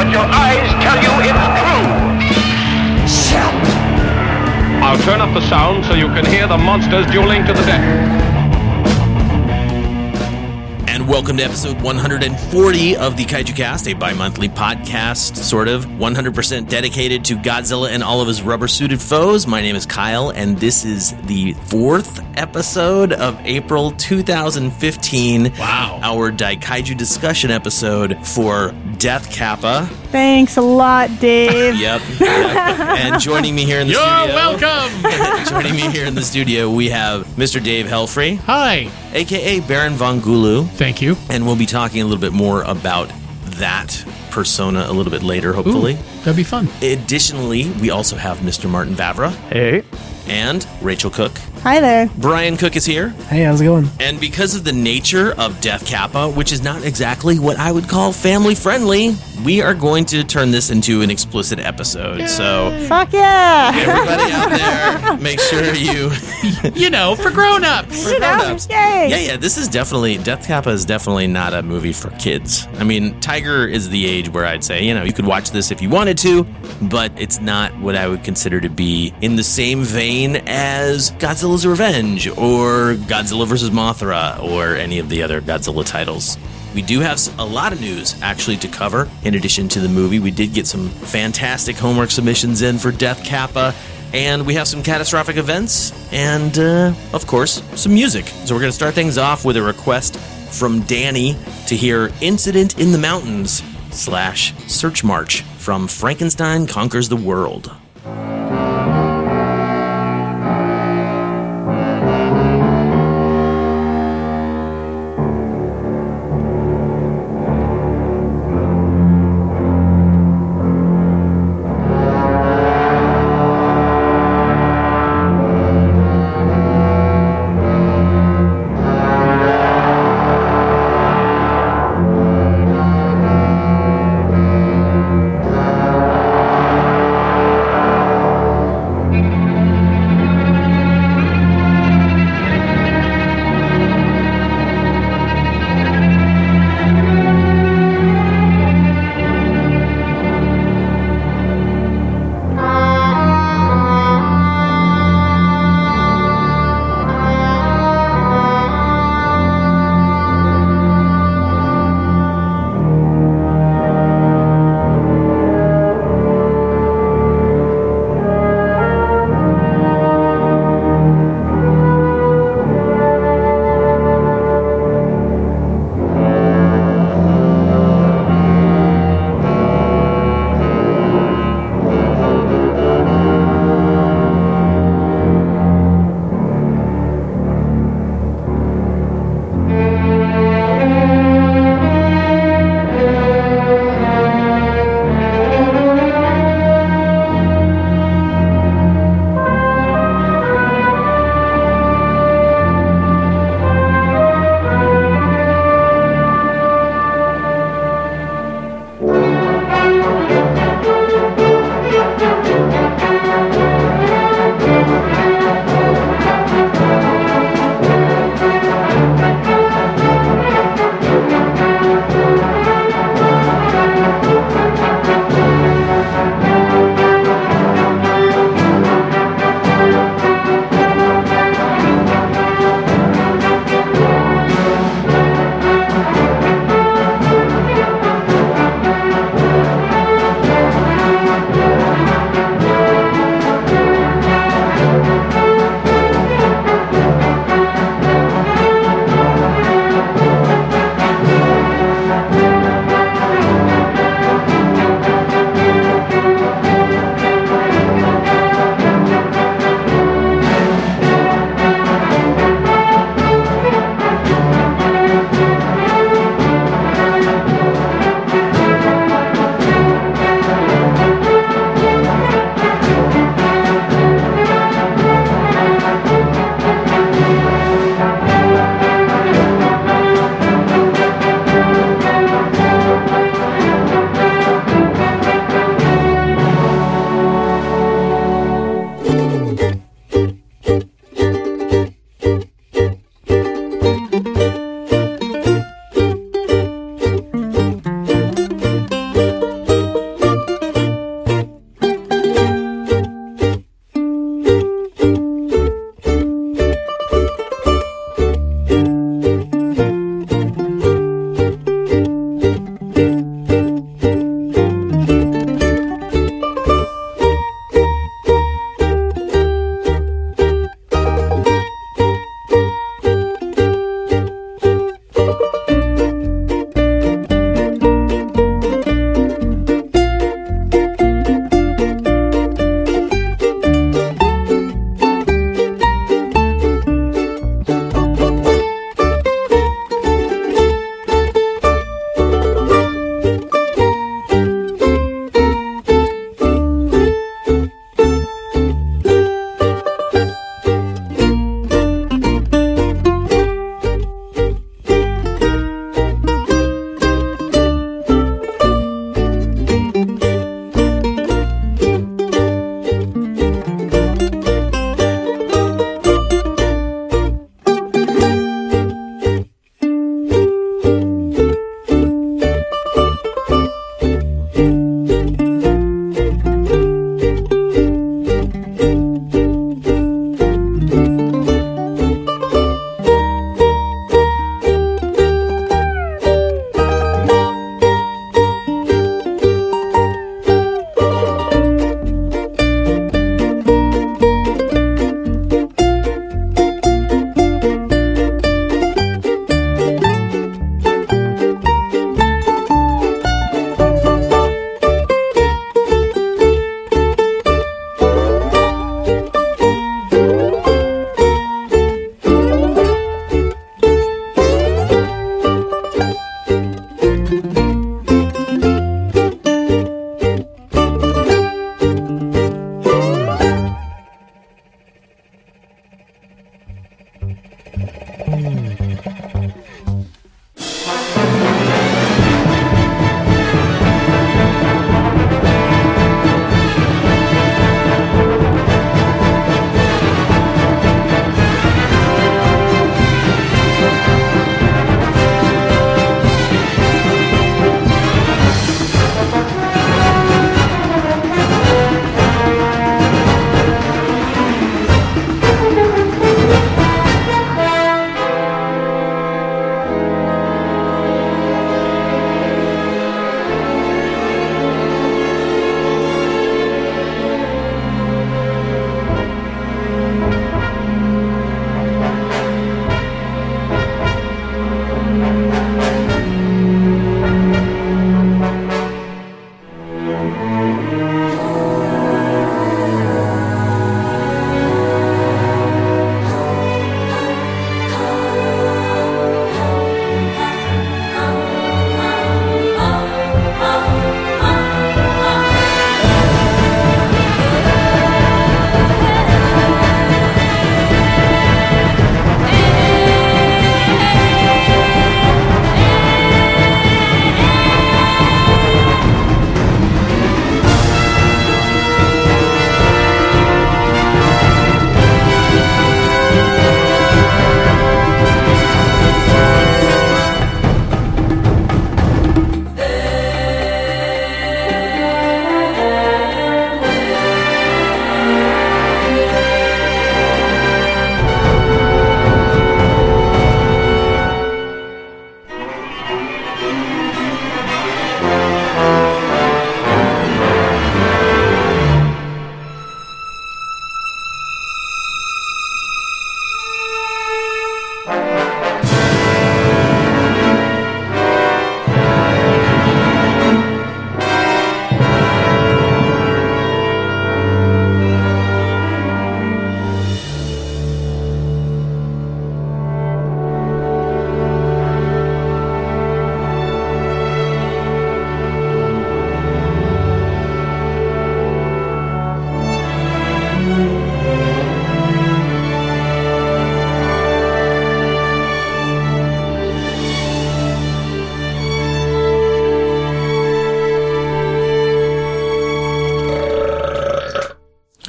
But your eyes tell you it's true. Shut! I'll turn up the sound so you can hear the monsters dueling to the death. And welcome to episode 140 of the Kaiju Cast, a bi monthly podcast, sort of 100% dedicated to Godzilla and all of his rubber suited foes. My name is Kyle, and this is the fourth episode of April 2015. Wow. Our Daikaiju discussion episode for Death Kappa. Thanks a lot, Dave. Yep. yep. And joining me here in the studio. You're studio. welcome. joining me here in the studio, we have Mr. Dave Helfrey, Hi. aka Baron Von Gulu. Thank you. And we'll be talking a little bit more about that persona a little bit later, hopefully. That'd be fun. Additionally, we also have Mr. Martin Vavra Hey. and Rachel Cook. Hi there. Brian Cook is here. Hey, how's it going? And because of the nature of Death Kappa, which is not exactly what I would call family friendly, we are going to turn this into an explicit episode. So, Fuck yeah. everybody out there, make sure you. You know, for grown-ups. for grown-ups. Yay. Yeah, yeah, this is definitely Death Kappa is definitely not a movie for kids. I mean, Tiger is the age where I'd say, you know, you could watch this if you wanted to, but it's not what I would consider to be in the same vein as Godzilla's Revenge or Godzilla vs. Mothra or any of the other Godzilla titles. We do have a lot of news actually to cover. In addition to the movie, we did get some fantastic homework submissions in for Death Kappa, and we have some catastrophic events, and uh, of course, some music. So we're going to start things off with a request from Danny to hear "Incident in the Mountains" slash "Search March" from Frankenstein Conquers the World.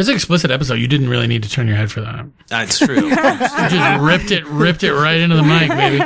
It's an explicit episode. You didn't really need to turn your head for that. That's true. You just ripped it, ripped it right into the mic, baby.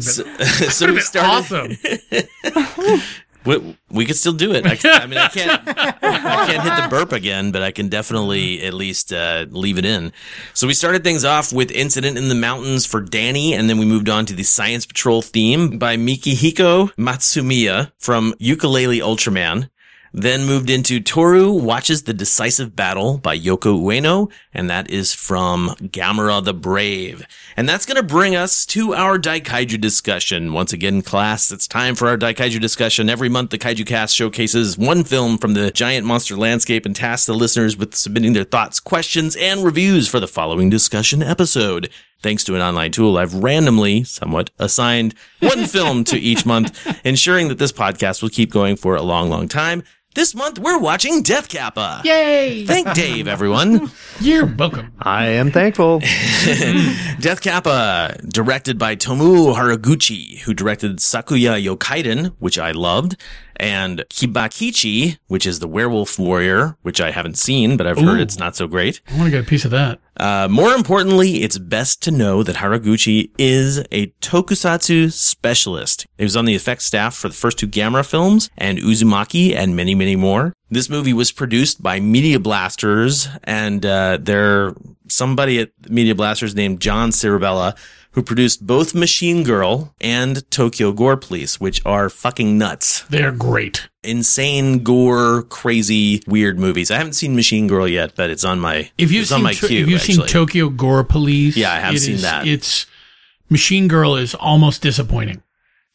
so, so we started. Awesome. We, we could still do it. I, I mean, I can't, I can't hit the burp again, but I can definitely at least uh, leave it in. So we started things off with "Incident in the Mountains" for Danny, and then we moved on to the Science Patrol theme by Mikihiko Matsumiya from Ukulele Ultraman. Then moved into Toru watches the decisive battle by Yoko Ueno, and that is from Gamera the Brave. And that's going to bring us to our Daikaiju discussion. Once again, class, it's time for our Daikaiju discussion. Every month, the Kaiju Cast showcases one film from the giant monster landscape and tasks the listeners with submitting their thoughts, questions, and reviews for the following discussion episode. Thanks to an online tool, I've randomly, somewhat, assigned one film to each month, ensuring that this podcast will keep going for a long, long time. This month, we're watching Death Kappa. Yay! Thank Dave, everyone. You're welcome. I am thankful. Death Kappa, directed by Tomu Haraguchi, who directed Sakuya Yokaiden, which I loved, and Kibakichi, which is the Werewolf Warrior, which I haven't seen, but I've heard it's not so great. I want to get a piece of that. Uh, more importantly, it's best to know that Haraguchi is a tokusatsu specialist. He was on the effects staff for the first two Gamera films and Uzumaki and many, many more. This movie was produced by Media Blasters and, uh, they're somebody at Media Blasters named John Sirabella who produced both Machine Girl and Tokyo Gore Police, which are fucking nuts They're great. insane gore, crazy, weird movies. I haven't seen Machine Girl yet, but it's on my If you've it's seen, on my To- queue. if you've seen. Tokyo Gore Police, Yeah, I have seen is- that. It's Machine Girl is almost disappointing.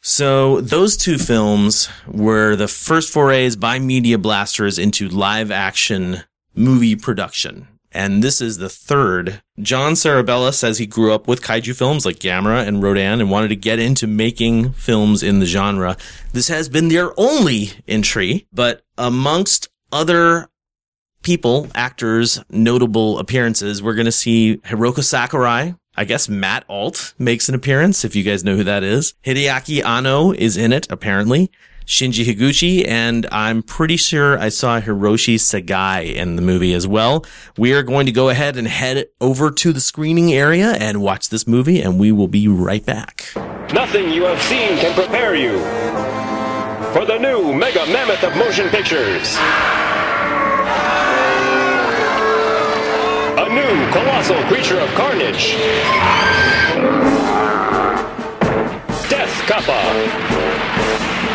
So those two films were the first forays by Media Blasters into live action movie production. And this is the third. John Sirabella says he grew up with kaiju films like Gamera and Rodan and wanted to get into making films in the genre. This has been their only entry, but amongst other people, actors, notable appearances, we're going to see Hiroko Sakurai. I guess Matt Alt makes an appearance, if you guys know who that is. Hideaki Anno is in it, apparently. Shinji Higuchi, and I'm pretty sure I saw Hiroshi Sagai in the movie as well. We are going to go ahead and head over to the screening area and watch this movie, and we will be right back. Nothing you have seen can prepare you for the new Mega Mammoth of Motion Pictures. A new colossal creature of carnage. Death Kappa.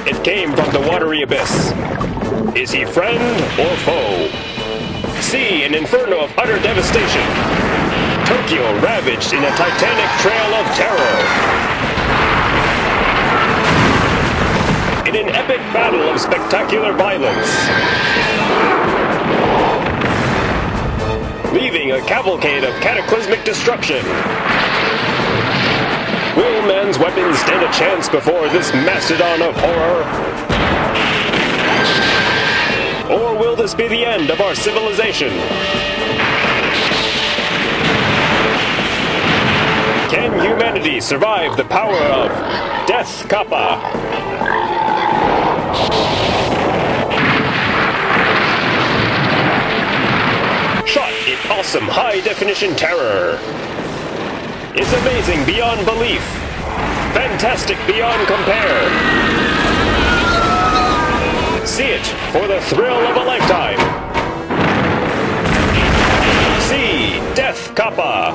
It came from the watery abyss. Is he friend or foe? See an inferno of utter devastation. Tokyo ravaged in a titanic trail of terror. in an epic battle of spectacular violence. Leaving a cavalcade of cataclysmic destruction. Weapons stand a chance before this mastodon of horror? Or will this be the end of our civilization? Can humanity survive the power of Death Kappa? Shot in awesome high definition terror. It's amazing beyond belief. Fantastic beyond compare. See it for the thrill of a lifetime. See Death Kappa.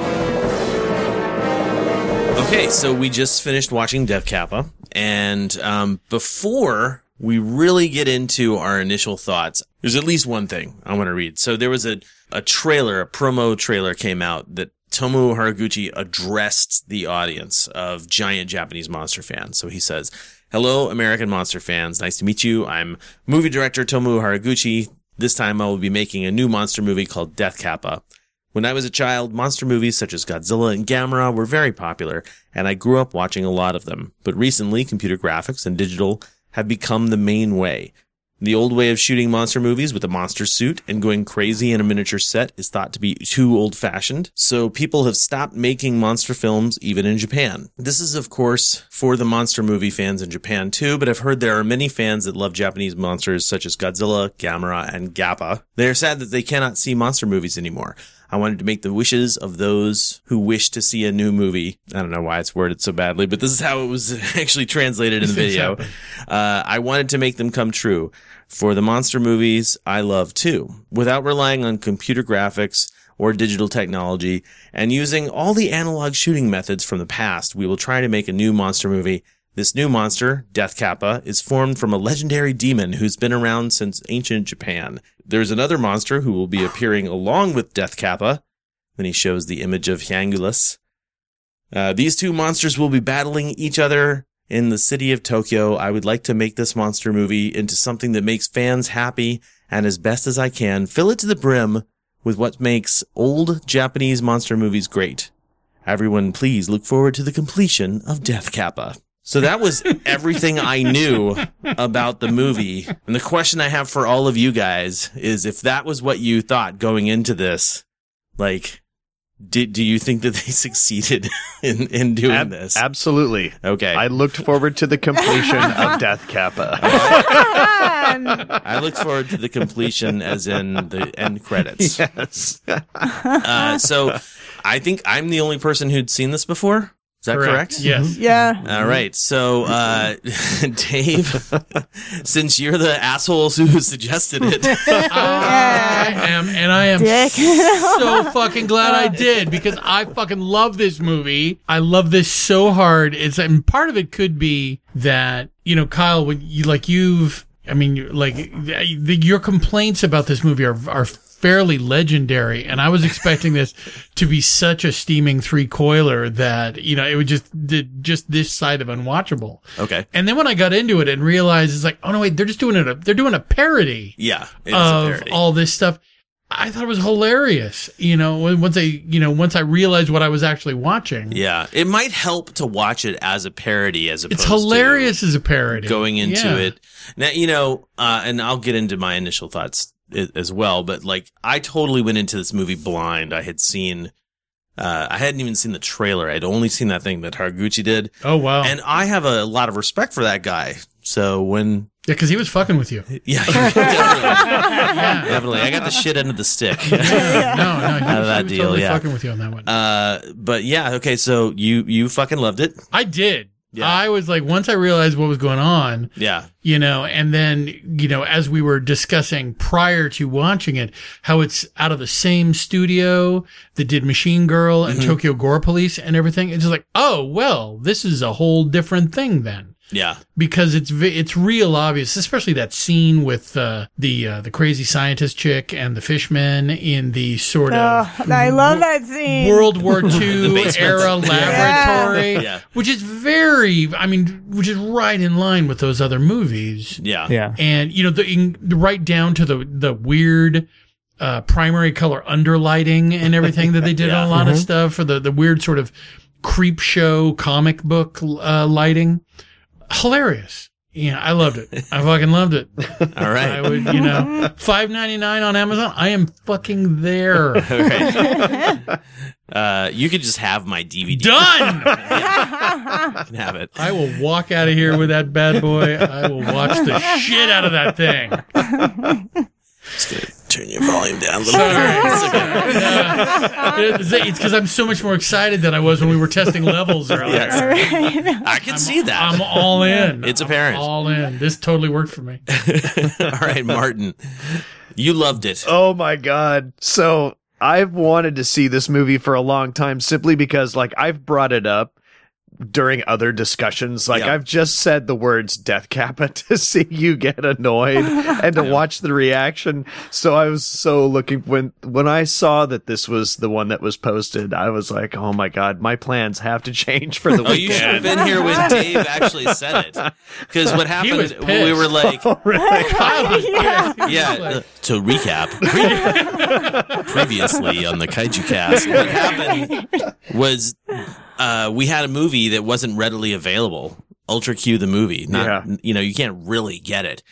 Okay, so we just finished watching Death Kappa, and um, before we really get into our initial thoughts, there's at least one thing I want to read. So there was a, a trailer, a promo trailer came out that Tomu Haraguchi addressed the audience of giant Japanese monster fans. So he says, Hello, American monster fans. Nice to meet you. I'm movie director Tomu Haraguchi. This time I will be making a new monster movie called Death Kappa. When I was a child, monster movies such as Godzilla and Gamera were very popular, and I grew up watching a lot of them. But recently, computer graphics and digital have become the main way. The old way of shooting monster movies with a monster suit and going crazy in a miniature set is thought to be too old fashioned, so people have stopped making monster films even in Japan. This is, of course, for the monster movie fans in Japan too, but I've heard there are many fans that love Japanese monsters such as Godzilla, Gamera, and Gappa. They are sad that they cannot see monster movies anymore. I wanted to make the wishes of those who wish to see a new movie. I don't know why it's worded so badly, but this is how it was actually translated in the video. Uh, I wanted to make them come true for the monster movies I love too, without relying on computer graphics or digital technology and using all the analog shooting methods from the past. We will try to make a new monster movie. This new monster, Death Kappa, is formed from a legendary demon who's been around since ancient Japan. There's another monster who will be appearing along with Death Kappa. Then he shows the image of Hyangulus. Uh, these two monsters will be battling each other in the city of Tokyo. I would like to make this monster movie into something that makes fans happy and as best as I can, fill it to the brim with what makes old Japanese monster movies great. Everyone, please look forward to the completion of Death Kappa. So that was everything I knew about the movie. And the question I have for all of you guys is if that was what you thought going into this, like, did, do you think that they succeeded in, in doing Ab- this? Absolutely. Okay. I looked forward to the completion of Death Kappa. I look forward to the completion as in the end credits. yes. Uh, so I think I'm the only person who'd seen this before. Is that correct? Yes. Yeah. All right. So, uh, Dave, since you're the assholes who suggested it, I am, and I am Dick. so fucking glad I did because I fucking love this movie. I love this so hard. It's and part of it could be that you know, Kyle, when you like you've, I mean, you- like the, your complaints about this movie are are fairly legendary, and I was expecting this to be such a steaming three coiler that you know it would just did just this side of unwatchable. okay. And then when I got into it and realized it's like, oh no, wait, they're just doing it. They're doing a parody Yeah. It is a of parody. all this stuff. I thought it was hilarious. You know, once I, you know, once I realized what I was actually watching. yeah. It might help to watch it as a parody as opposed It's hilarious as a parody. going into Yeah. it. Now, you know, uh, and I'll get into my initial thoughts as well, but like I totally went into this movie blind. I had seen, uh, I hadn't even seen the trailer. I'd only seen that thing that Haraguchi did. Oh wow. And I have a lot of respect for that guy. So when, yeah, because he was fucking with you. yeah, definitely, definitely, I got the shit end of the stick. No, no, he, Out of that deal, totally yeah. fucking with you on that one. Uh, but yeah, okay. So you you fucking loved it. I did. Yeah. I was like, once I realized what was going on, Yeah, you know, and then, you know, as we were discussing prior to watching it, how it's out of the same studio that did Machine Girl and mm-hmm. Tokyo Gore Police and everything. It's just like, oh, well, this is a whole different thing then. Yeah, Because it's it's real obvious, especially that scene with uh, the uh, the crazy scientist chick and the fishmen in the sort of Oh, I love that scene. World War II era laboratory, Yeah. which is very, I mean, which is right in line with those other movies. yeah, Yeah. And, you know, the, in, right down to the, the weird, uh, primary color underlighting and everything that they did on a lot of stuff for the, the weird sort of creep show comic book, uh, lighting. Hilarious. Yeah, I loved it. I fucking loved it. All right. I would, you know, five ninety nine on Amazon. I am fucking there. All right. Uh, you could just have my DVD. Done. You can have it. I will walk out of here with that bad boy. I will watch the shit out of that thing. Just gonna turn your volume down a little bit. It's okay. It's because I'm so much more excited than I was when we were testing levels earlier. Yes. I can see that. I'm all in. It's I'm apparent. all in. This totally worked for me. All right, Martin. You loved it. Oh my god. So I've wanted to see this movie for a long time simply because like I've brought it up during other discussions. Like Yeah. I've just said the words death kappa to see you get annoyed and to watch the reaction. So I was so looking when when I saw that this was the one that was posted, I was like, Oh my god, my plans have to change for the Oh, you should have been here when Dave actually said it. Because what happened, was we were like, Kyle was- Yeah. yeah. uh, to recap, pre- previously on the Kaiju Cast, what happened was uh, we had a movie that wasn't readily available. Ultra Q, the movie. Not, Yeah. you know, you can't really get it.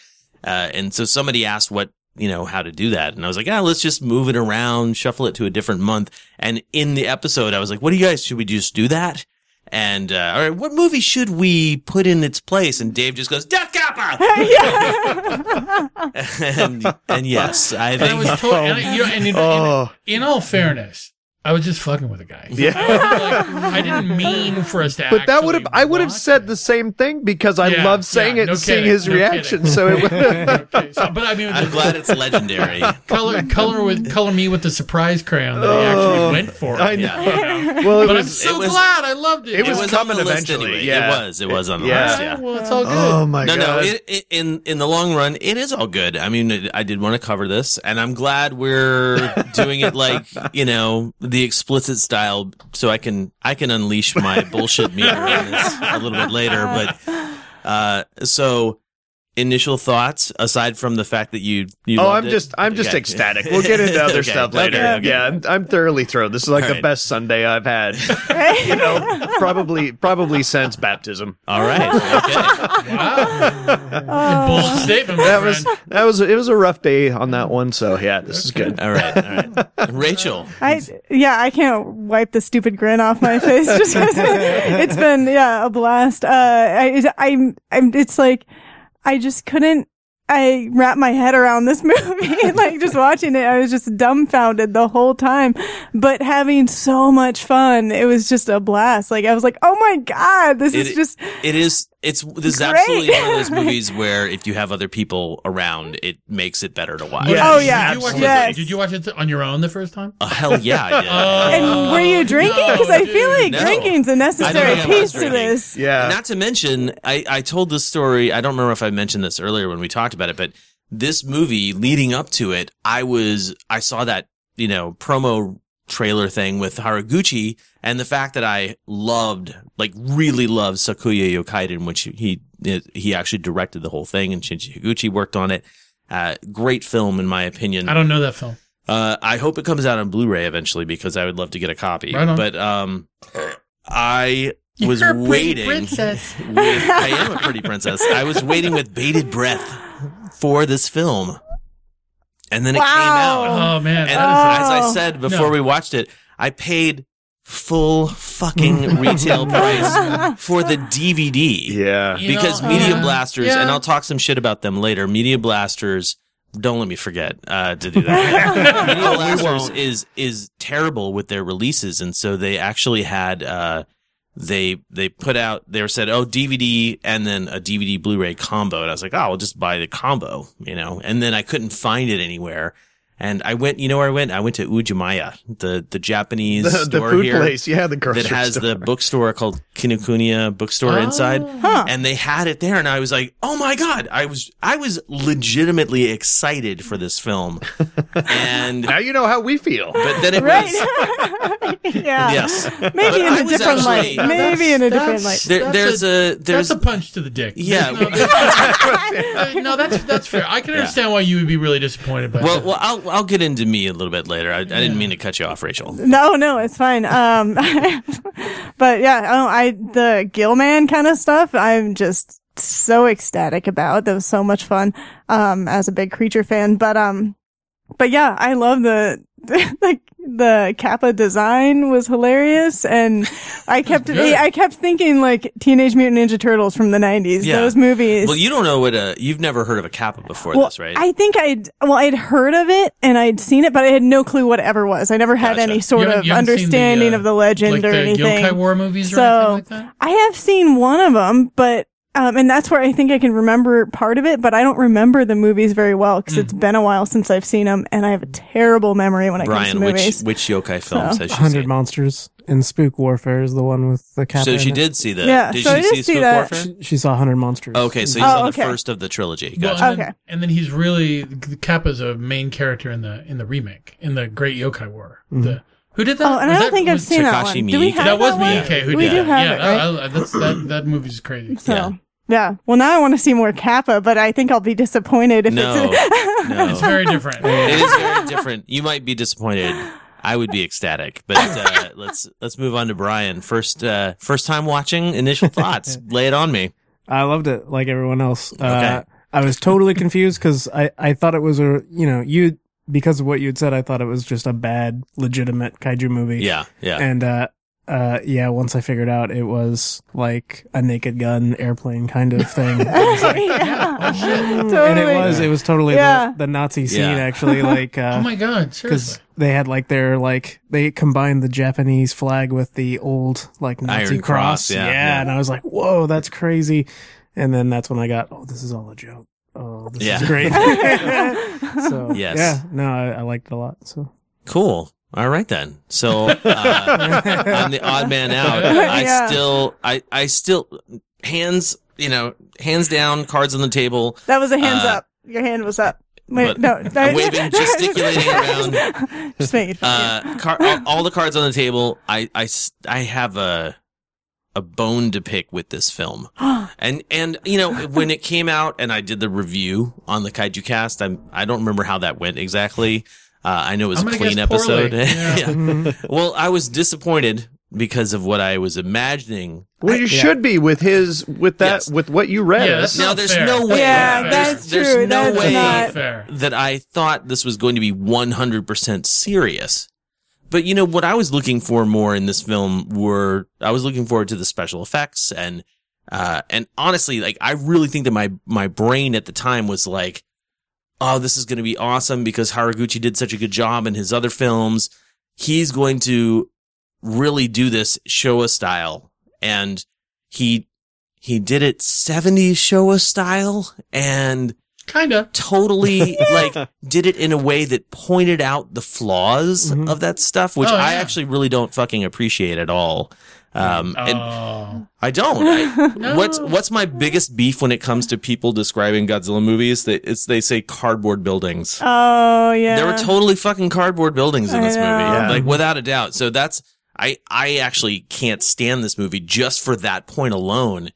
Uh, and so somebody asked what, you know, how to do that. And I was like, ah, let's just move it around, shuffle it to a different month. And in the episode, I was like, what do you guys, should we just do that? And, uh, all right, what movie should we put in its place? And Dave just goes, Death Kappa! and, and yes, I And I was to- and, you know, and in, Oh. in, in all fairness, I was just fucking with a guy. Yeah. Like, I didn't mean for us to. But that would have I would have said it. the same thing because I Yeah, love saying yeah, it no and seeing kidding, his no reaction. kidding. So it would Okay, so- but I mean, I'm the- glad it's legendary. color color with color me with the surprise crayon that he oh, actually went for. I know. Yeah. Well, it But I'm so it was- glad I loved it. it was on coming the list eventually, anyway. yeah. It was. It was on the Yeah. list. Yeah. Well, it's all good. Oh my No, no. god. It, it, in in the long run, it is all good. I mean, I did want to cover this, and I'm glad we're doing it like you know the explicit style, so I can I can unleash my bullshit meter a little bit later. But uh, so initial thoughts aside from the fact that you you Oh, loved I'm it? just I'm just Okay. ecstatic. We'll get into other Okay, stuff later. okay, okay. Yeah, I'm, I'm thoroughly thrilled. This is like All the right. best Sunday I've had. you know, probably probably since baptism. All right. Okay. Wow. Bold statement, my That was that was it was a rough day on that one. So yeah, this is good. All right. All right. Rachel. I yeah, I can't wipe the stupid grin off my face just 'cause it's been yeah a blast. Uh, I I'm I'm it's like I just couldn't. I wrap my head around this movie, like just watching it. I was just dumbfounded the whole time, but having so much fun. It was just a blast. Like I was like, oh my god, this is just It is. It's this is absolutely one of those movies where if you have other people around, it makes it better to watch. Yeah. Oh, Did yeah. you watch Yes. did you watch it on your own the first time? Uh, hell yeah, I did. And were you drinking? no, Because I feel like no. drinking's a necessary don't think I was piece to this. Yeah. Not to mention, I, I told this story. I don't remember if I mentioned this earlier when we talked about it, but this movie leading up to it, I was, I saw that, you know, promo trailer thing with Haraguchi and the fact that I loved, like really loved Sakuya Yokaiden, which he, he actually directed the whole thing and Shinji Higuchi worked on it. Uh, great film in my opinion. I don't know that film. Uh, I hope it comes out on Blu-ray eventually because I would love to get a copy. Right on. But um, I was You're a pretty waiting. princess. With, I am a pretty princess. I was waiting with bated breath for this film, and then it came out. Oh man, And that is- as I Oh. said before No. we watched it, I paid full fucking retail price for the DVD yeah. You because know, Media uh, Blasters, yeah. and I'll talk some shit about them later. Media Blasters, don't let me forget uh, to do that. Media Blasters is is terrible with their releases, and so they actually had uh, they they put out they said oh DVD and then a DVD Blu-ray combo, and I was like oh I'll just buy the combo, you know, and then I couldn't find it anywhere. And I went, you know where I went? I went to Uwajimaya, the, the Japanese The, the store food here place, yeah, the grocery that has store. the bookstore called Kinokuniya bookstore Oh. inside. Huh. And they had it there and I was like, "Oh my god, I was I was legitimately excited for this film." and now you know how we feel. but then it Right. was yeah. yes. Maybe But in I a different actually- light. Maybe in a different light. There, That's there's a, there's that's a punch to the dick. Yeah. no, that's, no, that's that's fair. I can understand why you would be really disappointed by well, that. well, I'll I'll get into me a little bit later. I, I didn't mean to cut you off, Rachel. No, no, it's fine. Um, but yeah, oh, I the Gill-man kind of stuff. I'm just so ecstatic about. That was so much fun. Um, as a big creature fan, but um, but yeah, I love the the the Kappa design was hilarious, and I kept. I kept thinking like Teenage Mutant Ninja Turtles from the '90s. Yeah. Those movies. Well, you don't know what a you've never heard of a kappa before Well, this, right? I think I'd well, I'd heard of it and I'd seen it, but I had no clue what it ever was. I never had Gotcha. any sort haven't- of you haven't seen understanding uh, of the legend like or the anything. Yokai War movies or so anything like that. I have seen one of them, but um, and that's where I think I can remember part of it, but I don't remember the movies very well because Hmm. it's been a while since I've seen them, and I have a terrible memory when it Brian, comes to movies. which yokai films has she Hundred? Monsters and Spook Warfare is the one with the Kappa. So she did see that. Yeah, did so I she did see see Spook that. Warfare? She, she saw Hundred Monsters. Okay, so you Oh, saw okay. the first of the trilogy. Well, Gotcha. and, then, Okay. and then he's really Kappa's a main character in the in the remake in the Great Yokai War. The who did that? oh, and I don't that- think I've was- seen that Takashi one. Do we have That was one? Miike who we did do that. have yeah, it, right? I, I, that's, that that movie's crazy. So, Yeah. Yeah. Well, now I want to see more Kappa, but I think I'll be disappointed if No, it's. no, It's very different. it is very different. You might be disappointed. I would be ecstatic, but uh, let's let's move on to Brian. First, uh, first time watching. Initial thoughts. Lay it on me. I loved it like everyone else. Uh, Okay. I was totally confused because I, I thought it was a, you know, you, because of what you'd said, I thought it was just a bad, legitimate kaiju movie. Yeah, yeah. And, uh, uh, yeah, once I figured out it was like a naked gun airplane kind of thing. yeah. totally. And it was, it was totally Yeah. the, the Nazi scene Yeah. actually, like, uh, Oh my god, because they had like their like they combined the Japanese flag with the old like Nazi Iron Cross, yeah, yeah. and I was like, whoa, that's crazy. And then that's when I got, oh, this is all a joke. Oh, this Yeah. is great. so Yes. yeah, no, I, I liked it a lot. So Cool. All right then. So uh, I'm the odd man out. I Yeah. still, I, I still, hands, you know, hands down, cards on the table. That was a hands Uh, up. Your hand was up. Wait, but no, I'm waving, gesticulating around. Just making fun. Uh, car, all, all the cards on the table. I, I, I have a, a bone to pick with this film. And, and, you know, when it came out and I did the review on the Kaiju cast, I'm, I don't remember how that went exactly. Uh, I know it was I'm a clean guess poorly. episode. Yeah. Yeah. Well, I was disappointed because of what I was imagining. Well, you should be with his with that Yes. with what you read. Yeah, that's Now, not there's fair. no way. Yeah, there's, that's there's true. no That's way not- that I thought this was going to be 100% serious. But you know what I was looking for more in this film were I was looking forward to the special effects and uh and honestly like I really think that my my brain at the time was like oh this is going to be awesome because Haraguchi did such a good job in his other films. He's going to really do this Showa style and he he did it 70s Showa style and Kinda. totally like did it in a way that pointed out the flaws mm-hmm. of that stuff, which Oh, I actually really don't fucking appreciate at all. Um, and Oh. I don't. I, What's what's my biggest beef when it comes to people describing Godzilla movies? That it's they say cardboard buildings. Oh yeah. There were totally fucking cardboard buildings in I this movie. Yeah. like without a doubt. So that's I I actually can't stand this movie just for that point alone.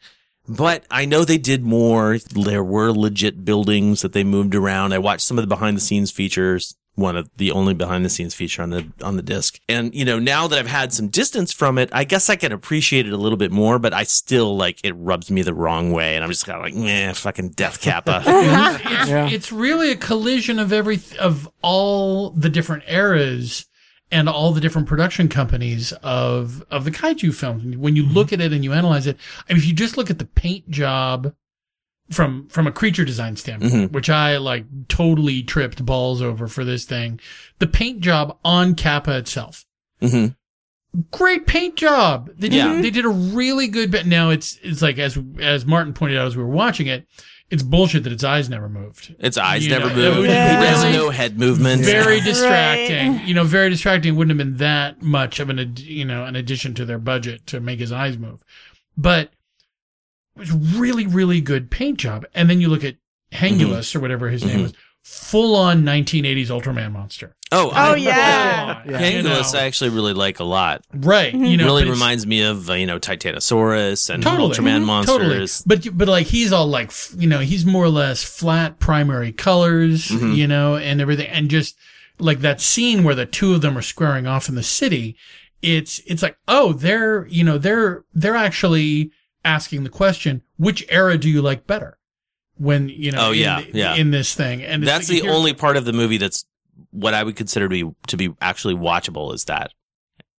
But I know they did more. There were legit buildings that they moved around. I watched some of the behind the scenes features. One of the only behind the scenes feature on the on the disc. And you know, now that I've had some distance from it, I guess I can appreciate it a little bit more, but I still like it rubs me the wrong way and I'm just kind of like, meh, fucking Death Kappa. it's, Yeah. it's really a collision of every of all the different eras and all the different production companies of of the kaiju films. When you mm-hmm. look at it and you analyze it, I mean, if you just look at the paint job from from a creature design standpoint, which I like totally tripped balls over for this thing, the paint job on Kappa itself hmm great paint job. They did, Yeah. they did a really good bit. Now it's, it's like, as, as Martin pointed out as we were watching it, it's bullshit that its eyes never moved. Its eyes You never know, moved. it would He does really- no head movements. Very Right. distracting. You know, very distracting. It wouldn't have been that much of an, ad- you know, an addition to their budget to make his eyes move. But it was really, really good paint job. And then you look at Hangulus or whatever his name was, full on 1980s Ultraman monster. Oh, Oh I, yeah. Full on, you know. I actually really like a lot. Right. You know, really reminds me of uh, you know Titanosaurus and Totally. Ultraman Mhm. monsters. Totally. But but like he's all like you know he's more or less flat primary colors, Mm-hmm. you know, and everything, and just like that scene where the two of them are squaring off in the city. It's it's like oh they're you know they're they're actually asking the question which era do you like better when you know Oh, in yeah, the- yeah. in this thing and That's the only part of the movie that's what I would consider to be to be actually watchable. Is that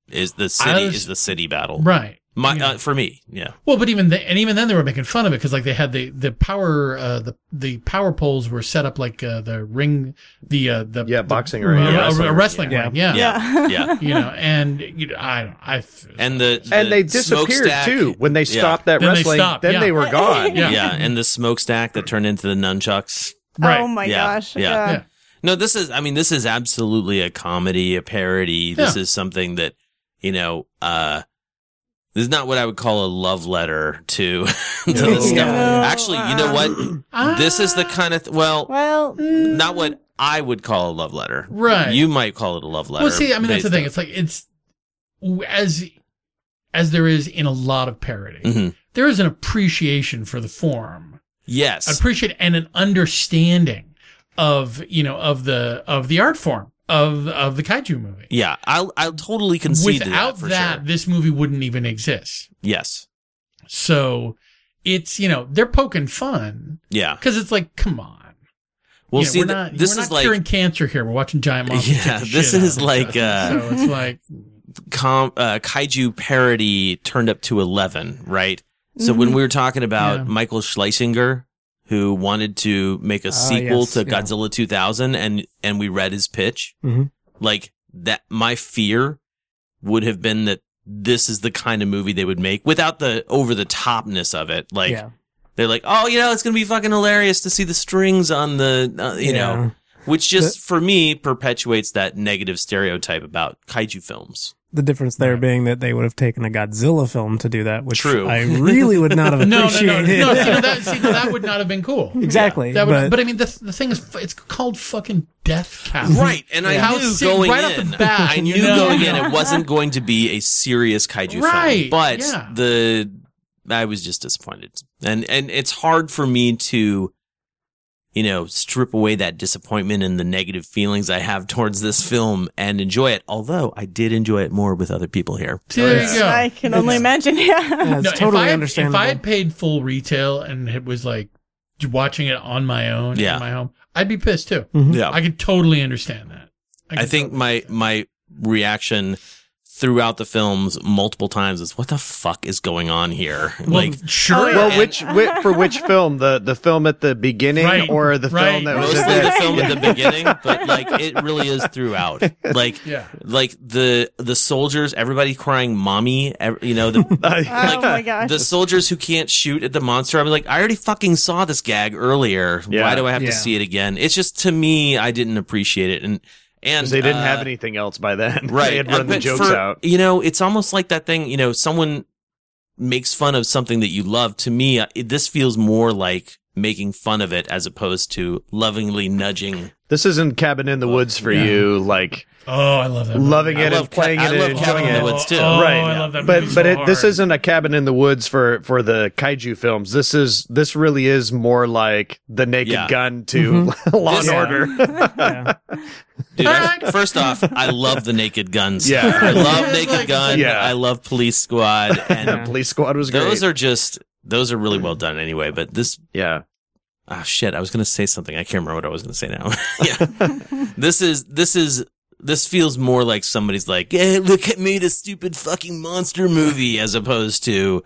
is the city was- is the city battle right My Yeah. uh, for me, yeah. Well, but even then, and even then they were making fun of it because like they had the the power uh, the the power poles were set up like uh, the ring the uh, the Yeah, the- boxing ring, uh, yeah, a- a wrestling wrestling ring. ring yeah Yeah, yeah. you know and you know, I I And the, and they disappeared smokestack- too when they Yeah. stopped that Then they wrestling. stopped, then yeah. they were gone. Yeah. Yeah, and the smokestack that turned into the nunchucks. right Oh my Yeah, gosh. yeah. Yeah. Yeah. No, this is, I mean, this is absolutely a comedy, a parody. This Yeah. is something that, you know, uh, this is not what I would call a love letter to, to No. this stuff. No. Actually, you know what? this is the kind of, th- well, Well, not what I would call a love letter. Right. You might call it a love letter. well see I mean that's the thing on- it's like it's as as there is in a lot of parody Mhm. there is an appreciation for the form Yes. appreciate and an understanding of you know of the of the art form of of the kaiju movie yeah, I'll, I'll totally concede without that that sure. this movie wouldn't even exist Yes. so it's you know they're poking fun Yeah. because it's like, come on. Well, You know, see, we're not, this we're is not like curing cancer here. We're watching giant monsters. Yeah, this is like, uh, so it's like com- uh, kaiju parody turned up to 11, right? So when we were talking about Yeah. Michael Schlesinger, who wanted to make a sequel yes, to yeah. Godzilla 2000 and, and we read his pitch, Mhm. like that, my fear would have been that this is the kind of movie they would make without the over the topness of it. Like, yeah. they're like, oh, you know, it's going to be fucking hilarious to see the strings on the, uh, you Yeah. know, which just for me perpetuates that negative stereotype about kaiju films. The difference there being that they would have taken a Godzilla film to do that, which True. I really would not have no, no, no, appreciated. no. See, no, that, see, no, that would not have been cool. exactly. That would, but, but, I mean, the, the thing is, it's called fucking Death Cap. Right, and I How knew sick- going right in, bat, I you knew know? going in it wasn't going to be a serious kaiju Right, film, but yeah. the I was just disappointed, and and it's hard for me to, you know, strip away that disappointment and the negative feelings I have towards this film and enjoy it. Although I did enjoy it more with other people here. There you go. I can only imagine. Yeah. yeah, it's No, totally if I understandable. If I had paid full retail and it was like watching it on my own Yeah. in my home, I'd be pissed too. Mm-hmm. Yeah, I could totally understand that. I could think totally my my reaction throughout the films multiple times is what the fuck is going on here? Well, like sure. Well, And- which, which for which film? The the film at the beginning Right, or the right. film that was mostly the film at the beginning, but like it really is throughout. Like Yeah. like the the soldiers, everybody crying "mommy," ev- you know the. oh my gosh. The soldiers who can't shoot at the monster, I'm like, I already fucking saw this gag earlier. Yeah. Why do I have Yeah. to see it again? It's just to me, I didn't appreciate it, and and they didn't uh, have anything else by then. right they had run the jokes for- out. you know it's almost like that thing you know someone makes fun of something that you love to me uh, it, this feels more like making fun of it as opposed to lovingly nudging This isn't Cabin in the Woods for you, like Oh, I love that. movie. loving I it love and playing Ca- I it love and Cabin enjoying in the it. Woods, too. Oh, right. I love that but movie but so it, this isn't a cabin in the woods for for the kaiju films. This is this really is more like the Naked Yeah. Gun to mm-hmm. Law and Order. yeah. Dude, I- first off i love the naked guns Yeah. i love naked like- gun Yeah. i love police squad and Police Squad was great. those are just those are really well done anyway but this yeah. Ah, shit. I was going to say something. I can't remember what I was going to say now. yeah. This is, this is, this feels more like somebody's like, hey, look at me, this stupid fucking monster movie, as opposed to,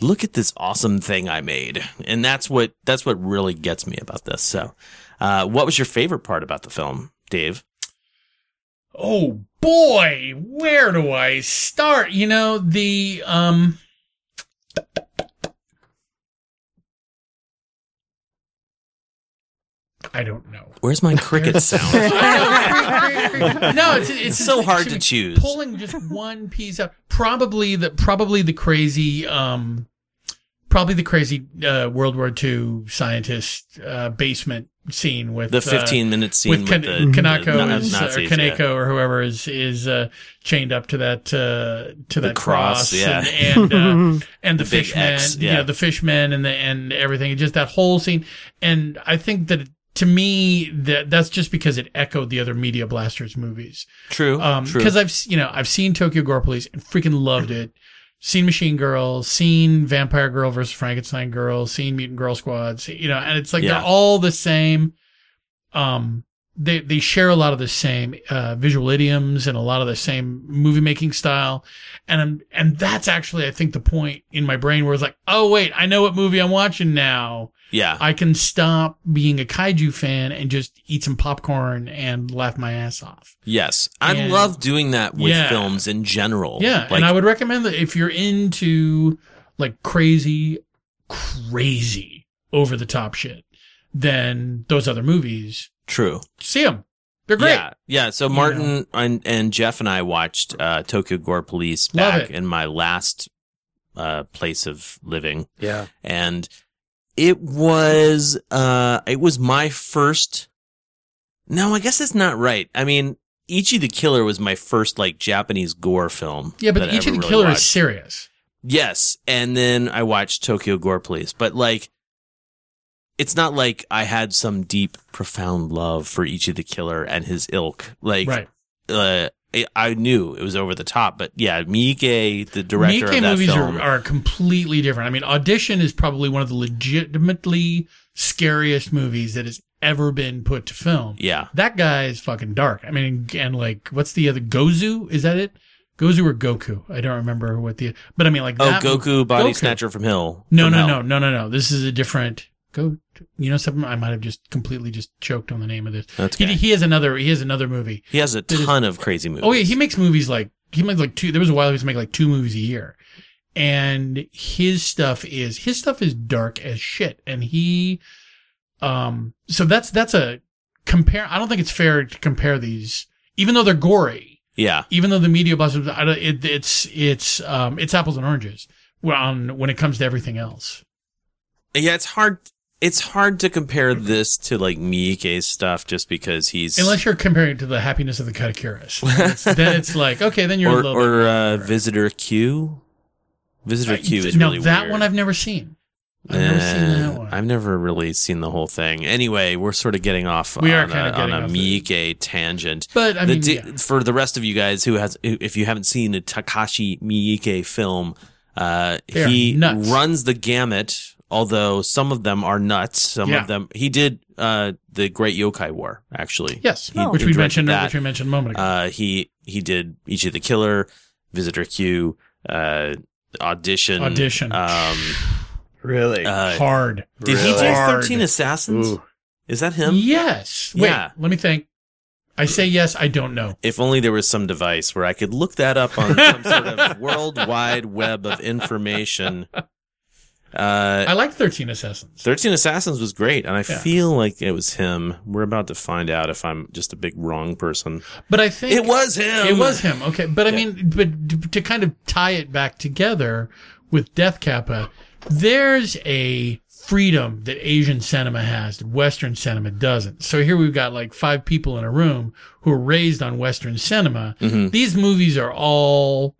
look at this awesome thing I made. And that's what, that's what really gets me about this. So, uh, what was your favorite part about the film, Dave? Oh boy, where do I start? You know, the um I don't know. Where's my cricket sound? no, it's it's, so hard to choose. Pulling just one piece out, probably the probably the crazy, um, probably the crazy uh, World War II scientist uh, basement scene with The uh, 15 minute scene with, with Kan- the, Kanako the is, Nazis, or Kaneko yeah. or whoever is is uh, chained up to that uh, to The that cross, cross, yeah. and and, uh, and the, The fishmen, X, you yeah. know, the fishmen and the and everything, just that whole scene. And I think that to me that that's just because it echoed the other Media Blasters movies. True. Um, true. because I've you know I've seen Tokyo Gore Police and freaking loved it. Seen Machine Girl, seen Vampire Girl versus Frankenstein Girl, seen Mutant Girl Squad, see- you know, and it's like Yeah. they're all the same. Um, they they share a lot of the same uh, visual idioms and a lot of the same movie making style, and I'm, and that's actually I think the point in my brain where it's like, oh wait, I know what movie I'm watching now. yeah. I can stop being a kaiju fan and just eat some popcorn and laugh my ass off. Yes. I And- love doing that with Yeah. films in general. Yeah, Like, and I would recommend that if you're into like crazy, crazy over the top shit, then those other movies, true. see them. They're great. Yeah. Yeah. So Martin and, and Jeff and I watched uh, Tokyo Gore Police back in my last uh, place of living. Yeah. And it was uh it was my first No, I guess that's not right. I mean, Ichi the Killer was my first like Japanese gore film. Yeah, but that I each ever of the really killer watched. is serious. Yes, and then I watched Tokyo Gore Police, but like, it's not like I had some deep, profound love for each of the killer and his ilk. Like, Right. uh, I, knew it was over the top, but yeah, Miike, the director Miike of that movies film, are, are completely different. I mean, Audition is probably one of the legitimately scariest movies that has ever been put to film. yeah, That guy is fucking dark. I mean, and like, what's the other Gozu? Is that it? Gozu or Goku? I don't remember what the. But I mean, like, oh that Goke, body Goke. snatcher from Hill. No, from no, Hell. no, no, no, no. This is a different. Go. You know something? I might have just completely just choked on the name of this. That's He, he has another. He has another movie. He has a is- ton of crazy movies. Oh yeah, he makes movies like he makes like two. There was a while he was making like two movies a year, and his stuff is his stuff is dark as shit. And he, um, so that's that's a compare. I don't think it's fair to compare these, even though they're gory, yeah, even though the media don't, it, it's it's um it's apples and oranges when when it comes to everything else. yeah. It's hard. It's hard to compare this to like Miike's stuff just because he's Unless you're comparing it to the happiness of the Katakuris, then it's, then it's like okay, then you're a or little or uh, Visitor Q. Visitor Q is now really that weird. one I've never seen. I've never seen that Eh, one. I've never really seen the whole thing. Anyway, we're sort of getting off We are on, kinda a, on a Miike tangent. But, I mean, yeah. for the rest of you guys who has, if you haven't seen a Takashi Miike film, uh, he nuts. runs the gamut. Although some of them are nuts, some Yeah. of them he did uh, the Great Yokai War actually. Yes, He- which he we mentioned, that. which we mentioned a moment ago. Uh, he he did Ichi the Killer, Visitor Q, uh, Audition, Audition. Um, Really? uh, Hard. did he do Thirteen Assassins? Ooh. Is that him? Yes. Wait, Yeah. let me think. I say yes. I don't know. If only there was some device where I could look that up on some sort of worldwide web of information. Uh, I like Thirteen Assassins. 13 Assassins was great, and I Yeah. feel like it was him. We're about to find out if I'm just a big wrong person. But I think It was him. It was him. Okay, but I mean, but to kind of tie it back together with Death Kappa, there's a freedom that Asian cinema has that Western cinema doesn't. So here we've got like five people in a room who are raised on Western cinema. Mhm. These movies are all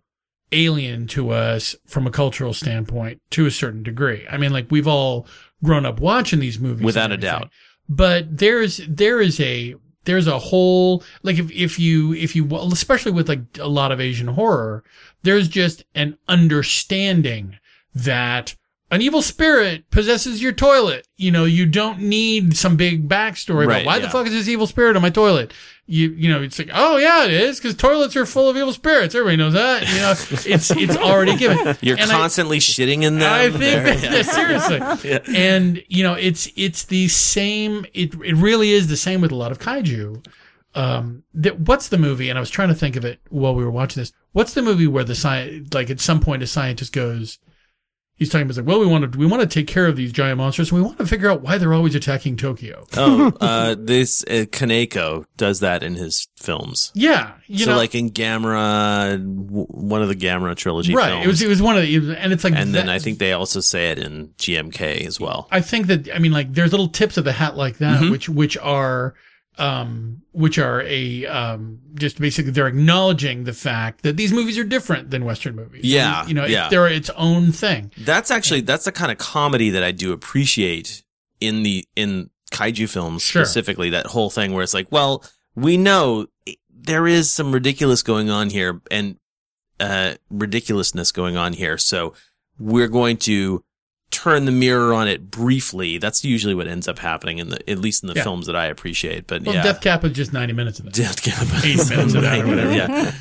alien to us from a cultural standpoint to a certain degree. I mean, like we've all grown up watching these movies Without a doubt. But there's there is a there's a whole like if if you if you especially with like a lot of Asian horror, there's just an understanding that an evil spirit possesses your toilet. You know, you don't need some big backstory Right, about why the fuck is this evil spirit on my toilet. You you know, it's like, oh yeah, it is because toilets are full of evil spirits. Everybody knows that. You know, it's it's already given. You're And I- constantly shitting in them. I think that, yeah, seriously. And you know, it's it's the same. It it really is the same with a lot of kaiju. Um, that what's the movie? And I was trying to think of it while we were watching this. What's the movie where the science, like at some point, a scientist goes, he's talking about like, well, we want to we want to take care of these giant monsters, and we want to figure out why they're always attacking Tokyo. oh, uh, this uh, Kaneko does that in his films. Yeah, you so know, like in Gamera, w- one of the Gamera trilogy right? films. It was it was one of the, it was- and it's like, and then I think they also say it in GMK as well. I think that I mean like there's little tips of the hat like that Mhm. which which are um which are a um just basically they're acknowledging the fact that these movies are different than western movies. Yeah, You know, yeah. they're its own thing. That's actually that's the kind of comedy that I do appreciate in the in kaiju films Sure. specifically. That whole thing where it's like, well, we know there is some ridiculous going on here and uh, ridiculousness going on here, so we're going to turn the mirror on it briefly. That's usually what ends up happening in the at least in the Yeah. films that I appreciate. But Well, yeah, Death Cap is just 90 minutes of it. Death Cab. 80 minutes of that or whatever. yeah.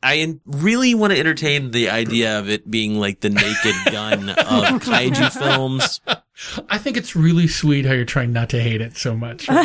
I really want to entertain the idea of it being like the naked gun of kaiju films. I think it's really sweet how you're trying not to hate it so much.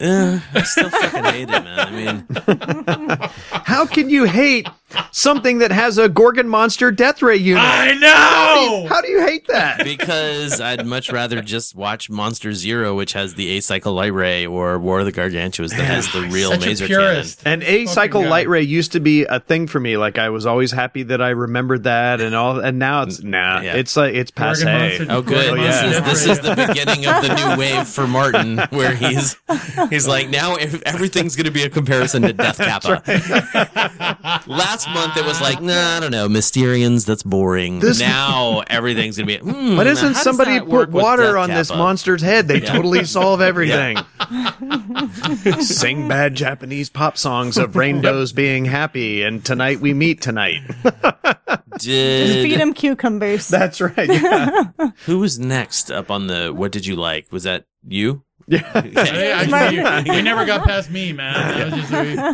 Eh, I still fucking hate it, man. I mean, How can you hate something that has a Gorgon monster death ray unit? I How do, know. you, how do you hate that? because I'd much rather just watch Monster Zero, which has the A-Cycle Light Ray, or War of the Gargantuas that has the real Such a laser purist. And A cycle light ray used to be a thing for me. Like I was always happy that I remembered that and all. And now it's nah. Yeah. It's like it's Gorgon passe. monster- cannon. Oh, good. Oh, this, yeah. is, this is the beginning of the new wave for Martin, where he's he's like now ev- everything's going to be a comparison to Death Kappa. Last month it was like, nah, I don't know, Mysterians, that's boring. This- now everything's gonna be. Hmm, Why how doesn't does somebody that work put with water Death on this Kappa? monster's head? They totally solve everything. Sing bad Japanese pop songs of rainbows being happy, and tonight we meet tonight. Did, Feed him cucumbers. That's right. Yeah. Who was next up on the? What did you like? Was that you? Hey, I- we never got past me, man. I was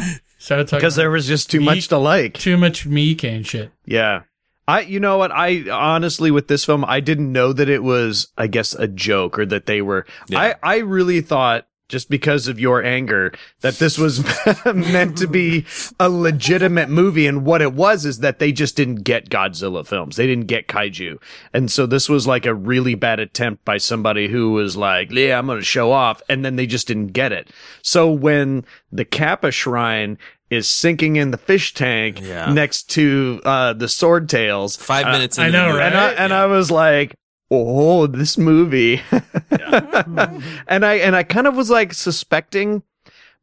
just, we started talking Because there was just too much to like. too much me and shit. Yeah. I you know what I honestly with this film I didn't know that it was I guess a joke or that they were I I really thought just because of your anger that this was meant to be a legitimate movie and what it was is that they just didn't get Godzilla films. They didn't get kaiju. And so this was like a really bad attempt by somebody who was like, "Yeah, I'm going to show off." And then they just didn't get it. So when the Kappa shrine is sinking in the fish tank Yeah. next to uh, the sword tails. Five uh, minutes. I know, right? and I, and I was like, "Oh, this movie," and I and I kind of was like suspecting,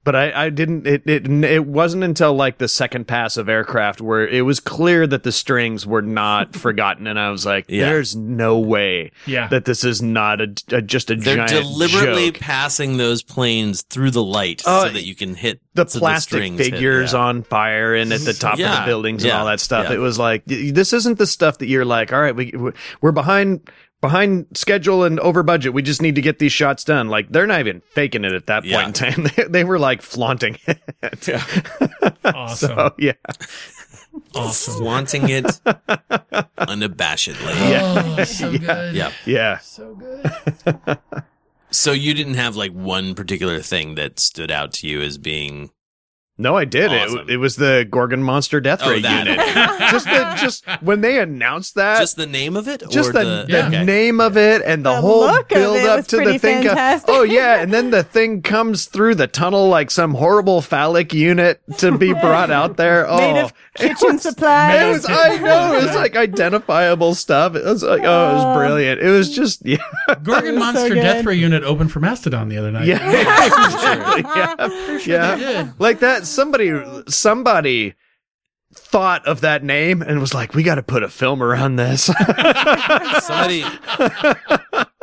but I, I didn't. It, it it wasn't until like the second pass of aircraft where it was clear that the strings were not forgotten, and I was like, Yeah. "There's no way Yeah. that this is not a, a- just a giant." They're giant deliberately joke." passing those planes through the light Uh, so that you can hit the so plastic strings hit, figures yeah. on fire and at the top of the buildings and all that stuff. yeah. It was like this isn't the stuff that you're like, all right, we we're behind behind schedule and over budget. We just need to get these shots done. Like they're not even faking it at that Yeah. point in time. They, they were like flaunting it. Awesome. So yeah, awesome. flaunting it unabashedly. Oh, so good. Yeah. yeah. So good. So you didn't have like one particular thing that stood out to you as being No, I did. Awesome. It, it was the Gorgon Monster Death Oh, Ray that. unit. just the, just when they announced that, just the name of it, just or the, the, the okay. name of it and the, The whole build up to the thing. co- oh yeah, and then the thing comes through the tunnel like some horrible phallic unit to be brought out there. Oh, Made of oh, kitchen it supplies. was, I know it was like identifiable stuff. It was like oh, it was brilliant. It was just yeah, Gorgon Monster good. Death Ray unit opened for Mastodon the other night. yeah, exactly. yeah, yeah. Like that. Somebody, somebody thought of that name and was like, we got to put a film around this. Somebody.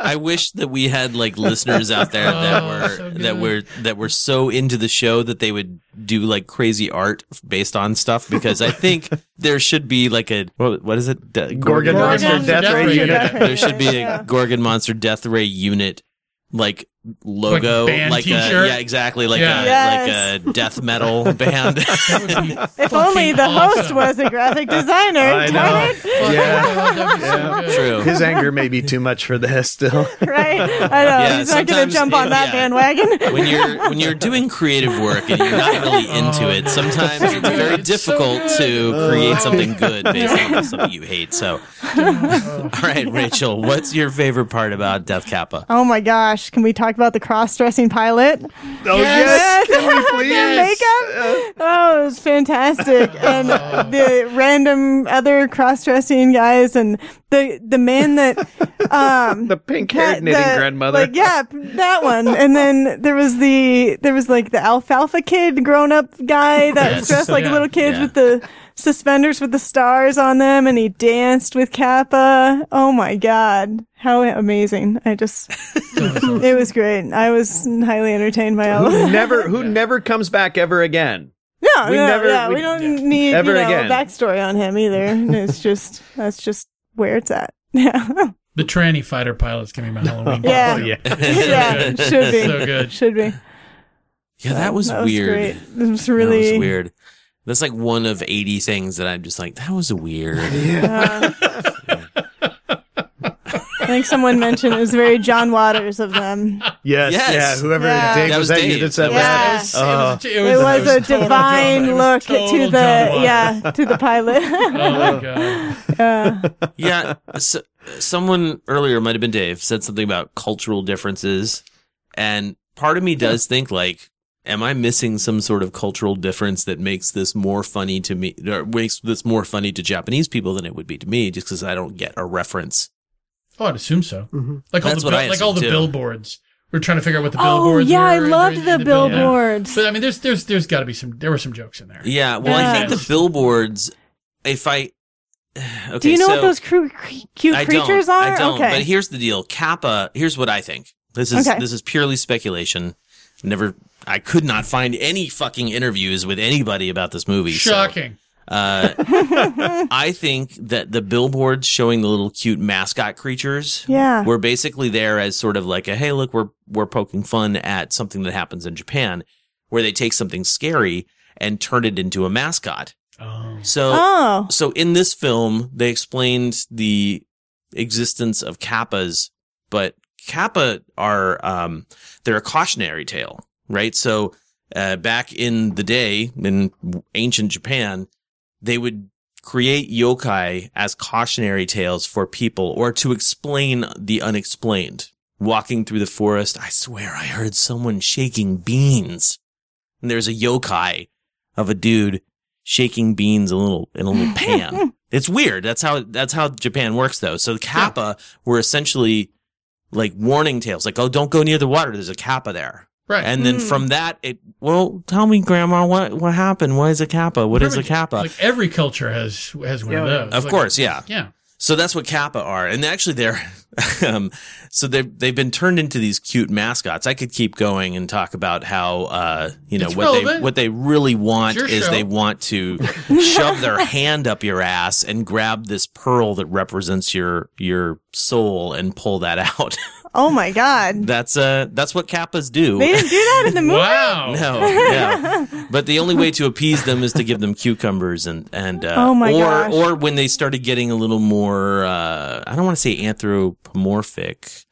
I wish that we had like listeners out there that Oh, were so that were that were so into the show that they would do like crazy art based on stuff because I think there should be like a what, what is it De- Gorgon, Gorgon Monster Monster Death, Death Ray Ray unit. unit. there should be a Gorgon Monster Death Ray unit like logo Like a band like a t-shirt? yeah exactly like Yeah. a Yes. like a death metal band That would be If only fucking the host was a graphic designer. I know. it. Yeah. That'd be so good. true His anger may be too much for this still. Right? I know. Yeah, He's not gonna jump on it- that yeah. bandwagon. when you're when you're doing creative work and you're not really into it, oh. sometimes it's very It's so difficult to good. create something good based on something you hate. So, all right, Rachel, what's your favorite part about Death Kappa? Oh my gosh. Can we talk about the cross dressing pilot? Oh Yes. yes, can we please? Their makeup. Oh, it was fantastic. And the random other cross dressing guys and the the man that um The pink Cat- haired knitting the- grandmother. Like, yeah, that one. And then there was the there was like the alfalfa kid grown up guy that Yes. was dressed like Yeah. a little kid Yeah. with the suspenders with the stars on them and he danced with Kappa. Oh my god. How amazing. I just it was great. I was highly entertained by all of who never who never comes back ever again. No, we no, never- yeah, we, we- don't need Ever you know, again. a backstory on him either. It's just that's just where it's at. Yeah. The tranny fighter pilot's gonna be my Halloween. Yeah. Yeah. yeah. Should be. So good. Should be. Yeah, that was weird. great. It was That really was weird. That's like one of 80 things that I'm just like, that was weird. Uh, I think someone mentioned it was very John Waters of them. Yes, Yes. yeah. Whoever Yeah. Dave That was was that you Dave. that said That Yeah. was that? It Oh. was, It was, a total divine John- it was look total to John the Waters. yeah to the pilot. Oh my god. yeah. yeah. So, someone earlier, might have been Dave, said something about cultural differences. And part of me does think like, am I missing some sort of cultural difference that makes this more funny to me, or makes this more funny to Japanese people than it would be to me, just because I don't get a reference. Oh, I'd assume so. Mm-hmm. Like all the what like all the too. billboards We're trying to figure out what the billboards. Oh, billboards yeah, were. I loved in the the bill- yeah. billboards. But I mean, there's there's there's got to be some. There were some jokes in there. Yeah, well, I think the billboards. If I okay, Do you know so what those cru- cre- cute I creatures don't, are? I don't. okay. But here's the deal: Kappa. Here's what I think. This is Okay. this is purely speculation. Never. I could not find any fucking interviews with anybody about this movie. so, Shocking. uh, I think that the billboards showing the little cute mascot creatures Yeah. were basically there as sort of like a hey, look, we're we're poking fun at something that happens in Japan, where they take something scary and turn it into a mascot. Oh. So oh. so in this film, they explained the existence of kappas, but kappa are um, they're a cautionary tale, right? So uh, back in the day in ancient Japan, they would create yokai as cautionary tales for people or to explain the unexplained. Walking through the forest, I swear I heard someone shaking beans. And there's a yokai of a dude shaking beans in a little in a little pan. It's weird. That's how that's how Japan works though. So the kappa were essentially like warning tales, like, oh, don't go near the water. There's a kappa there. Right. And then from that, it well, tell me, Grandma, what what happened? What is a kappa? What is a kappa? Like every culture has has one of those. of Like- course, yeah. Yeah. So that's what kappa are, and actually they're, um, so they have they've been turned into these cute mascots. I could keep going and talk about how, uh, you know, It's what they what they really want is show. they want to shove their hand up your ass and grab this pearl that represents your your soul and pull that out. Oh my god. that's uh that's what kappas do. They didn't do that in the movie. Wow. No, yeah. But the only way to appease them is to give them cucumbers and and uh, Oh my or gosh. or when they started getting a little more uh, I don't want to say anthropomorphic,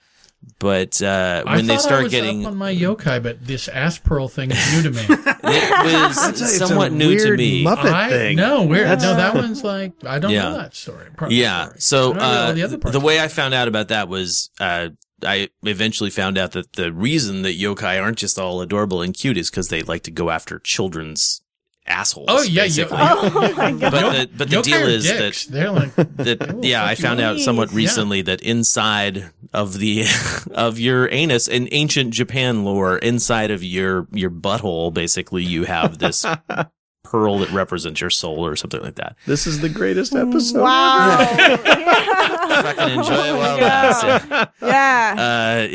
but uh, I when they thought I start was getting up on my yokai, but this ass pearl thing is new to me. it was It's a somewhat new to me. Muppet I, thing. No, where? That's- No, that one's like I don't Yeah. know that story. part Yeah. story. So I don't know all uh, the other parts. the way I found out about that was uh, I eventually found out that the reason that yokai aren't just all adorable and cute is because they like to go after children's assholes. Oh yeah, yo, basically. Oh my god. But the but the yokai deal is dicks. that they're like that yeah, I found out somewhat Jeez. recently that inside of the of your anus in ancient Japan lore, inside of your your butthole, basically you have this pearl that represents your soul or something like that. This is the greatest episode. Wow. Fucking enjoy it while it lasts. yeah. Uh,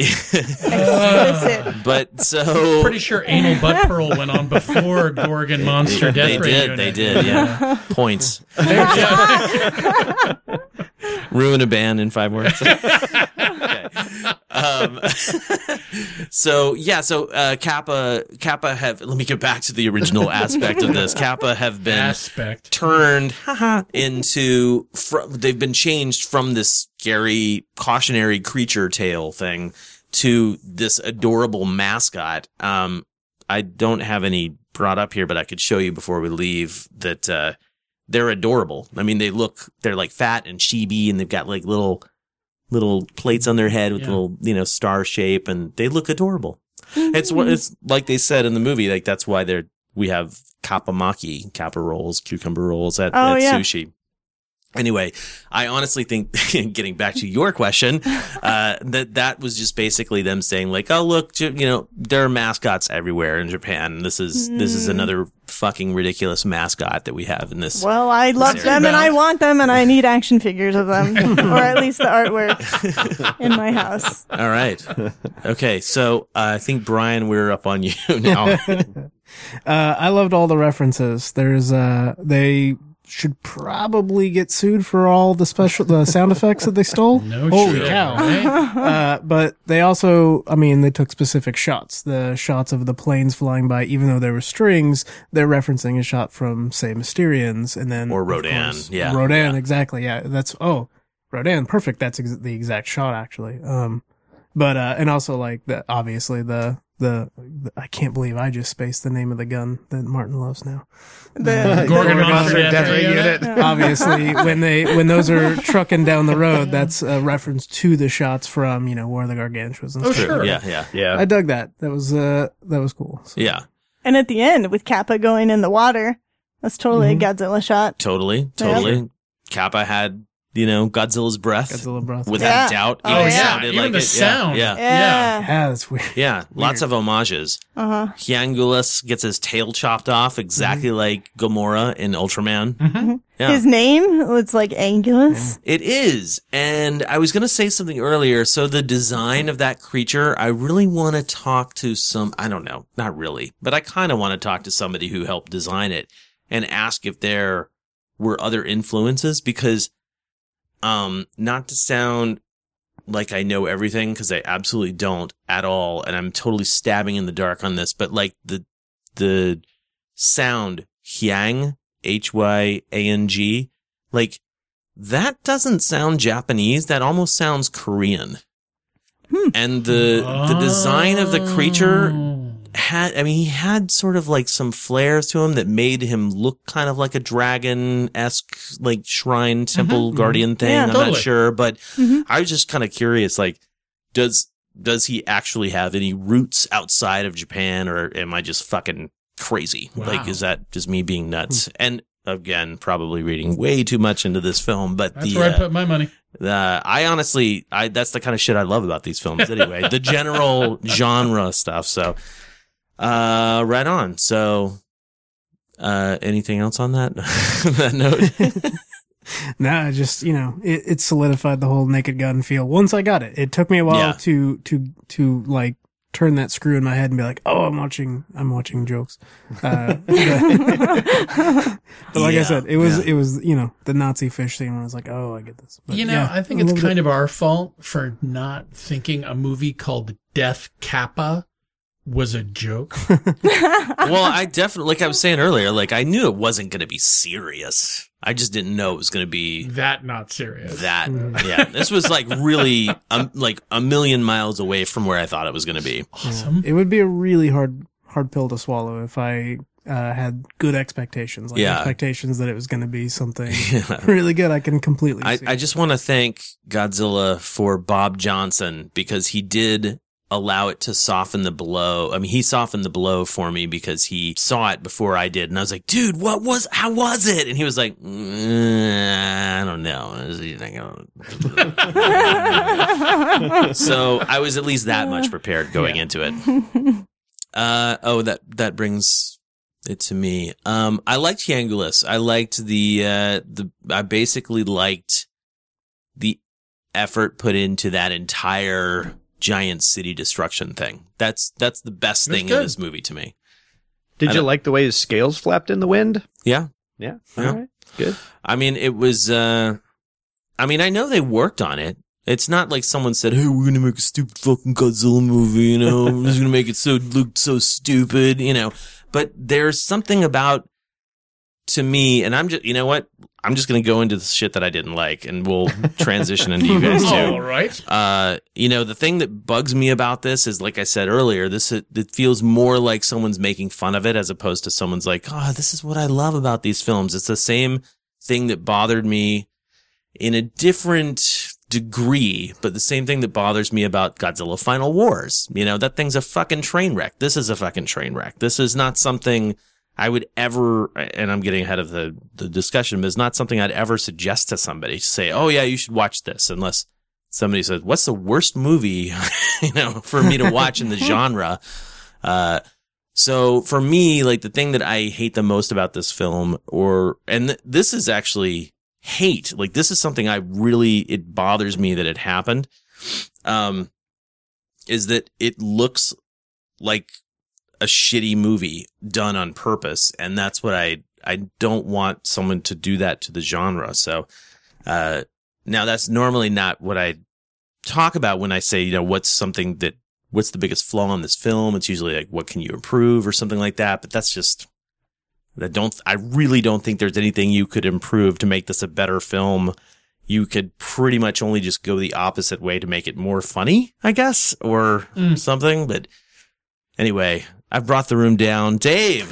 but so pretty sure anal butt pearl went on before Gorgon Monster Death they Radio did, they did, yeah. Points. Ruin a band in five words. okay. Um, so yeah, so uh, Kappa Kappa have. Let me get back to the original aspect of this. Kappa have been Aspect. turned haha, into from they've been changed from this scary cautionary creature tale thing to this adorable mascot. Um, I don't have any brought up here, but I could show you before we leave that uh, they're adorable. I mean, they look they're like fat and chibi, and they've got like little little plates on their head with Yeah. little you know star shape, and they look adorable. It's what mm-hmm. it's like they said in the movie. Like that's why they're we have kappamaki, kappa rolls, cucumber rolls at, Oh, at yeah. sushi. Anyway, I honestly think, getting back to your question, uh, that that was just basically them saying like, "Oh, look, you know, there are mascots everywhere in Japan. This is this is another fucking ridiculous mascot that we have in this." Well, I love Sorry. them and I want them and I need action figures of them, or at least the artwork in my house. All right, okay. So uh, I think Brian, we're up on you now. Uh, I loved all the references. There's, uh, they should probably get sued for all the special, the sound effects that they stole. No Holy shit, cow. right? Uh, but they also, I mean, they took specific shots. The shots of the planes flying by, even though there were strings, they're referencing a shot from, say, Mysterians, and then Or Rodan, course, yeah, Rodan, yeah. exactly. Yeah, that's oh, Rodan, perfect. That's ex- the exact shot, actually. Um, but uh, and also like the obviously the, the the I can't believe I just spaced the name of the gun that Martin loves now. The, Gorgon Gorgon Monster Death Death Radio Ray Unit. Unit. obviously when they when those are trucking down the road that's a reference to the shots from you know War of the Gargantuas and Oh, stuff. sure. yeah, yeah, Yeah. I dug that that was uh that was cool So- yeah. and at the end with Kappa going in the water, that's totally a Godzilla shot. Totally, Yeah. totally. Kappa had you know, Godzilla's breath. Godzilla breath. Without Yeah. doubt. Oh, even yeah. sounded Even like the it. sound. Yeah. Yeah. Yeah. Yeah, that's weird. Yeah, lots of homages. Uh huh. Hyangulus gets his tail chopped off exactly like Gomora in Ultraman. Mm-hmm. Yeah. His name, it's like Angulus. It is. And I was going to say something earlier. So the design of that creature, I really want to talk to some, I don't know, not really, but I kind of want to talk to somebody who helped design it and ask if there were other influences because, um, not to sound like I know everything because I absolutely don't at all. And I'm totally stabbing in the dark on this, but like the, the sound Hyang, H-Y-A-N-G, like that doesn't sound Japanese. That almost sounds Korean. And the, the design of the creature. Had, I mean, he had sort of like some flares to him that made him look kind of like a dragon-esque, like shrine temple guardian thing. Yeah, I'm totally. not sure, but Mhm. I was just kind of curious, like, does, does he actually have any roots outside of Japan or am I just fucking crazy? Wow. Like, is that just me being nuts? And again, probably reading way too much into this film, but That's the, where I uh, put my money. uh, I honestly, I that's the kind of shit I love about these films. Anyway, the general genre stuff. So, uh, right on. So, uh, anything else on that that note? Nah, just you know, it, it solidified the whole Naked Gun feel. Once I got it, it took me a while Yeah. to to to like turn that screw in my head and be like, oh, I'm watching, I'm watching jokes. Uh, but, but like Yeah, I said, it was yeah. it was you know the Nazi fish scene. Where I was like, oh, I get this. But you know, yeah, I think it's kind it. of our fault for not thinking a movie called Death Kappa was a joke. well, I definitely, like I was saying earlier, like I knew it wasn't going to be serious. I just didn't know it was going to be that not serious. that. Yeah, this was like really, um, like a million miles away from where I thought it was going to be. awesome. It would be a really hard hard pill to swallow if I uh, had good expectations, like Yeah. expectations that it was going to be something Yeah. really good. I can completely. I, see. I just want to thank Godzilla for Bob Johnson because he did allow it to soften the blow. I mean, he softened the blow for me because he saw it before I did. And I was like, dude, what was, how was it? And he was like, "Mm, I don't know. so I was at least that much prepared going into it. Uh, oh, that, that brings it to me. Um, I liked Hyangulus. I liked the, uh, the, I basically liked the effort put into that entire giant city destruction thing. That's, that's the best That's thing in this movie to me. Did you like the way his scales flapped in the wind? Yeah. Yeah. Yeah. All right. Good. I mean, it was, uh, I mean, I know they worked on it. It's not like someone said, Hey, we're going to make a stupid fucking Godzilla movie, you know, we're just going to make it so, look so stupid, you know, but there's something about, to me, and I'm just, you know what? I'm just going to go into the shit that I didn't like and we'll transition into you guys too. All right. Uh, you know, the thing that bugs me about this is, like I said earlier, this it feels more like someone's making fun of it as opposed to someone's like, "Oh, this is what I love about these films." It's the same thing that bothered me in a different degree, but the same thing that bothers me about Godzilla Final Wars. You know, that thing's a fucking train wreck. This is a fucking train wreck. This is not something I would ever, and I'm getting ahead of the, the discussion, but it's not something I'd ever suggest to somebody to say, oh yeah, you should watch this unless somebody says, what's the worst movie, you know, for me to watch in the genre? Uh, so for me, like the thing that I hate the most about this film or, and th- this is actually hate, like this is something I really, it bothers me that it happened. Um, is that it looks like a shitty movie done on purpose. And that's what I, I don't want someone to do that to the genre. So, uh, now that's normally not what I talk about when I say, you know, what's something that, what's the biggest flaw in this film? It's usually like, what can you improve or something like that. But that's just, I don't, I really don't think there's anything you could improve to make this a better film. You could pretty much only just go the opposite way to make it more funny, I guess, or Mm. something. But anyway, I've brought the room down. Dave,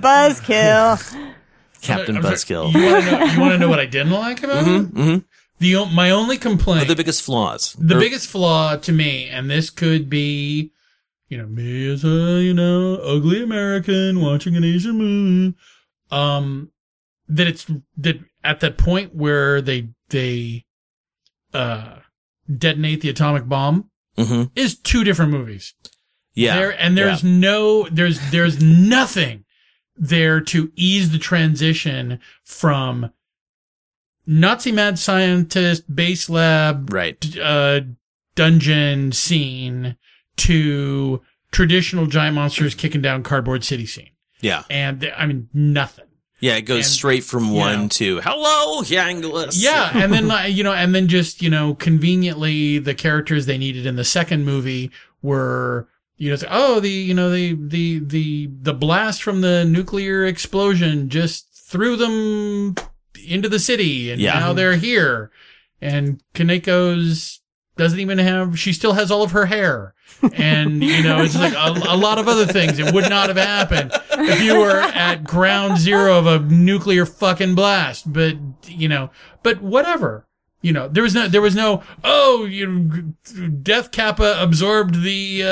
Buzzkill. Captain I'm sorry, Buzzkill. You want to know? You want to know what I didn't like about? Mm-hmm, mm-hmm. The o- my only complaint, the biggest flaws. the Or- biggest flaw to me, and this could be, you know, me as a you know ugly American watching an Asian movie, um, that it's that at that point where they they uh detonate the atomic bomb hmm is two different movies. Yeah. There and there's yeah. no there's there's nothing there to ease the transition from Nazi mad scientist base lab right. uh dungeon scene to traditional giant monsters kicking down cardboard city scene. Yeah. And I mean nothing. Yeah. It goes And, straight from one know. to hello. Yeah, and then like, you know, and then just you know, conveniently, the characters they needed in the second movie were you know, it's, oh, the you know the the the the blast from the nuclear explosion just threw them into the city, and Yeah. now they're here, and Kaneko's doesn't even have she still has all of her hair. And you know it's like a, a lot of other things. It would not have happened if you were at ground zero of a nuclear fucking blast. But you know but whatever you know there was no there was no oh you death kappa absorbed the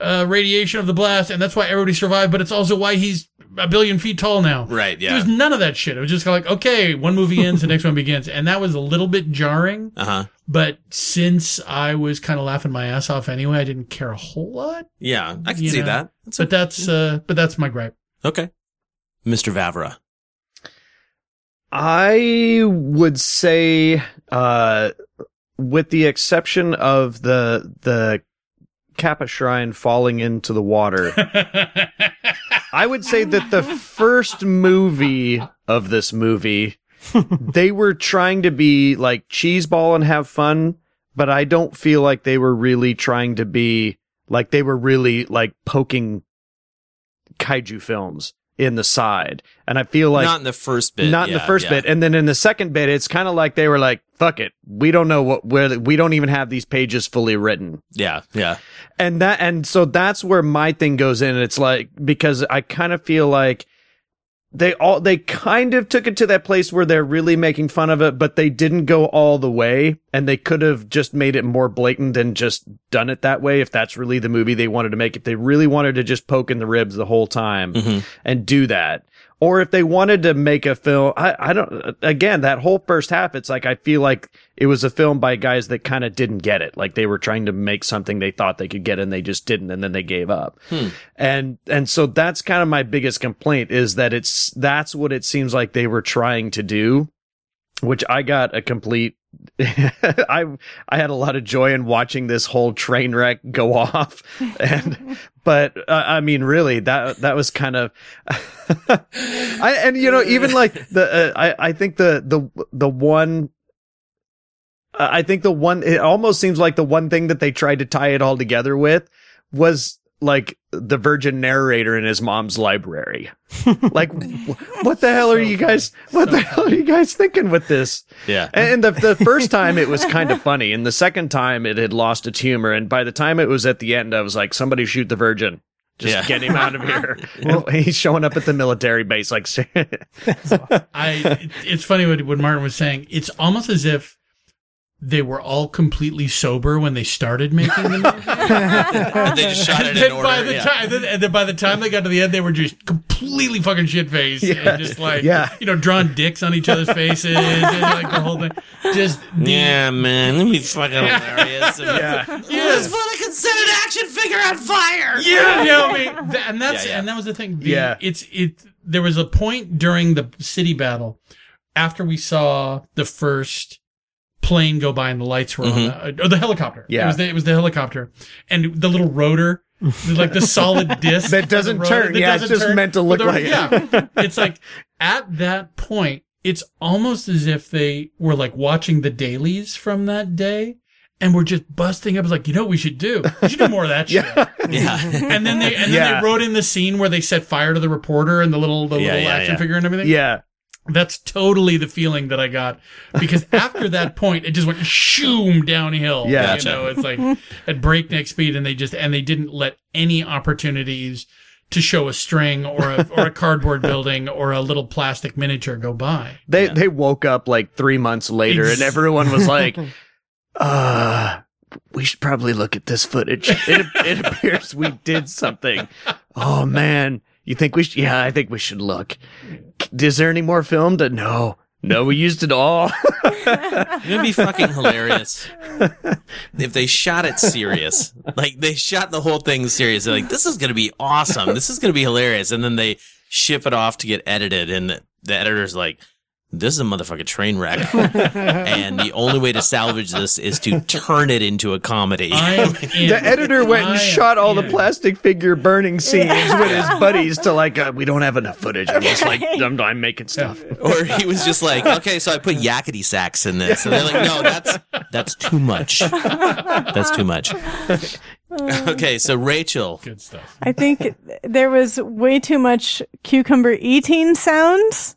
uh, uh, radiation of the blast and that's why everybody survived but it's also why he's a billion feet tall now Right. there Yeah. was none of that shit it was just kind of like okay one movie ends the next one begins and that was a little bit jarring Uh huh. but since I was kind of laughing my ass off anyway, I didn't care a whole lot. Yeah. I can see know, that. That's But that's uh, but that's my gripe. okay. Mr. Vavra. I would say, uh, with the exception of the the Kappa shrine falling into the water, I would say that the first movie of this movie, they were trying to be like cheeseball and have fun, but I don't feel like they were really trying to be like they were really like poking kaiju films in the side. And I feel like Not in the first bit. not in the first yeah. bit and then in the second bit it's kind of like they were like fuck it we don't know what where we don't even have these pages fully written Yeah. Yeah. and that and so that's where my thing goes in it's like because i kind of feel like they all they kind of took it to that place where they're really making fun of it but they didn't go all the way and they could have just made it more blatant and just done it that way if that's really the movie they wanted to make if they really wanted to just poke in the ribs the whole time Mm-hmm. and do that or if they wanted to make a film I, I don't again that whole first half it's like i feel like it was a film by guys that kind of didn't get it. Like they were trying to make something they thought they could get and they just didn't and then they gave up. Hmm. And and so that's kind of my biggest complaint is that it's that's what it seems like they were trying to do which i got a complete I I had a lot of joy in watching this whole train wreck go off, and but uh, I mean, really, that that was kind of, I and you know even like the uh, I I think the the the one. I think the one, it almost seems like the one thing that they tried to tie it all together with was like the virgin narrator in his mom's library. like, what the hell are you guys, what the hell are you guys thinking with this? Yeah. And the, the first time it was kind of funny, and the second time it had lost its humor. And by the time it was at the end, I was like, somebody shoot the virgin. Just Yeah. get him out of here. And he's showing up at the military base like, I it's funny what what Martin was saying. It's almost as if they were all completely sober when they started making the movie. they just shot it and in order. by the yeah. time, then, and then by the time they got to the end, they were just completely fucking shit faced Yeah. and just like, Yeah. you know, drawing dicks on each other's faces and like the whole thing. Just the, yeah, man, that'd be fucking hilarious. yeah. yes. put a considered action figure on fire. Yeah, you know, I mean, and that's Yeah, yeah. and that was the thing. The, Yeah. it's it. There was a point during the city battle after we saw the first plane go by and the lights were on, the, or the helicopter. Mm-hmm. Yeah. it was the, it was the helicopter and the little rotor. like the solid disc That doesn't rotor turn. that Yeah, it's doesn't just meant to look The- like it. yeah it's like at that point it's almost as if they were like watching the dailies from that day and were just busting up it's like you know what we should do we should do more of that shit Yeah. and then they and then Yeah. they wrote in the scene where they set fire to the reporter and the little the Yeah, little yeah, action yeah. figure and everything. Yeah. That's totally the feeling that I got because after that point it just went shoom downhill. Yeah. you Gotcha. know, it's like at breakneck speed, and they just and they didn't let any opportunities to show a string or a or a cardboard building or a little plastic miniature go by. They they woke up like three months later, Ex- and everyone was like, "Uh, we should probably look at this footage. It it appears we did something. Oh man, you think we should? Yeah, I think we should look. Is there any more filmed? No, No, we used it all. It would be fucking hilarious if they shot it serious. Like they shot the whole thing serious. They're like, this is gonna be awesome. This is gonna be hilarious. And then they ship it off to get edited, and the, the editor's like, this is a motherfucking train wreck. and the only way to salvage this is to turn it into a comedy. The editor went and am shot all the plastic figure burning scenes with his buddies to like, uh, we don't have enough footage. I'm just like, I'm, I'm making stuff. or he was just like, okay, so I put Yakety Sax in this. And they're like, no, that's that's too much. That's too much. Okay, so Rachel. Good stuff. I think there was way too much cucumber eating sounds.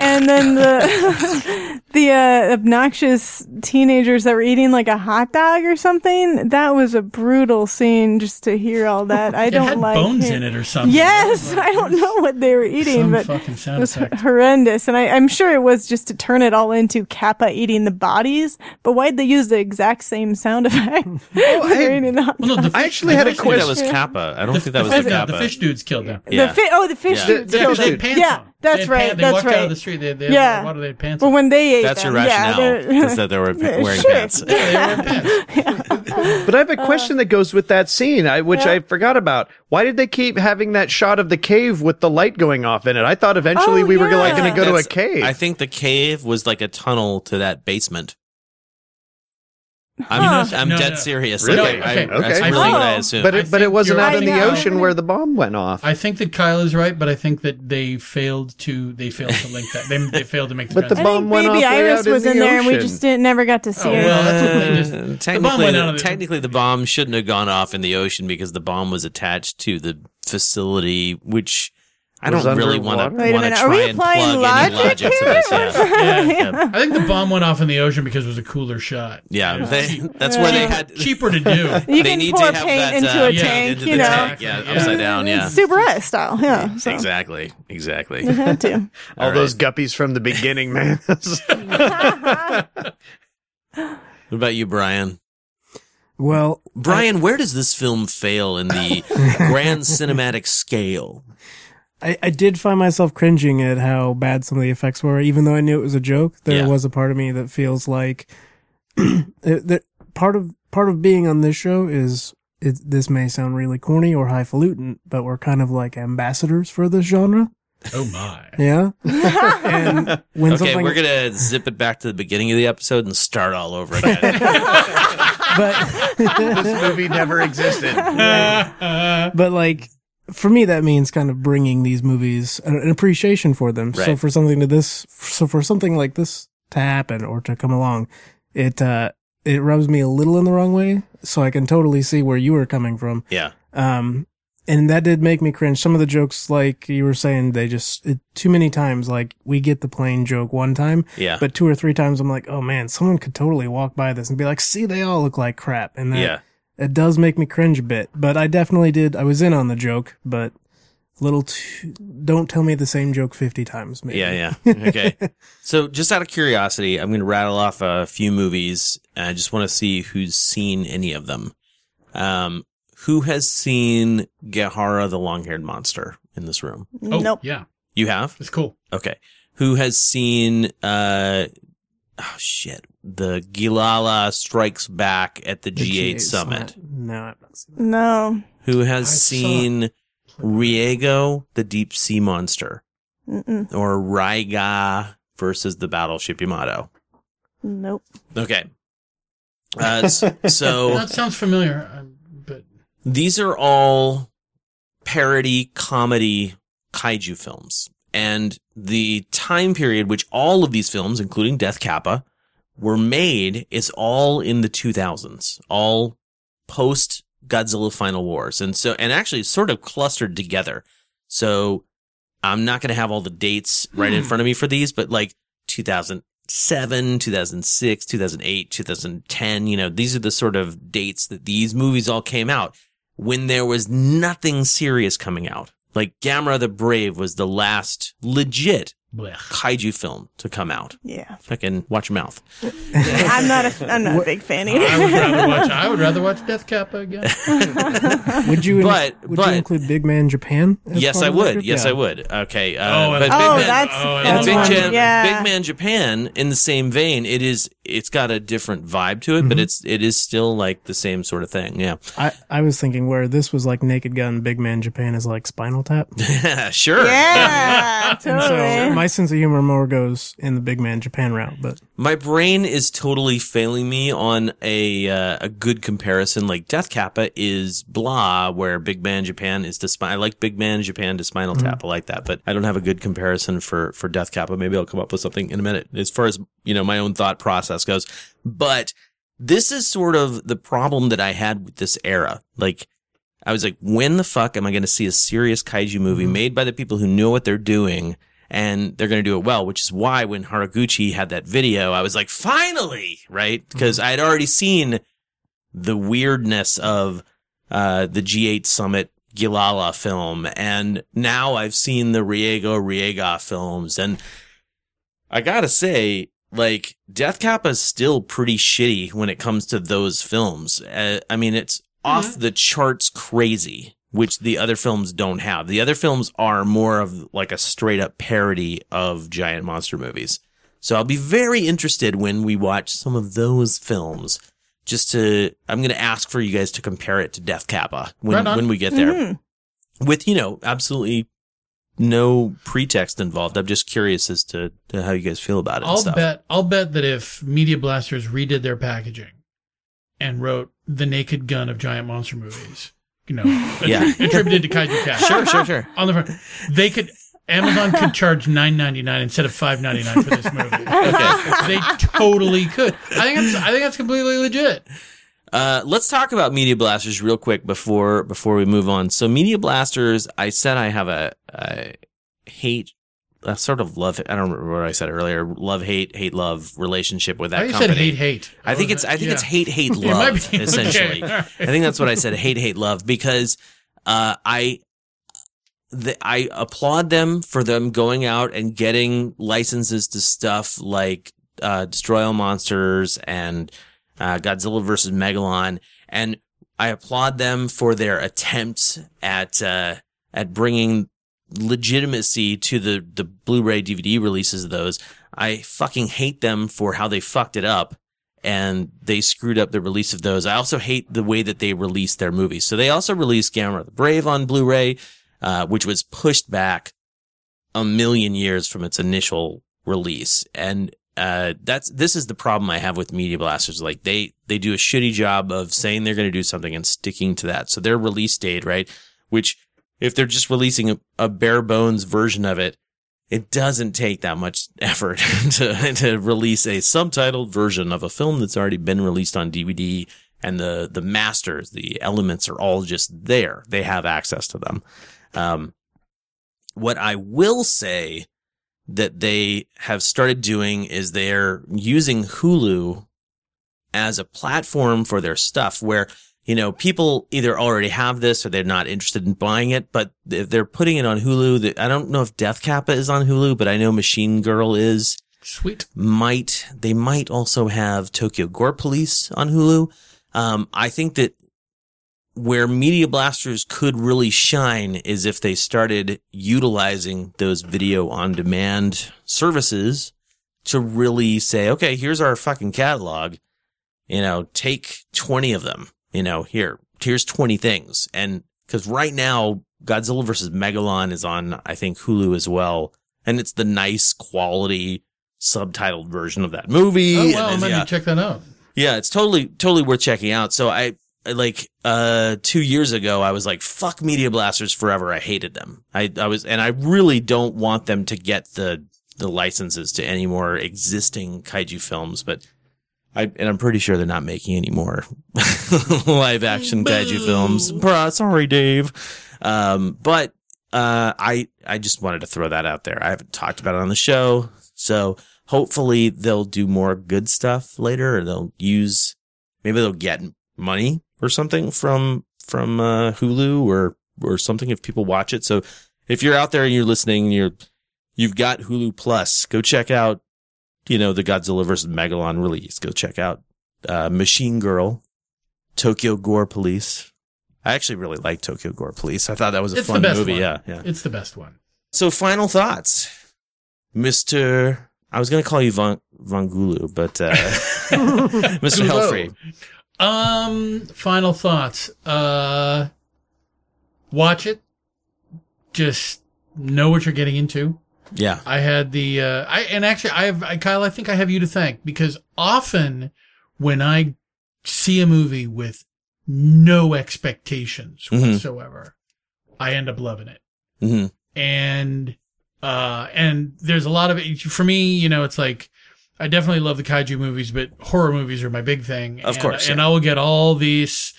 And then the the uh, obnoxious teenagers that were eating like a hot dog or something. That was a brutal scene just to hear all that. I It don't had like bones it. in it or something. Yes, I don't know what they were eating, Some but fucking it sound was effect. horrendous. And I, I'm sure it was just to turn it all into Kappa eating the bodies. But why'd they use the exact same sound effect? when they're eating the hot Well, no, the I actually the had a fish- I think that was Kappa. I don't The, think that was the, the fish- Kappa. the fish dudes killed them. Yeah. The fi- oh, the fish Yeah. dudes They, killed they had it. pants Yeah, on. That's They had right. pant- They that's walked right. out of the street. They, they Yeah. Had, why they pants But when they ate That's your them, yeah, rationale. they're- is that they were wearing sure. pants. Yeah, they were pants. But I have a question that goes with that scene, I, which I forgot about. Why did they keep having that shot of the cave with the light going off in it? I thought eventually Oh, we were like going to go to a cave. I think the cave was like a tunnel to that basement. I'm, Huh. I'm No, dead no. serious. Really? Like, I- I- Okay. That's Okay. really what I assume. but I it, but it wasn't you're out in the I ocean where the bomb went off. I think that Kyle is right, but I think that they failed to they failed to link that. They, they failed to make the But the bomb think went Baby off way Iris out in was the in there, and we just didn't never got to see Oh, her. well, that's just. Uh, the bomb technically, went the, out of the- technically, the bomb shouldn't have gone off in the ocean because the bomb was attached to the facility, which I don't really want to underwater? Wait a to minute, are try we and applying plug any logic logic to this. Yeah, Yeah. yeah. I think the bomb went off in the ocean because it was a cooler shot. Yeah, It they, that's where they had cheaper to do. You they can need pour to have paint that into uh, a yeah, tank, into you know. tank, yeah, Yeah. upside down, yeah. Super S style, yeah. So. Exactly, exactly. Had to. All All those guppies from the beginning, man. What about you, Brian? Well, Brian, where does this film fail in the grand cinematic scale? I, I did find myself cringing at how bad some of the effects were, even though I knew it was a joke. There Yeah. was a part of me that feels like that part of part of being on this show is it, this may sound really corny or highfalutin, but we're kind of like ambassadors for this genre. Oh my! Yeah, and when Okay, something, we're gonna zip it back to the beginning of the episode and start all over again. but this movie never existed. but like for me that means kind of bringing these movies an, appreciation for them. So for something to this so for something like this to happen or to come along it uh it rubs me a little in the wrong way so i can totally see where you were coming from. Yeah, um and that did make me cringe. Some of the jokes like you were saying they just it, too many times like we get the plain joke one time yeah, but two or three times i'm like oh man someone could totally walk by this and be like see they all look like crap and that, yeah. It does make me cringe a bit, but I definitely did. I was in on the joke, but a little too. Don't tell me the same joke fifty times. Maybe. Yeah, yeah. Okay. so, just out of curiosity, I'm going to rattle off a few movies. And I just want to see who's seen any of them. Um, who has seen Gehara the long-haired monster in this room? Oh, Nope. yeah, You have? it's cool. Okay. Who has seen, uh, oh shit, the Gilala strikes back at the, The G8 summit? No, I've not seen No. Who has I seen Reigo, the deep sea monster? Mm-mm. Or Raiga versus the battleship Yamato? Nope. Okay. Uh, so That sounds familiar, um, but these are all parody comedy kaiju films. And the time period which all of these films, including Death Kappa, were made is all in the 2000s, all post Godzilla Final Wars. And so, and actually sort of clustered together. So I'm not going to have all the dates right in hmm. front of me for these, but like 2007, 2006, 2008, 2010, you know, these are the sort of dates that these movies all came out when there was nothing serious coming out. Like Gamera the Brave was the last legit Blech. kaiju film to come out. Yeah. Fucking watch your mouth. I'm not a, I'm not a big fan either. I would rather watch. I would rather watch Death Kappa again. Would you? But- would but- you include Big Man Japan? yes, I would. Yes, Yeah. I would. Okay. Uh, Oh, but and- Big Oh, Man, that's, Oh, and and that's Big, one. Jam, yeah. Big Man Japan in the same vein. It is. It's got a different vibe to it, Mm-hmm. but it's it is still like the same sort of thing. Yeah. I, I was thinking where this was like Naked Gun, Big Man Japan is like Spinal Tap. Yeah, sure. Yeah, totally. So my sense of humor more goes in the Big Man Japan route, but My brain is totally failing me on a uh, a good comparison. Like Death Kappa is blah, where Big Man Japan is to spine. I like Big Man Japan to Spinal Mm-hmm. Tap. I like that, but I don't have a good comparison for for Death Kappa. Maybe I'll come up with something in a minute. As far as you know, my own thought process goes, but this is sort of the problem that I had with this era. Like. I was like, when the fuck am I going to see a serious kaiju movie made by the people who know what they're doing and they're going to do it well, which is why when Haraguchi had that video, I was like, finally, right? Because I had already seen the weirdness of, uh, the G8 Summit Gilala film. And now I've seen the Reigo Riega films. And I gotta say, like, Death Kappa is still pretty shitty when it comes to those films. Uh, I mean, it's off the charts crazy, which the other films don't have. The other films are more of like a straight up parody of giant monster movies. So I'll be very interested when we watch some of those films. Just to, I'm going to ask for you guys to compare it to Death Kappa when, Right when we get there. Mm-hmm. With, you know, absolutely no pretext involved. I'm just curious as to, to how you guys feel about it I'll stuff. bet. I'll bet that if Media Blasters redid their packaging and wrote the Naked Gun of giant monster movies, you know, Yeah. attributed to Kaiju Cast, Sure, sure, sure. on the front, they could. Amazon could charge nine ninety nine instead of five ninety nine for this movie. Okay. They totally could. I think that's. I think that's completely legit. Uh, let's talk about Media Blasters real quick before before we move on. So Media Blasters, I said I have a, a hate, a sort of love. I don't remember what I said earlier. Love, hate, hate, love relationship with that I think you company. said hate, hate. I think it's I think it's hate, hate, love be. essentially. Okay. Right. I think that's what I said. Hate, hate, love because uh, I. The, I applaud them for them going out and getting licenses to stuff like uh, Destroy All Monsters and uh, Godzilla versus Megalon, and I applaud them for their attempts at uh, at bringing legitimacy to the the Blu-ray DVD releases of those. I fucking hate them for how they fucked it up and they screwed up the release of those. I also hate the way that they released their movies. So they also released Gamera the Brave on Blu-ray, uh, which was pushed back a million years from its initial release. And uh, that's this is the problem I have with Media Blasters. Like they they do a shitty job of saying they're going to do something and sticking to that. So their release date, right? Which if they're just releasing a, a bare bones version of it, it doesn't take that much effort to to release a subtitled version of a film that's already been released on DVD and the the masters, the elements are all just there. They have access to them. Um, what I will say that they have started doing is they're using Hulu as a platform for their stuff where you know, people either already have this or they're not interested in buying it, but they're putting it on Hulu, I don't know if Death Kappa is on Hulu, but I know Machine Girl is. Sweet. Might, they might also have Tokyo Gore Police on Hulu. Um, I think that where Media Blasters could really shine is if they started utilizing those video on demand services to really say, okay, here's our fucking catalog. You know, take 20 of them, you know, here, here's 20 things. And cause right now Godzilla versus Megalon is on, I think Hulu as well. And it's the nice quality subtitled version of that movie. Oh And well, I then, yeah. check that out. Yeah, it's totally totally worth checking out. So I I, like uh 2 years ago I was like fuck Media Blasters forever. I hated them. I I was and I really don't want them to get the the licenses to any more existing kaiju films, but I and I'm pretty sure they're not making any more live action kaiju films. Bruh, sorry Dave. Um but uh I I just wanted to throw that out there. I haven't talked about it on the show. So hopefully they'll do more good stuff later or they'll use maybe they'll get money or something from from uh, Hulu or or something if people watch it. So if you're out there and you're listening and you're You've got Hulu Plus. Go check out, you know, the Godzilla vs. Megalon release. Go check out uh, Machine Girl, Tokyo Gore Police. I actually really like Tokyo Gore Police. I thought that was a It's fun movie. one. Yeah, yeah. It's the best one. So, final thoughts, Mister. I was going to call you Von Von Gulu, but uh, Mister. Helfrey. Um, final thoughts. Uh, watch it. Just know what you're getting into. Yeah, I had the, uh, I, and actually I have, I, Kyle, I think I have you to thank because often when I see a movie with no expectations Mhm. whatsoever, I end up loving it. hmm and uh and there's a lot of it for me you know it's like i definitely love the kaiju movies but horror movies are my big thing Of and, course, and i will get all these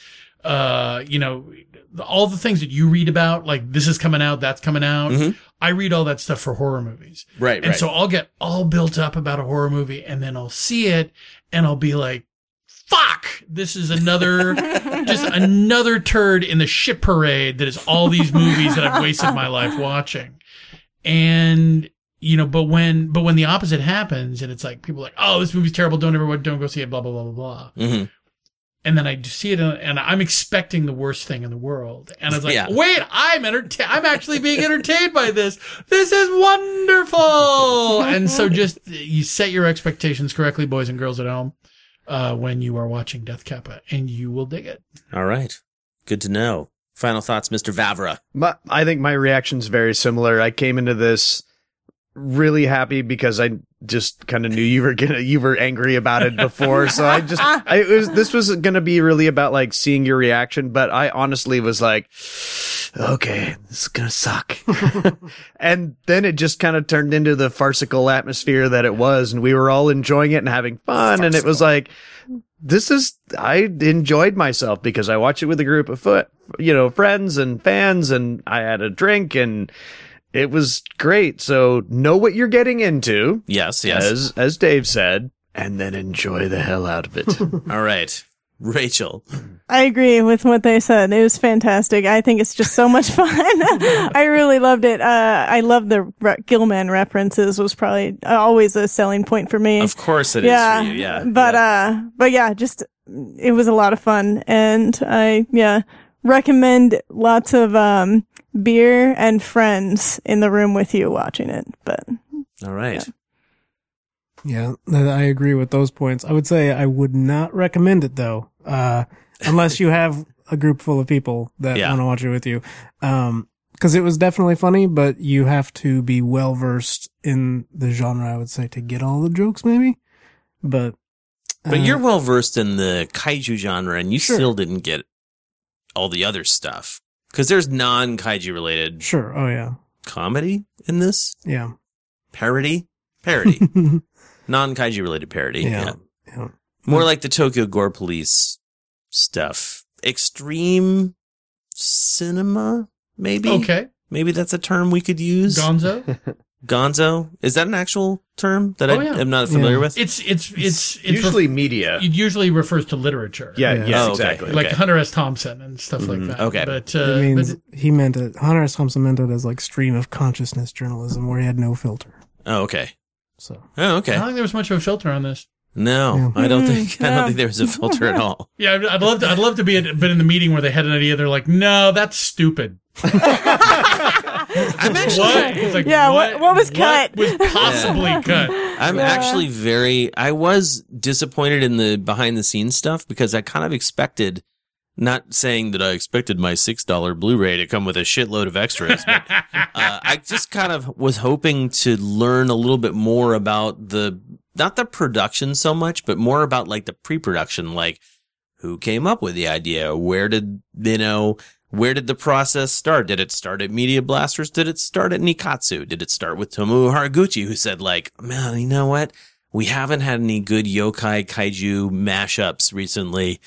uh you know all the things that you read about like this is coming out that's coming out Mhm. i read all that stuff for horror movies right, and right. so i'll get all built up about a horror movie and then i'll see it and i'll be like fuck this is another just another turd in the shit parade that is all these movies that I've wasted my life watching. And you know, but when but when the opposite happens and it's like people are like, oh, this movie's terrible, don't ever don't go see it, blah blah blah blah blah. hmm And then I just see it and- and I'm expecting the worst thing in the world. And I was like, Yeah. wait, I'm entertained. I'm actually being entertained by this. This is wonderful. and so just you set your expectations correctly, boys and girls at home, uh, when you are watching Death Kappa and you will dig it. All right, good to know. Final thoughts, Mister Vavra. My, I think my reaction's very similar. I came into this really happy because I just kind of knew you were gonna you were angry about it before, so I just I it was this was gonna be really about like seeing your reaction, but I honestly was like, okay, this is gonna suck, and then it just kind of turned into the farcical atmosphere that it was, and we were all enjoying it and having fun, and it was like. This is, I enjoyed myself because I watched it with a group of foot, you know, friends and fans and I had a drink and it was great. So know what you're getting into, Yes, yes. as, as Dave said, and then enjoy the hell out of it. All right, Rachel. I agree with what they said. It was fantastic. I think it's just so much fun. I really loved it. Uh, I love the re- Gill-man references was probably always a selling point for me. Of course it is yeah, for you. Yeah, But, yeah. uh, but yeah, just, it was a lot of fun. And I, yeah, recommend lots of, um, beer and friends in the room with you watching it. But all right. Yeah, th- I agree with those points. I would say I would not recommend it though, uh, unless you have a group full of people that Yeah. want to watch it with you. Um, cause it was definitely funny, but you have to be well versed in the genre, I would say, to get all the jokes maybe. But, But uh, you're well versed in the kaiju genre, and you Sure. still didn't get all the other stuff because there's non kaiju related sure. Oh yeah. comedy in this Yeah. parody, parody, non kaiju related parody. Yeah. Yeah. yeah. more like the Tokyo Gore Police stuff. Extreme cinema, maybe. Okay. Maybe that's a term we could use. Gonzo. Gonzo. Is that an actual term that Oh, I am not familiar Yeah. with? It's it's it's it's Usually media. it usually refers to literature. Yeah, Yeah. yeah, Oh, okay. exactly. like Okay. Hunter S. Thompson and stuff Mhm. like that. Okay. but uh, it means but he meant it. Hunter S. Thompson meant it as like stream of consciousness journalism where he had no filter. oh, okay. So Oh, I don't think there was much of a filter on this. No, Yeah. I don't think I don't think there was a filter at all. Yeah, I'd, I'd love to. I'd love to be at, been in the meeting where they had an idea. They're like, "No, that's stupid." I'm actually What? Like, Yeah, what- what was cut? was possibly cut? I'm Yeah. actually very I was disappointed in the behind the scenes stuff because I kind of expected not saying that I expected my six dollar Blu-ray to come with a shitload of extras, but uh, I just kind of was hoping to learn a little bit more about the not the production so much, but more about like the pre-production, like who came up with the idea, where did you know, where did the process start? Did it start at Media Blasters? Did it start at Nikkatsu? Did it start with Tomoo Haraguchi, who said like, man, you know what? We haven't had any good yokai kaiju mashups recently.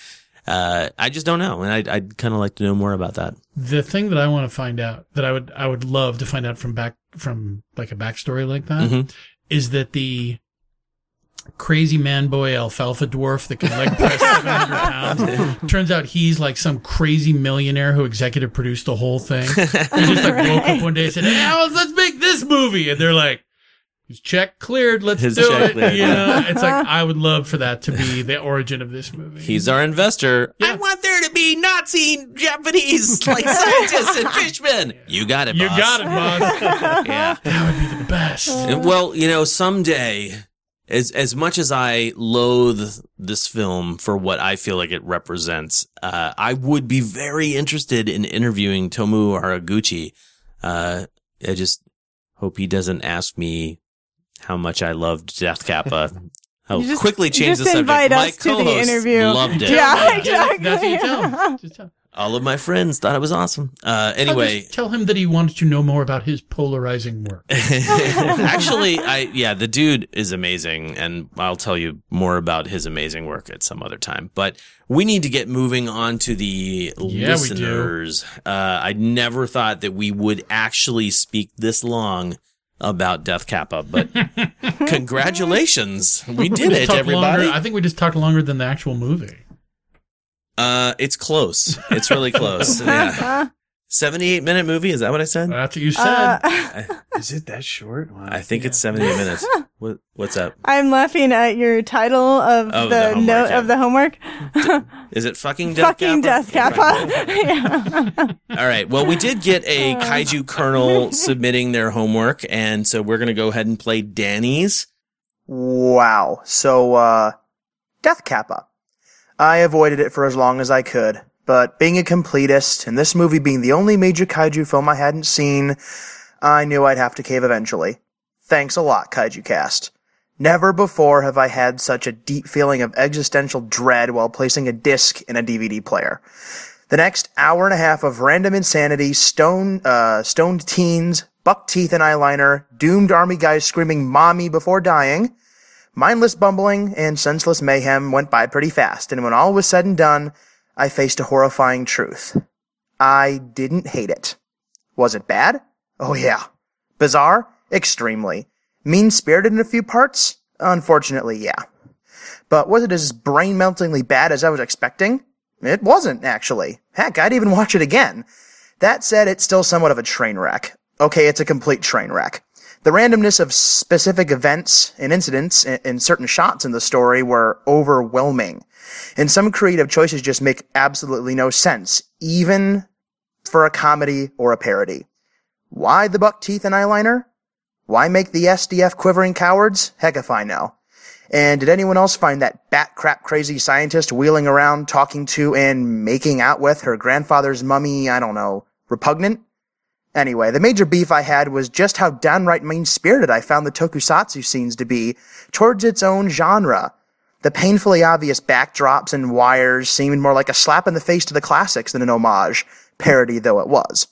Uh, I just don't know, and I'd, I'd kind of like to know more about that. The thing that I want to find out that I would I would love to find out from back from like a backstory like that is Mhm. that the crazy man boy alfalfa dwarf that can leg press 700 pounds. Turns out he's like some crazy millionaire who executive produced the whole thing. He just like woke up one day and said, hey, Alice, let's make this movie. And they're like, his check cleared. Let's His do it. cleared. You know, it's like, uh-huh. I would love for that to be the origin of this movie. He's our investor. I want there to be Nazi Japanese like scientists and fishmen. You got it. You got it, boss. Yeah. That would be the best. Well, you know, someday, as as much as I loathe this film for what I feel like it represents, uh, I would be very interested in interviewing Tomoo Haraguchi. Uh, I just hope he doesn't ask me how much I loved Death Kappa. I'll You just- quickly change just the subject. invite My us to the co-hosts interview. Loved it. Yeah, That's what you exactly. tell him. Just tell, All of my friends thought it was awesome. Uh, anyway, Just tell him that he wanted to know more about his polarizing work. Actually, I yeah, the dude is amazing, and I'll tell you more about his amazing work at some other time. But we need to get moving on to the Yeah, we do. listeners. Uh, I never thought that we would actually speak this long about Death Kappa, but congratulations, we did just it, everybody. Longer, I think we just talked longer than the actual movie. Uh, it's close. It's really close. Yeah, seventy-eight minute movie. Is that what I said? That's what you said. Uh, Is it that short? Wow. I think it's seventy-eight minutes. What, what's up? I'm laughing at your title of Of the, the homework, note yeah. of the homework. Is it fucking Death Fucking Kappa? Death Kappa. yeah. All right. Well, we did get a kaiju colonel submitting their homework, and so we're going to go ahead and play Danny's. Wow. So, uh, Death Kappa. I avoided it for as long as I could, but being a completist and this movie being the only major kaiju film I hadn't seen, I knew I'd have to cave eventually. Thanks a lot, Kaiju Cast. Never before have I had such a deep feeling of existential dread while placing a disc in a DVD player. The next hour and a half of random insanity, stone, uh, stoned teens, buck teeth and eyeliner, doomed army guys screaming mommy before dying, mindless bumbling, and senseless mayhem went by pretty fast, and when all was said and done, I faced a horrifying truth. I didn't hate it. Was it bad? Oh yeah. Bizarre? Extremely. Mean spirited in a few parts? Unfortunately, yeah. But was it as brain meltingly bad as I was expecting? It wasn't, actually. Heck, I'd even watch it again. That said, it's still somewhat of a train wreck. Okay, it's a complete train wreck. The randomness of specific events and incidents in, in certain shots in the story were overwhelming. And some creative choices just make absolutely no sense, even for a comedy or a parody. Why the buck teeth and eyeliner? Why make the SDF quivering cowards? Heck if I know. And did anyone else find that bat crap crazy scientist wheeling around talking to and making out with her grandfather's mummy, I don't know, repugnant? Anyway, the major beef I had was just how downright mean spirited I found the tokusatsu scenes to be towards its own genre. The painfully obvious backdrops and wires seemed more like a slap in the face to the classics than an homage, parody though it was.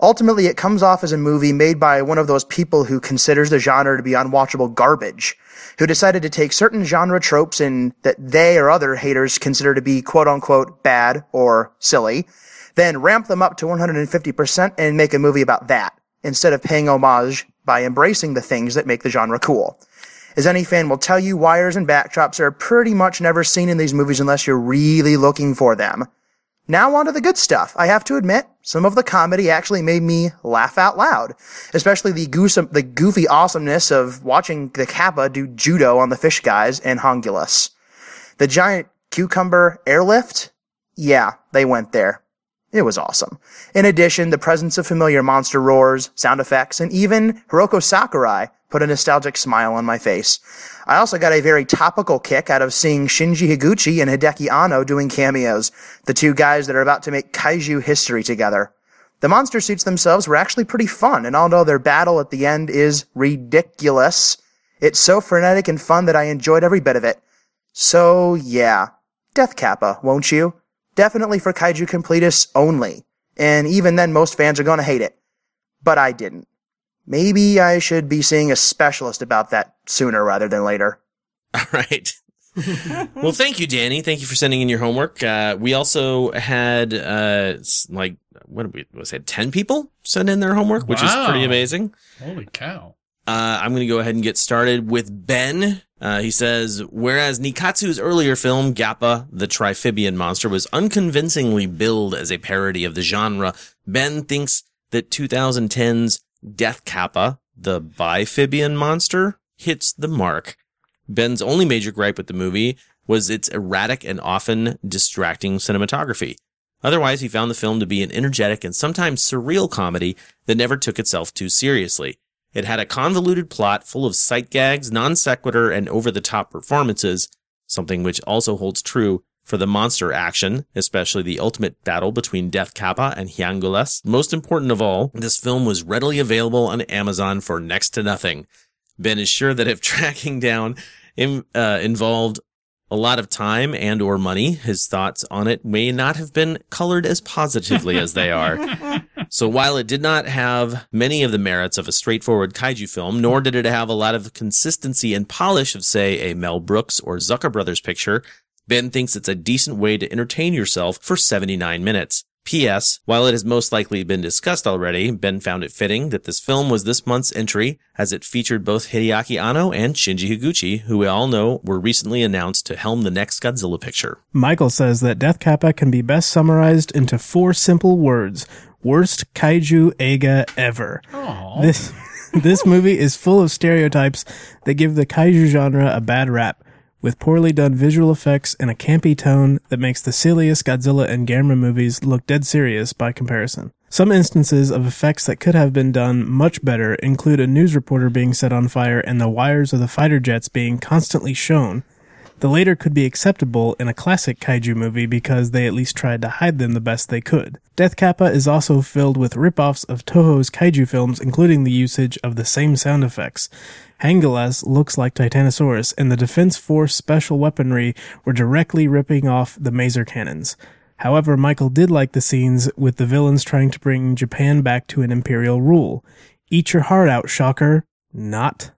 Ultimately, it comes off as a movie made by one of those people who considers the genre to be unwatchable garbage, who decided to take certain genre tropes and that they or other haters consider to be quote unquote bad or silly, then ramp them up to 150% and make a movie about that, instead of paying homage by embracing the things that make the genre cool. As any fan will tell you, wires and backdrops are pretty much never seen in these movies unless you're really looking for them. Now on to the good stuff. I have to admit, some of the comedy actually made me laugh out loud, especially the the goofy awesomeness of watching the Kappa do judo on the fish guys and Hongulus. The giant cucumber airlift? Yeah, they went there. It was awesome. In addition, the presence of familiar monster roars, sound effects, and even Hiroko Sakurai put a nostalgic smile on my face. I also got a very topical kick out of seeing Shinji Higuchi and Hideaki Anno doing cameos, the two guys that are about to make kaiju history together. The monster suits themselves were actually pretty fun, and although their battle at the end is ridiculous, it's so frenetic and fun that I enjoyed every bit of it. So yeah, Death Kappa, won't you? Definitely for kaiju completists only. And even then most fans are gonna hate it. But I didn't. Maybe I should be seeing a specialist about that sooner rather than later. All right. well, thank you, Danny. Thank you for sending in your homework. Uh, we also had uh, like what did we was it ten people send in their homework, which is pretty amazing. Holy cow. Uh, I'm going to go ahead and get started with Ben. Uh, he says, whereas Nikkatsu's earlier film, Gappa, the Triphibian monster, was unconvincingly billed as a parody of the genre, Ben thinks that 2010's Death Kappa, the Biphibian monster, hits the mark. Ben's only major gripe with the movie was its erratic and often distracting cinematography. Otherwise, he found the film to be an energetic and sometimes surreal comedy that never took itself too seriously. It had a convoluted plot full of sight gags, non sequitur, and over the top performances, something which also holds true for the monster action, especially the ultimate battle between Death Kappa and Hyanguless. Most important of all, this film was readily available on Amazon for next to nothing. Ben is sure that if tracking down uh, involved a lot of time and or money, his thoughts on it may not have been colored as positively as they are. So while it did not have many of the merits of a straightforward kaiju film, nor did it have a lot of consistency and polish of, say, a Mel Brooks or Zucker Brothers picture, Ben thinks it's a decent way to entertain yourself for 79 minutes. P.S. While it has most likely been discussed already, Ben found it fitting that this film was this month's entry as it featured both Hideaki Anno and Shinji Higuchi, who we all know were recently announced to helm the next Godzilla picture. Michael says that Death Kappa can be best summarized into four simple words. Worst kaiju eiga ever. Aww. This this movie is full of stereotypes that give the kaiju genre a bad rap with poorly done visual effects and a campy tone that makes the silliest Godzilla and Gamera movies look dead serious by comparison. Some instances of effects that could have been done much better include a news reporter being set on fire and the wires of the fighter jets being constantly shown. The later could be acceptable in a classic kaiju movie because they at least tried to hide them the best they could. Death Kappa is also filled with rip-offs of Toho's kaiju films, including the usage of the same sound effects. Hyanguless looks like Titanosaurus, and the Defense Force special weaponry were directly ripping off the Maser cannons. However, Michael did like the scenes with the villains trying to bring Japan back to an imperial rule. Eat your heart out, shocker. Not.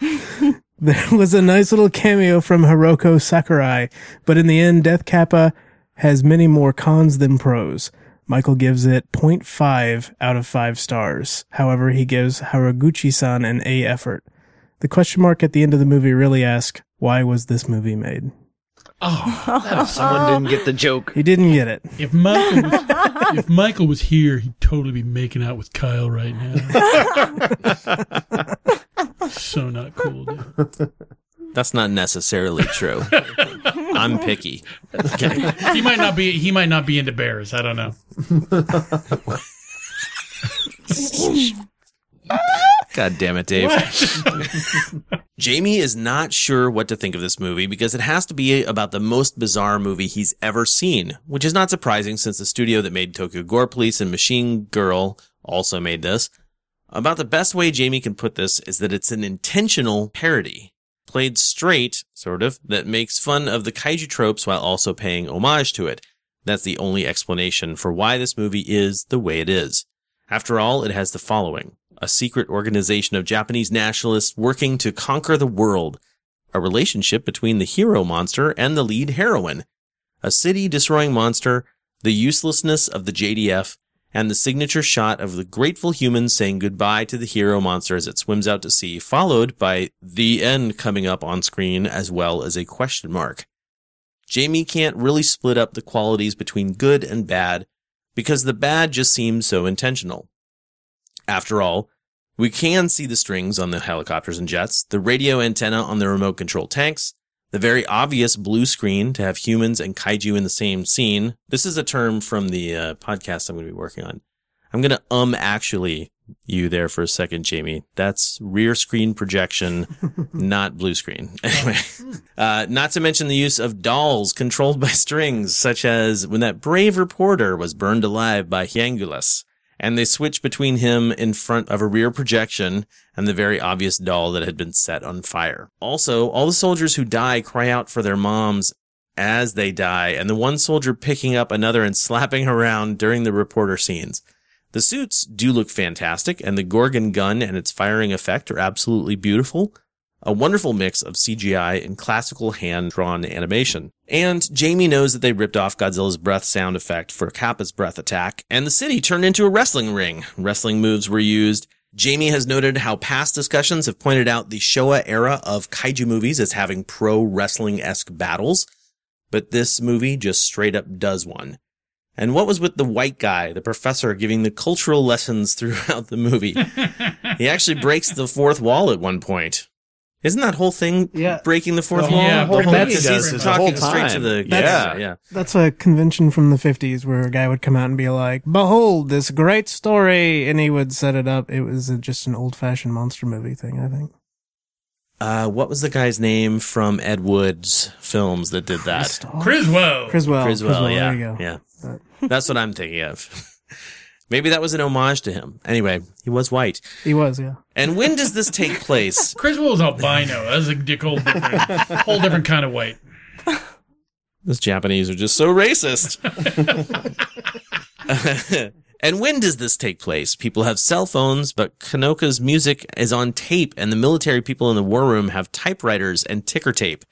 there was a nice little cameo from Hiroko Sakurai, but in the end, Death Kappa has many more cons than pros. Michael gives it 0.5 out of 5 stars. However, he gives Haraguchi-san an A effort. The question mark at the end of the movie really asks, why was this movie made? Oh, Someone didn't get the joke. He didn't get it. if Michael was, if Michael was here, he'd totally be making out with Kyle right now. so not cool. Dude. That's not necessarily true. I'm picky. Okay. He might not be. He might not be into bears. I don't know. God damn it, Dave. Jamie is not sure what to think of this movie because it has to be about the most bizarre movie he's ever seen, which is not surprising since the studio that made Tokyo Gore Police and Machine Girl also made this. About the best way Jamie can put this is that it's an intentional parody. Played straight, sort of, that makes fun of the kaiju tropes while also paying homage to it. That's the only explanation for why this movie is the way it is. After all, it has the following. A secret organization of Japanese nationalists working to conquer the world. A relationship between the hero monster and the lead heroine. A city destroying monster. The uselessness of the JDF. And the signature shot of the grateful humans saying goodbye to the hero monster as it swims out to sea, followed by the end coming up on screen as well as a question mark. Jamie can't really split up the qualities between good and bad because the bad just seems so intentional. After all, we can see the strings on the helicopters and jets, the radio antenna on the remote control tanks, the very obvious blue screen to have humans and kaiju in the same scene. This is a term from the uh, podcast I'm going to be working on. I'm going to um actually you there for a second, Jamie. That's rear screen projection, not blue screen. Anyway, uh, not to mention the use of dolls controlled by strings, such as when that brave reporter was burned alive by Hyanguless and they switch between him in front of a rear projection and the very obvious doll that had been set on fire. Also, all the soldiers who die cry out for their moms as they die, and the one soldier picking up another and slapping around during the reporter scenes. The suits do look fantastic, and the Gorgon gun and its firing effect are absolutely beautiful. A wonderful mix of CGI and classical hand-drawn animation. And Jamie knows that they ripped off Godzilla's breath sound effect for Kappa's breath attack, and the city turned into a wrestling ring. Wrestling moves were used, Jamie has noted how past discussions have pointed out the Showa era of kaiju movies as having pro wrestling esque battles, but this movie just straight up does one. And what was with the white guy, the professor giving the cultural lessons throughout the movie? he actually breaks the fourth wall at one point. Isn't that whole thing Yeah. breaking the fourth The wall? Yeah, whole but movie that's- Because does he's it the whole talking straight to time. the yeah. yeah. That's a convention from the 50s where a guy would come out and be like, Behold this great story. And he would set it up. It was a, just an old fashioned monster movie thing, I think. Uh, what was the guy's name from Ed Wood's films that did that? Criswell. Criswell. Criswell, yeah, There you go. yeah. But That's what I'm thinking of. Maybe that was an homage to him. Anyway, he was white. he was, yeah. And when does this take place? Criswell's albino. That's a dick whole different, whole different kind of white. Those Japanese are just so racist. and when does this take place? People have cell phones, but Kanoka's music is on tape, and the military people in the war room have typewriters and ticker tape.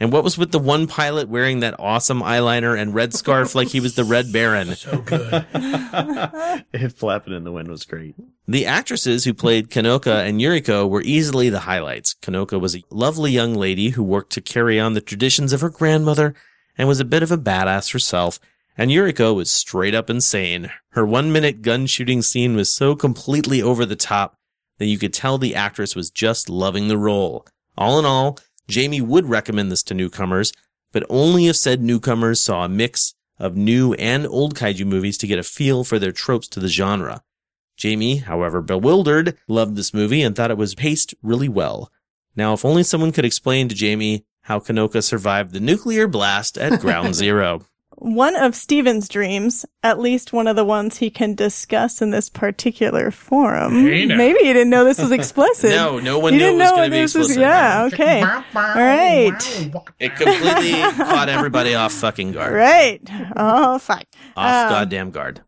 And what was with the one pilot wearing that awesome eyeliner and red scarf like he was the Red Baron? So good. It flapping in the wind was great. The actresses who played Kanoka and Yuriko were easily the highlights. Kanoka was a lovely young lady who worked to carry on the traditions of her grandmother and was a bit of a badass herself. And Yuriko was straight up insane. Her one minute gun shooting scene was so completely over the top that you could tell the actress was just loving the role. All in all, Jamie would recommend this to newcomers, but only if said newcomers saw a mix of new and old kaiju movies to get a feel for their tropes to the genre. Jamie, however bewildered, loved this movie and thought it was paced really well. Now, if only someone could explain to Jamie how Kanoka survived the nuclear blast at Ground Zero. One of Steven's dreams, at least one of the ones he can discuss in this particular forum. Hey, now. Maybe he didn't know this was explicit. No, no one he knew it didn't was going to be this was- explicit. yeah, okay. All right. It completely caught everybody off fucking guard. Right. Oh, fuck. Off Um, goddamn guard.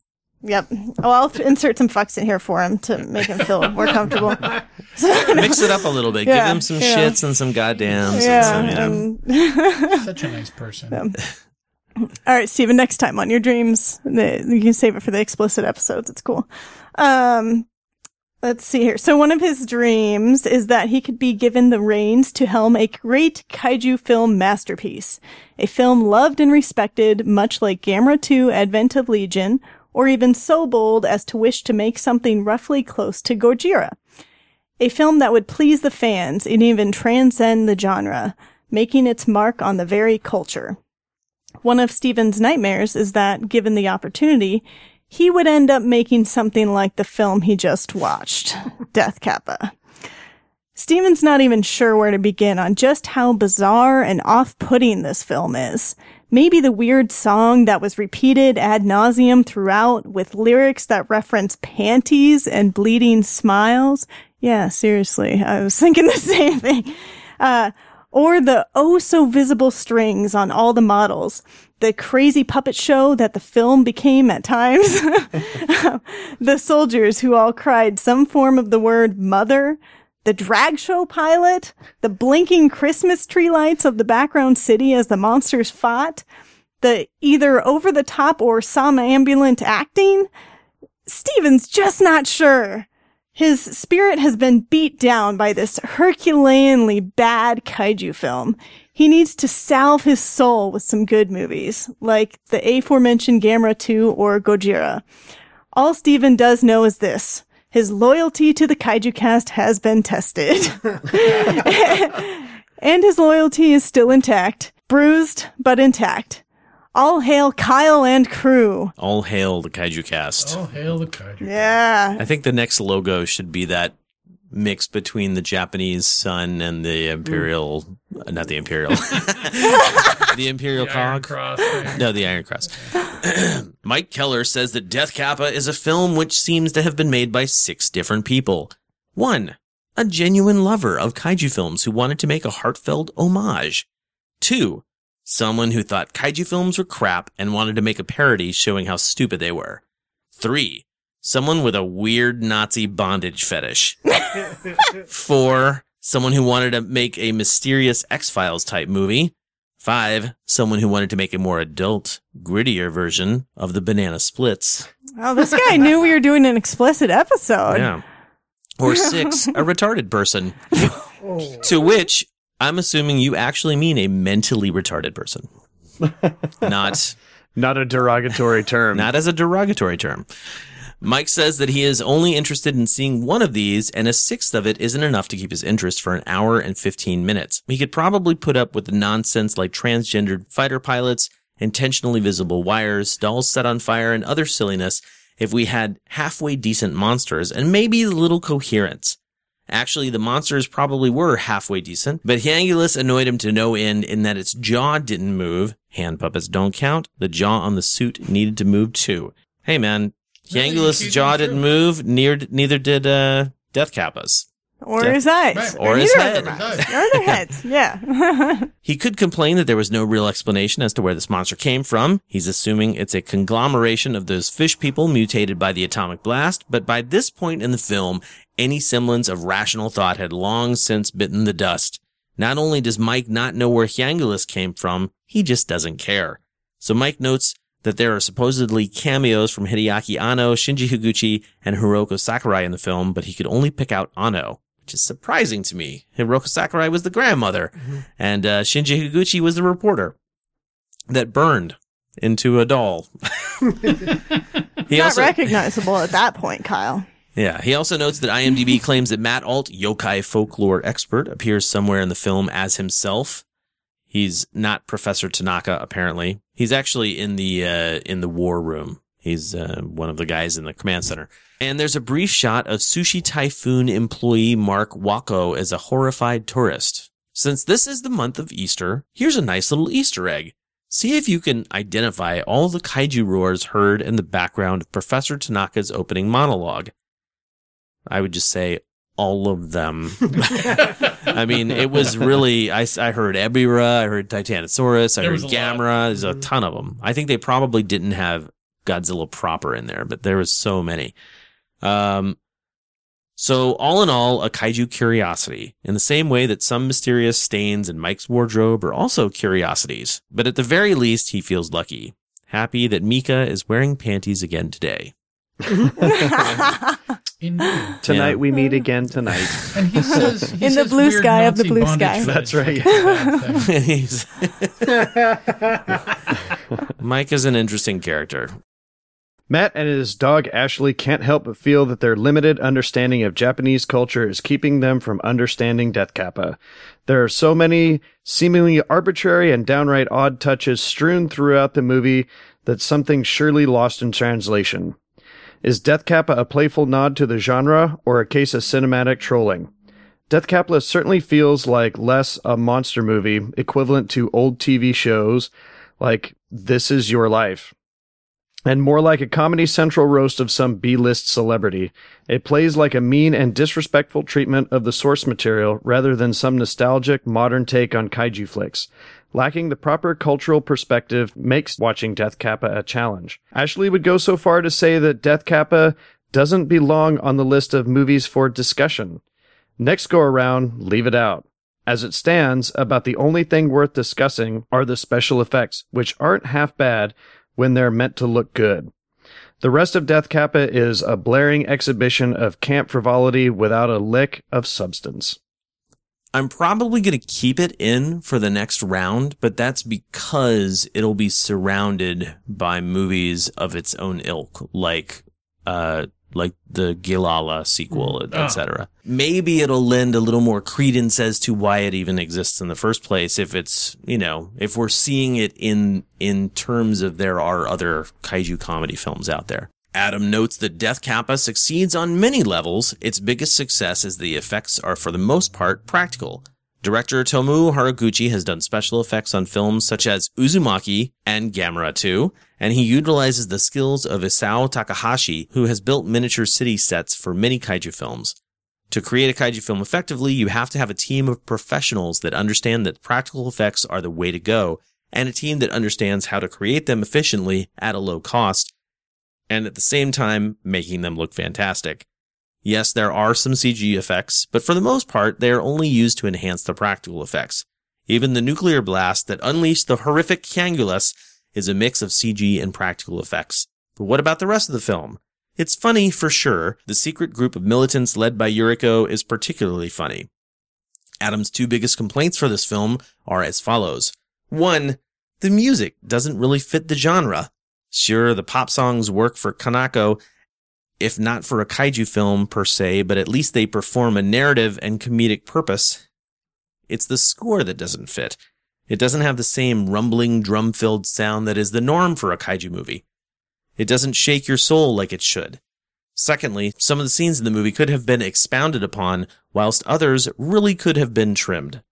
Yep. Well, I'll insert some fucks in here for him to make him feel more comfortable. Mix it up a little bit. Yeah, Give him some yeah. shits and some goddams. yeah. And some, you know. and- Such a nice person. All right, Steven, next time on your dreams, you can save it for the explicit episodes. It's cool. Um, let's see here. So one of his dreams is that he could be given the reins to helm a great kaiju film masterpiece. A film loved and respected, much like Gamera 2 Advent of Legion, or even so bold as to wish to make something roughly close to Gojira. A film that would please the fans and even transcend the genre, making its mark on the very culture. One of Steven's nightmares is that, given the opportunity, he would end up making something like the film he just watched, Death Kappa. Steven's not even sure where to begin on just how bizarre and off-putting this film is. Maybe the weird song that was repeated ad nauseum throughout with lyrics that reference panties and bleeding smiles. Yeah, seriously, I was thinking the same thing. Uh, or the oh so visible strings on all the models, the crazy puppet show that the film became at times, the soldiers who all cried some form of the word mother, the drag show pilot, the blinking Christmas tree lights of the background city as the monsters fought, the either over the top or somnambulant acting. Steven's just not sure. His spirit has been beat down by this Herculeanly bad kaiju film. He needs to salve his soul with some good movies, like the aforementioned Gamera 2 or Gojira. All Steven does know is this. His loyalty to the kaiju cast has been tested. and his loyalty is still intact. Bruised, but intact. All hail Kyle and crew. All hail the Kaiju cast. All hail the kaiju. Yeah. I think the next logo should be that mix between the Japanese sun and the Imperial, uh, not the Imperial, the Imperial The Iron cog. Cross. No, the Iron Cross. Mike Keller says that Death Kappa is a film which seems to have been made by six different people. One, a genuine lover of kaiju films who wanted to make a heartfelt homage. Two, someone who thought kaiju films were crap and wanted to make a parody showing how stupid they were. Three, someone with a weird Nazi bondage fetish. Four, someone who wanted to make a mysterious X-Files type movie. Five, someone who wanted to make a more adult, grittier version of the banana splits. Oh, this guy knew we were doing an explicit episode. Yeah. Or six, a retarded person. Oh. to which I'm assuming you actually mean a mentally retarded person. Not Not a derogatory term. not as a derogatory term. Mike says that he is only interested in seeing one of these, and a sixth of it isn't enough to keep his interest for an hour and 15 minutes. He could probably put up with the nonsense like transgendered fighter pilots, intentionally visible wires, dolls set on fire, and other silliness if we had halfway decent monsters and maybe a little coherence. Actually, the monsters probably were halfway decent, but Hyangulus annoyed him to no end in that its jaw didn't move. Hand puppets don't count. The jaw on the suit needed to move too. Hey man, Really? Hyangulus' jaw didn't move, near, neither did, uh, Death Kappa's. Or Def- his eyes. Right. Or his head. Or their heads. Yeah. He could complain that there was no real explanation as to where this monster came from. He's assuming it's a conglomeration of those fish people mutated by the atomic blast, but by this point in the film, any semblance of rational thought had long since bitten the dust. Not only does Mike not know where Hyangulus came from, he just doesn't care. So Mike notes that there are supposedly cameos from Hideaki Anno, Shinji Higuchi, and Hiroko Sakurai in the film, but he could only pick out Anno, which is surprising to me. Hiroko Sakurai was the grandmother, and uh, Shinji Higuchi was the reporter that burned into a doll. he Not also, recognizable at that point, Kyle. Yeah, he also notes that IMDb claims that Matt Alt, yokai folklore expert, appears somewhere in the film as himself. He's not Professor Tanaka, apparently. He's actually in the uh, in the war room. He's uh, one of the guys in the command center. And there's a brief shot of Sushi Typhoon employee Mark Wako as a horrified tourist. Since this is the month of Easter, here's a nice little Easter egg. See if you can identify all the kaiju roars heard in the background of Professor Tanaka's opening monologue. I would just say all of them. I mean, it was really, I, I heard Ebirah, I heard Titanosaurus, I There heard was a. Mm-hmm. Gamera. There's a ton of them. I think they probably didn't have Godzilla proper in there, but there was so many. Um, so all in all, a kaiju curiosity in the same way that some mysterious stains in Mike's wardrobe are also curiosities. But at the very least, he feels lucky. Happy that Mika is wearing panties again today. Mm-hmm. Indeed. Tonight Yeah. we meet again tonight. And he says he In the says blue weird sky of the blue bondage sky. That's fetish. right. He's- Mike is an interesting character. Matt and his dog Ashley can't help but feel that their limited understanding of Japanese culture is keeping them from understanding Death Kappa. There are so many seemingly arbitrary and downright odd touches strewn throughout the movie that something's surely lost in translation. Is Death Kappa a playful nod to the genre or a case of cinematic trolling? Death Kappa certainly feels like less a monster movie equivalent to old TV shows like This Is Your Life and more like a Comedy Central roast of some B-list celebrity. It plays like a mean and disrespectful treatment of the source material rather than some nostalgic modern take on kaiju flicks. Lacking the proper cultural perspective makes watching Death Kappa a challenge. Ashley would go so far to say that Death Kappa doesn't belong on the list of movies for discussion. Next go around, leave it out. As it stands, about the only thing worth discussing are the special effects, which aren't half bad when they're meant to look good. The rest of Death Kappa is a blaring exhibition of camp frivolity without a lick of substance. I'm probably going to keep it in for the next round, but that's because it'll be surrounded by movies of its own ilk, like, uh, like the Gilala sequel, Oh. etc. Maybe it'll lend a little more credence as to why it even exists in the first place. If it's, you know, if we're seeing it in, in terms of there are other kaiju comedy films out there. Adam notes that Death Kappa succeeds on many levels. Its biggest success is the effects are for the most part practical. Director Tomoo Haraguchi has done special effects on films such as Uzumaki and Gamera 2, and he utilizes the skills of Isao Takahashi, who has built miniature city sets for many kaiju films. To create a kaiju film effectively, you have to have a team of professionals that understand that practical effects are the way to go, and a team that understands how to create them efficiently at a low cost, and at the same time making them look fantastic. Yes, there are some CG effects, but for the most part, they are only used to enhance the practical effects. Even the nuclear blast that unleashed the horrific Cangulus is a mix of CG and practical effects. But what about the rest of the film? It's funny for sure. The secret group of militants led by Yuriko is particularly funny. Adam's two biggest complaints for this film are as follows. One, the music doesn't really fit the genre. Sure, the pop songs work for Kanako, if not for a kaiju film per se, but at least they perform a narrative and comedic purpose. It's the score that doesn't fit. It doesn't have the same rumbling, drum filled sound that is the norm for a kaiju movie. It doesn't shake your soul like it should. Secondly, some of the scenes in the movie could have been expounded upon, whilst others really could have been trimmed.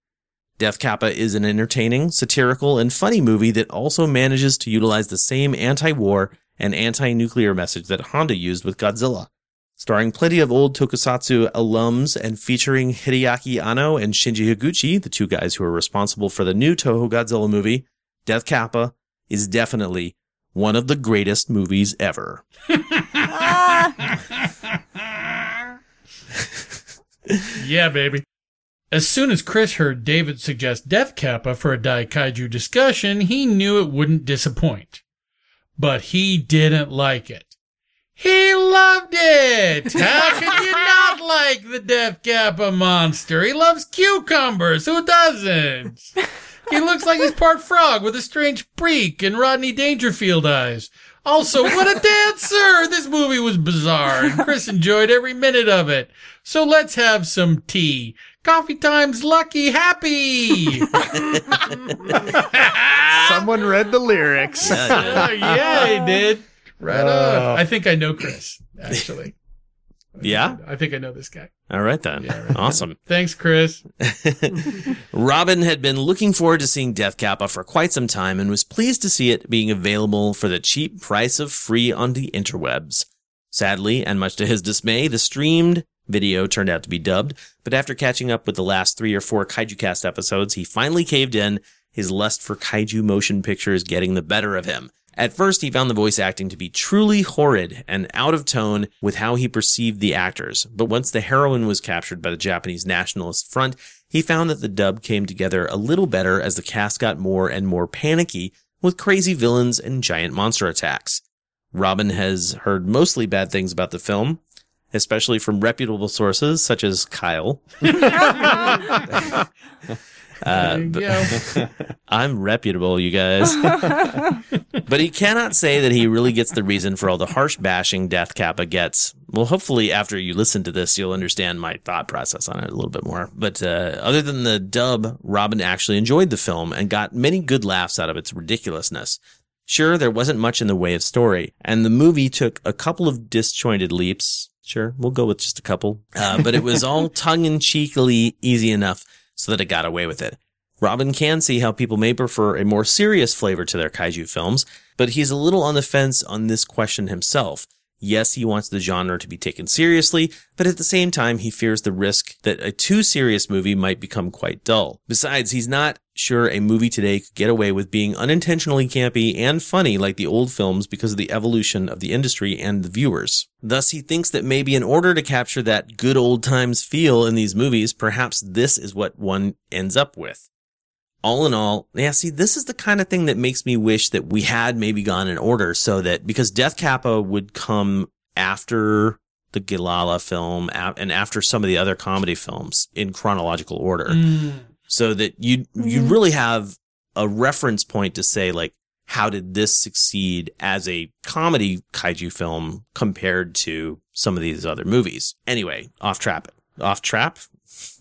Death Kappa is an entertaining, satirical, and funny movie that also manages to utilize the same anti-war and anti-nuclear message that Honda used with Godzilla. Starring plenty of old tokusatsu alums and featuring Hideaki Anno and Shinji Higuchi, the two guys who are responsible for the new Toho Godzilla movie, Death Kappa is definitely one of the greatest movies ever. Ah. yeah, baby. As soon as Chris heard David suggest Death Kappa for a Daikaiju discussion, he knew it wouldn't disappoint. But he didn't like it. He loved it! How could you not like the Death Kappa monster? He loves cucumbers. Who doesn't? He looks like he's part frog with a strange beak and Rodney Dangerfield eyes. Also, what a dancer! This movie was bizarre, and Chris enjoyed every minute of it. So let's have some tea. Coffee time's lucky happy. Someone read the lyrics. yeah, yeah, he did. Right uh, on. I think I know Chris, actually. Yeah? I think I know this guy. All right then. Awesome. Thanks, Chris. Robin had been looking forward to seeing Death Kappa for quite some time and was pleased to see it being available for the cheap price of free on the interwebs. Sadly, and much to his dismay, the streamed video turned out to be dubbed, but after catching up with the last three or four Kaiju Cast episodes, he finally caved in, his lust for kaiju motion pictures getting the better of him. At first, he found the voice acting to be truly horrid and out of tone with how he perceived the actors. But once the heroine was captured by the Japanese Nationalist Front, he found that the dub came together a little better as the cast got more and more panicky with crazy villains and giant monster attacks. Robin has heard mostly bad things about the film, especially from reputable sources such as Kyle. Uh, There you but- I'm reputable, you guys. but he cannot say that he really gets the reason for all the harsh bashing Death Kappa gets. Well, hopefully, after you listen to this, you'll understand my thought process on it a little bit more. But uh, other than the dub, Robin actually enjoyed the film and got many good laughs out of its ridiculousness. Sure, there wasn't much in the way of story, and the movie took a couple of disjointed leaps. Sure, we'll go with just a couple. Uh, but it was all tongue in cheekily easy enough so that it got away with it. Robin can see how people may prefer a more serious flavor to their kaiju films, but he's a little on the fence on this question himself. Yes, he wants the genre to be taken seriously, but at the same time, he fears the risk that a too serious movie might become quite dull. Besides, he's not sure a movie today could get away with being unintentionally campy and funny like the old films because of the evolution of the industry and the viewers. Thus, he thinks that maybe in order to capture that good old times feel in these movies, perhaps this is what one ends up with all in all, yeah, see, this is the kind of thing that makes me wish that we had maybe gone in order so that because Death Kappa would come after the Gilala film and after some of the other comedy films in chronological order. Mm. So that you, you mm-hmm. really have a reference point to say like, how did this succeed as a comedy kaiju film compared to some of these other movies? Anyway, off trap, off trap,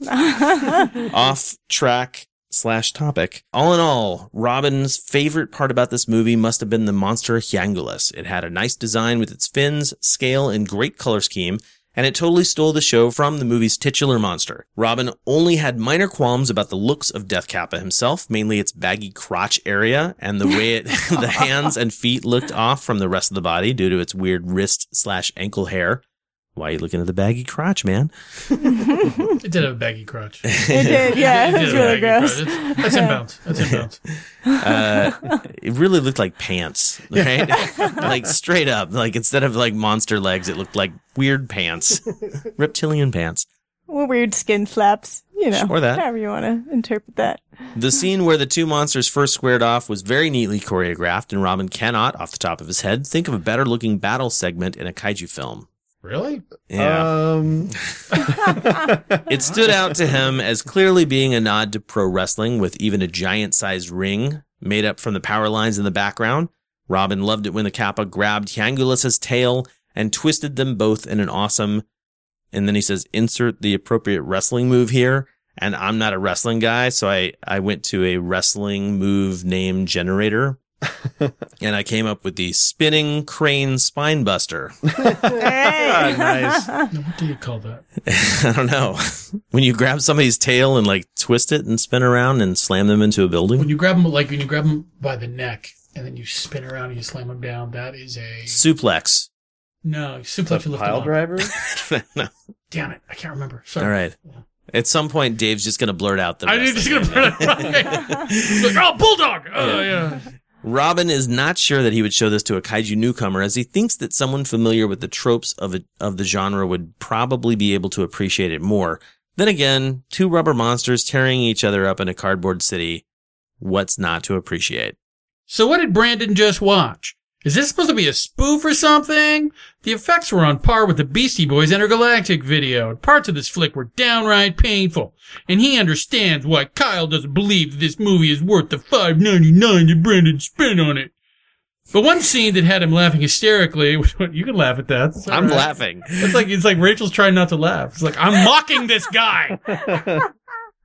off track slash topic. All in all, Robin's favorite part about this movie must have been the monster Hyangulus. It had a nice design with its fins, scale, and great color scheme, and it totally stole the show from the movie's titular monster. Robin only had minor qualms about the looks of Death Kappa himself, mainly its baggy crotch area and the way it, the hands and feet looked off from the rest of the body due to its weird wrist slash ankle hair. Why are you looking at the baggy crotch, man? It did have a baggy crotch. It did, yeah. It It was did have really gross. crotch. It's- That's inbounds. That's inbounds. Uh, it really looked like pants, right? like straight up. Like instead of like monster legs, it looked like weird pants, reptilian pants. Well, weird skin flaps. You know, Or that. however you want to interpret that. The scene where the two monsters first squared off was very neatly choreographed, and Robin cannot, off the top of his head, think of a better looking battle segment in a kaiju film. Really? Yeah. Um, It stood out to him as clearly being a nod to pro wrestling with even a giant sized ring made up from the power lines in the background. Robin loved it when the Kappa grabbed Hyangulus' tail and twisted them both in an awesome, and then he says, insert the appropriate wrestling move here. And I'm not a wrestling guy, so I, I went to a wrestling move name generator. and I came up with the spinning crane spine buster. Ah, nice. What do you call that? I don't know. When you grab somebody's tail and like twist it and spin around and slam them into a building. When you grab them, like when you grab them by the neck and then you spin around and you slam them down, that is a Suplex. no suplex. You lift them Pile up. driver? no. Damn it, I can't remember. Sorry. All right. At some point, Dave's just going to blurt out the. I'm just gonna blurt put it right. It's like, oh, bulldog. Oh yeah. Robin is not sure that he would show this to a kaiju newcomer, as he thinks that someone familiar with the tropes of it, of the genre would probably be able to appreciate it more. Then again, two rubber monsters tearing each other up in a cardboard city. What's not to appreciate? So what did Brandon just watch? Is this supposed to be a spoof or something? The effects were on par with the Beastie Boys Intergalactic video. Parts of this flick were downright painful. And he understands why Kyle doesn't believe that this movie is worth the five ninety nine that Brandon spent on it. But one scene that had him laughing hysterically, you can laugh at that. It's I'm right. laughing. It's like it's like Rachel's trying not to laugh. It's like I'm mocking this guy.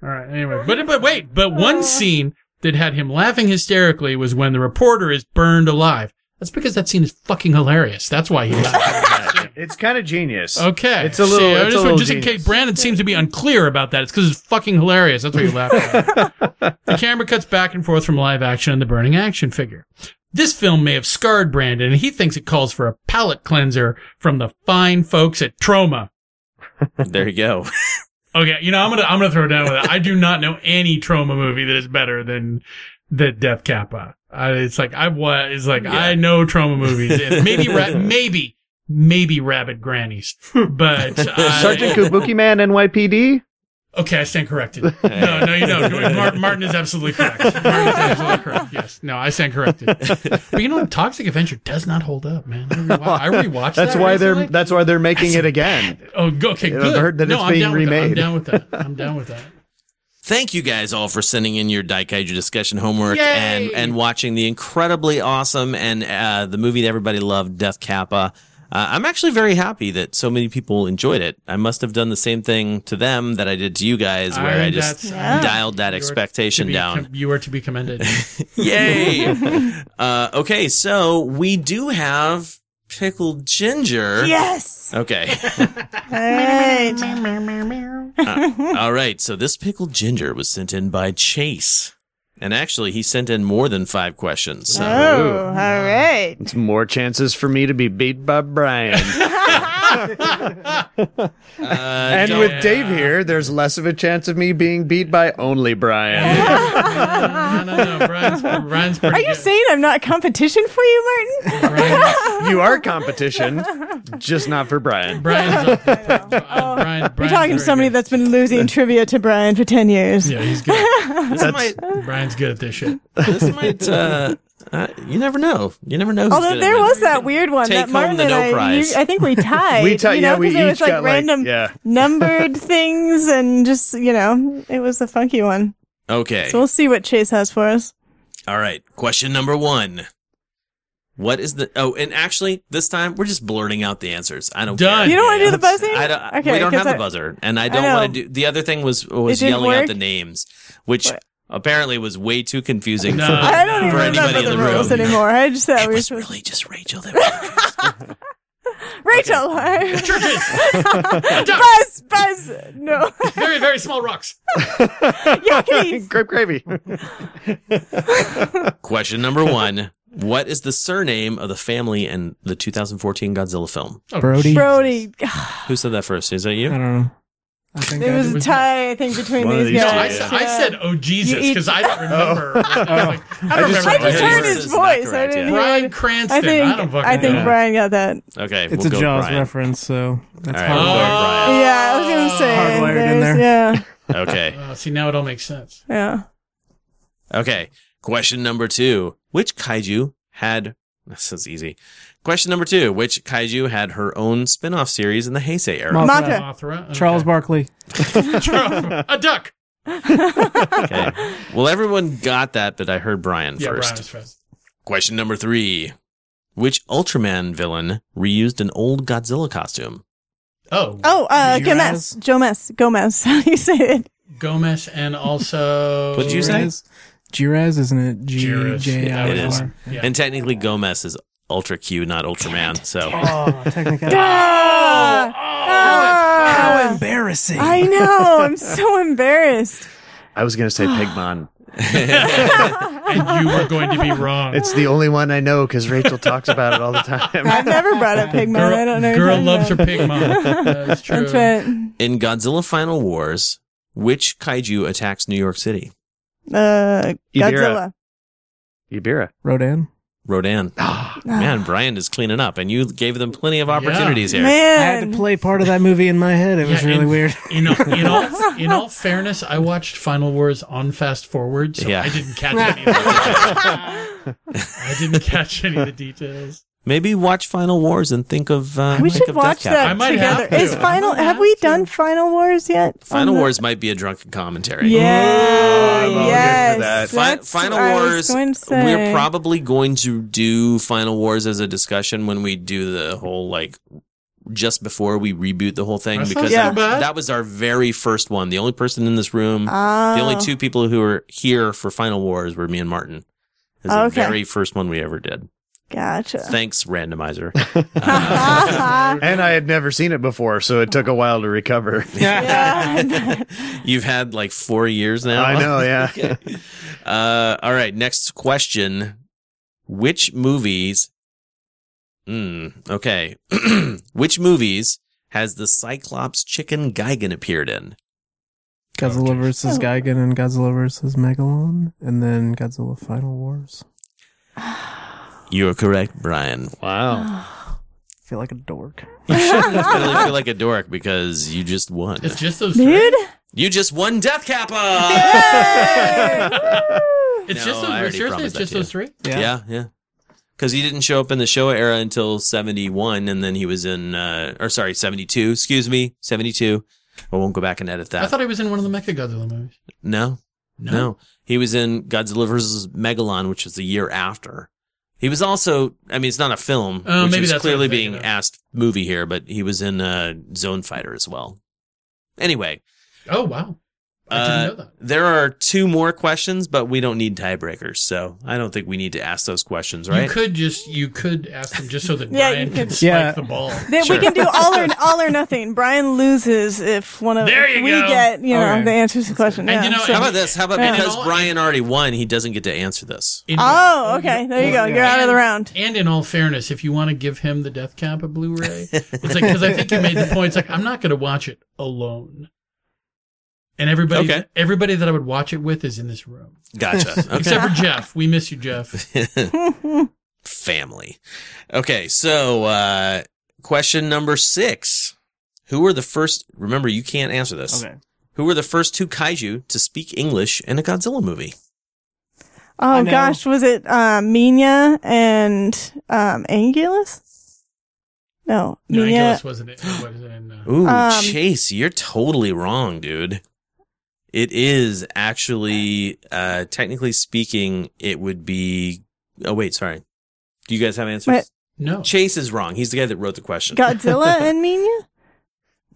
All right. Anyway, but but wait, but one scene that had him laughing hysterically was when the reporter is burned alive. That's because that scene is fucking hilarious. That's why he laughed. It's kind of genius. Okay, It's a little- See, I it's just, a little just in case Brandon seems to be unclear about that. It's because it's fucking hilarious. That's why you laugh. At the camera cuts back and forth from live action and the burning action figure. This film may have scarred Brandon, and he thinks it calls for a palate cleanser from the fine folks at Troma. There you go. Okay, you know I'm gonna I'm gonna throw it down with it. I do not know any Troma movie that is better than the Death Kappa. I, it's like I've what it's like I know Troma movies. And maybe ra- maybe maybe Rabid Grannies, but I- uh, Sergeant Kabuki Man NYPD? Okay, I stand corrected. No, no, you know, Martin, Martin is absolutely correct. Martin is absolutely correct. Yes, no, I stand corrected. But you know, Toxic Avenger does not hold up, man. I, rewa- I rewatched That's that why recently. they're that's why they're making it again. Oh, go- okay, I've good. heard that no, it's I'm being down with. I'm remade. down with that. I'm down with that. Thank you guys all for sending in your Daikaiju discussion homework Yay! and and watching the incredibly awesome and uh, the movie that everybody loved, Death Kappa. Uh, I'm actually very happy that so many people enjoyed it. I must have done the same thing to them that I did to you guys, where I, I- just Yeah. dialed that You expectation be down. com- you are to be commended. Yay! uh, okay, so we do have pickled ginger. Yes. Okay. All right. Uh, all right. So this pickled ginger was sent in by Chase. And actually, he sent in more than five questions. So. Oh, all right. It's more chances for me to be beat by Brian. Uh, and don't- with Dave here, there's less of a chance of me being beat by only Brian. no, no, no. Brian's, Brian's pretty Are you good. saying I'm not competition for you, Martin? Brian's, you are competition, just not for Brian. Brian's, uh, Brian, Brian, You're talking to somebody good. that's been losing trivia to Brian for 10 years. Yeah, he's good. This might, Brian's good at this shit. this might, uh, uh, you never know. You never know. Who's Although there was that weird one that home Martin the and no I, prize. you- I think we tied. We ti- you yeah, know, we 'cause it was each like got, like- random yeah. numbered things and just, you know, it was a funky one. Okay. So we'll see what Chase has for us. All right. Question number one. What is the? Oh, and actually, this time we're just blurting out the answers. I don't. Done. Care. You don't want to do the buzzing? I don't, Okay, we don't 'cause have the buzzer, and I I don't know. want to do. The other thing was was didn't yelling out work? the names, which What? Apparently was way too confusing No. for, I don't even for anybody in the, rules room. anymore. I just thought It we were was supposed really just Rachel. That Rachel! Churches. buzz! Buzz! No. very, very small rocks. Yucky! Grape gravy. Question number one. What is the surname of the family in the 2014 Godzilla film? Oh, Brody. Brody. Who said that first? Is that you? I don't know. I think It I was a tie, I think, between One of these these No, I, guys. said, I Yeah. said, "Oh Jesus," You eat- because I don't remember. I, was like, I don't just- remember. I just Okay, heard his is not voice. I correct, didn't yeah. hear Brian it. Cranston. I think I don't fucking I think know. Brian got that. Okay, It's we'll a go Jaws Brian. reference, so that's All right, hard. we'll go Brian. Yeah, I was gonna say. Hardwired in there's- there. Yeah, Okay. Uh, see, now it all makes sense. yeah. Okay. Question number two. Which kaiju had this is easy. Question number two. Which kaiju had her own spin-off series in the Heisei era? Mothra. Mothra. Mothra. Okay. Charles Barkley. Charles- a duck. Okay. Well, everyone got that, but I heard Brian Yeah, first. Brian was first. Question number three. Which Ultraman villain reused an old Godzilla costume? Oh, Oh, uh, Jiraz? Gomez. Gomez. Gomez. How do you say it? Gomez and also. What did you say? Jiraz? Jiraz, isn't it? G Jiraz. J I Yeah, It is. Yeah. And technically, Gomez is Ultra Q, not Ultraman. So Oh, technically. Ah! How embarrassing. I know. I'm so embarrassed. I was gonna say Pigmon. and you were going to be wrong. It's the only one I know because Rachel talks about it all the time. I've never brought up Pigmon. girl, I don't know. what girl loves her about. pig mom. That's true. That's right. in Godzilla Final Wars, which kaiju attacks New York City? Uh, Ebirah. Godzilla. Ebirah. Rodan. Rodan. Ah, man, Brian is cleaning up, and you gave them plenty of opportunities here. Man. I had to play part of that movie in my head. It was really in- weird. In all, in all in all fairness, I watched Final Wars on fast forward, so Yeah. I didn't catch any. Of the I didn't catch any of the details. Maybe watch Final Wars and think of uh, We should of watch Death Cab. I that might have together. to. Is final? might Have have we to. done Final Wars yet? Final the- Wars might be a drunken commentary. Yeah. I'm all for yes. that. Final what I was Wars. going to say. We're probably going to do Final Wars as a discussion when we do the whole like just before we reboot the whole thing That's because not so bad. that, that was our very first one. The only person in this room, Oh. the only two people who were here for Final Wars were me and Martin. It was the very first one we ever did. Gotcha. Thanks, randomizer. And I had never seen it before, so it took a while to recover. yeah. You've had like four years now. I know, yeah. Uh, all right. Next question. Which movies? Hmm. okay. Which movies has the Cyclops chicken Gigan appeared in? Godzilla versus Oh. Gigan and Godzilla versus Megalon, and then Godzilla Final Wars. You are correct, Brian. Wow. I feel like a dork. You shouldn't really feel like a dork because you just won. It's just those three. Dude. You just won Death Kappa. It's No, just I those. already Seriously, promised it's that just to you. those three. yeah, yeah. Because he didn't show up in the Showa era until '71, and then he was in, uh, or sorry, '72. Excuse me, '72. I won't go back and edit that. I thought he was in one of the Mecha Godzilla movies. No, no, He was in Godzilla vs. Megalon, which was the year after. He was also, I mean, it's not a film, Oh, which maybe is that's clearly being of. asked movie here, but he was in uh, Zone Fighter as well. Anyway, Oh wow, uh, know that. there are two more questions, but we don't need tiebreakers, so I don't think we need to ask those questions, right? You could just you could ask them just so that Yeah, Brian you can could- spike Yeah. the ball. Then Sure. we can do all or all or nothing. Brian loses if one of There you we go. get you know Okay. the answer to the question. And yeah, you know, so- How about this? How about Yeah. because all- Brian already won, he doesn't get to answer this? In- oh, okay, there you go. You're out of the round. And in all fairness, if you want to give him the Death Kappa Blu-ray, it's like because I think you made the point. It's like I'm not going to watch it alone. And everybody, Okay. everybody that I would watch it with is in this room, Gotcha. Okay. except for Jeff. We miss you, Jeff. family. Okay, so uh question number six. Who were the first remember you can't answer this. Okay. Who were the first two kaiju to speak English in a Godzilla movie? Oh gosh, was it uh, Minya and um, Angulus? No, No, Minya. Angelus wasn't it? What is it? In, uh, Ooh, Um, Chase, you're totally wrong, dude. It is actually uh technically speaking, it would be Oh wait, sorry. Do you guys have answers? Wait. no, Chase is wrong. He's the guy that wrote the question. Godzilla and Minya.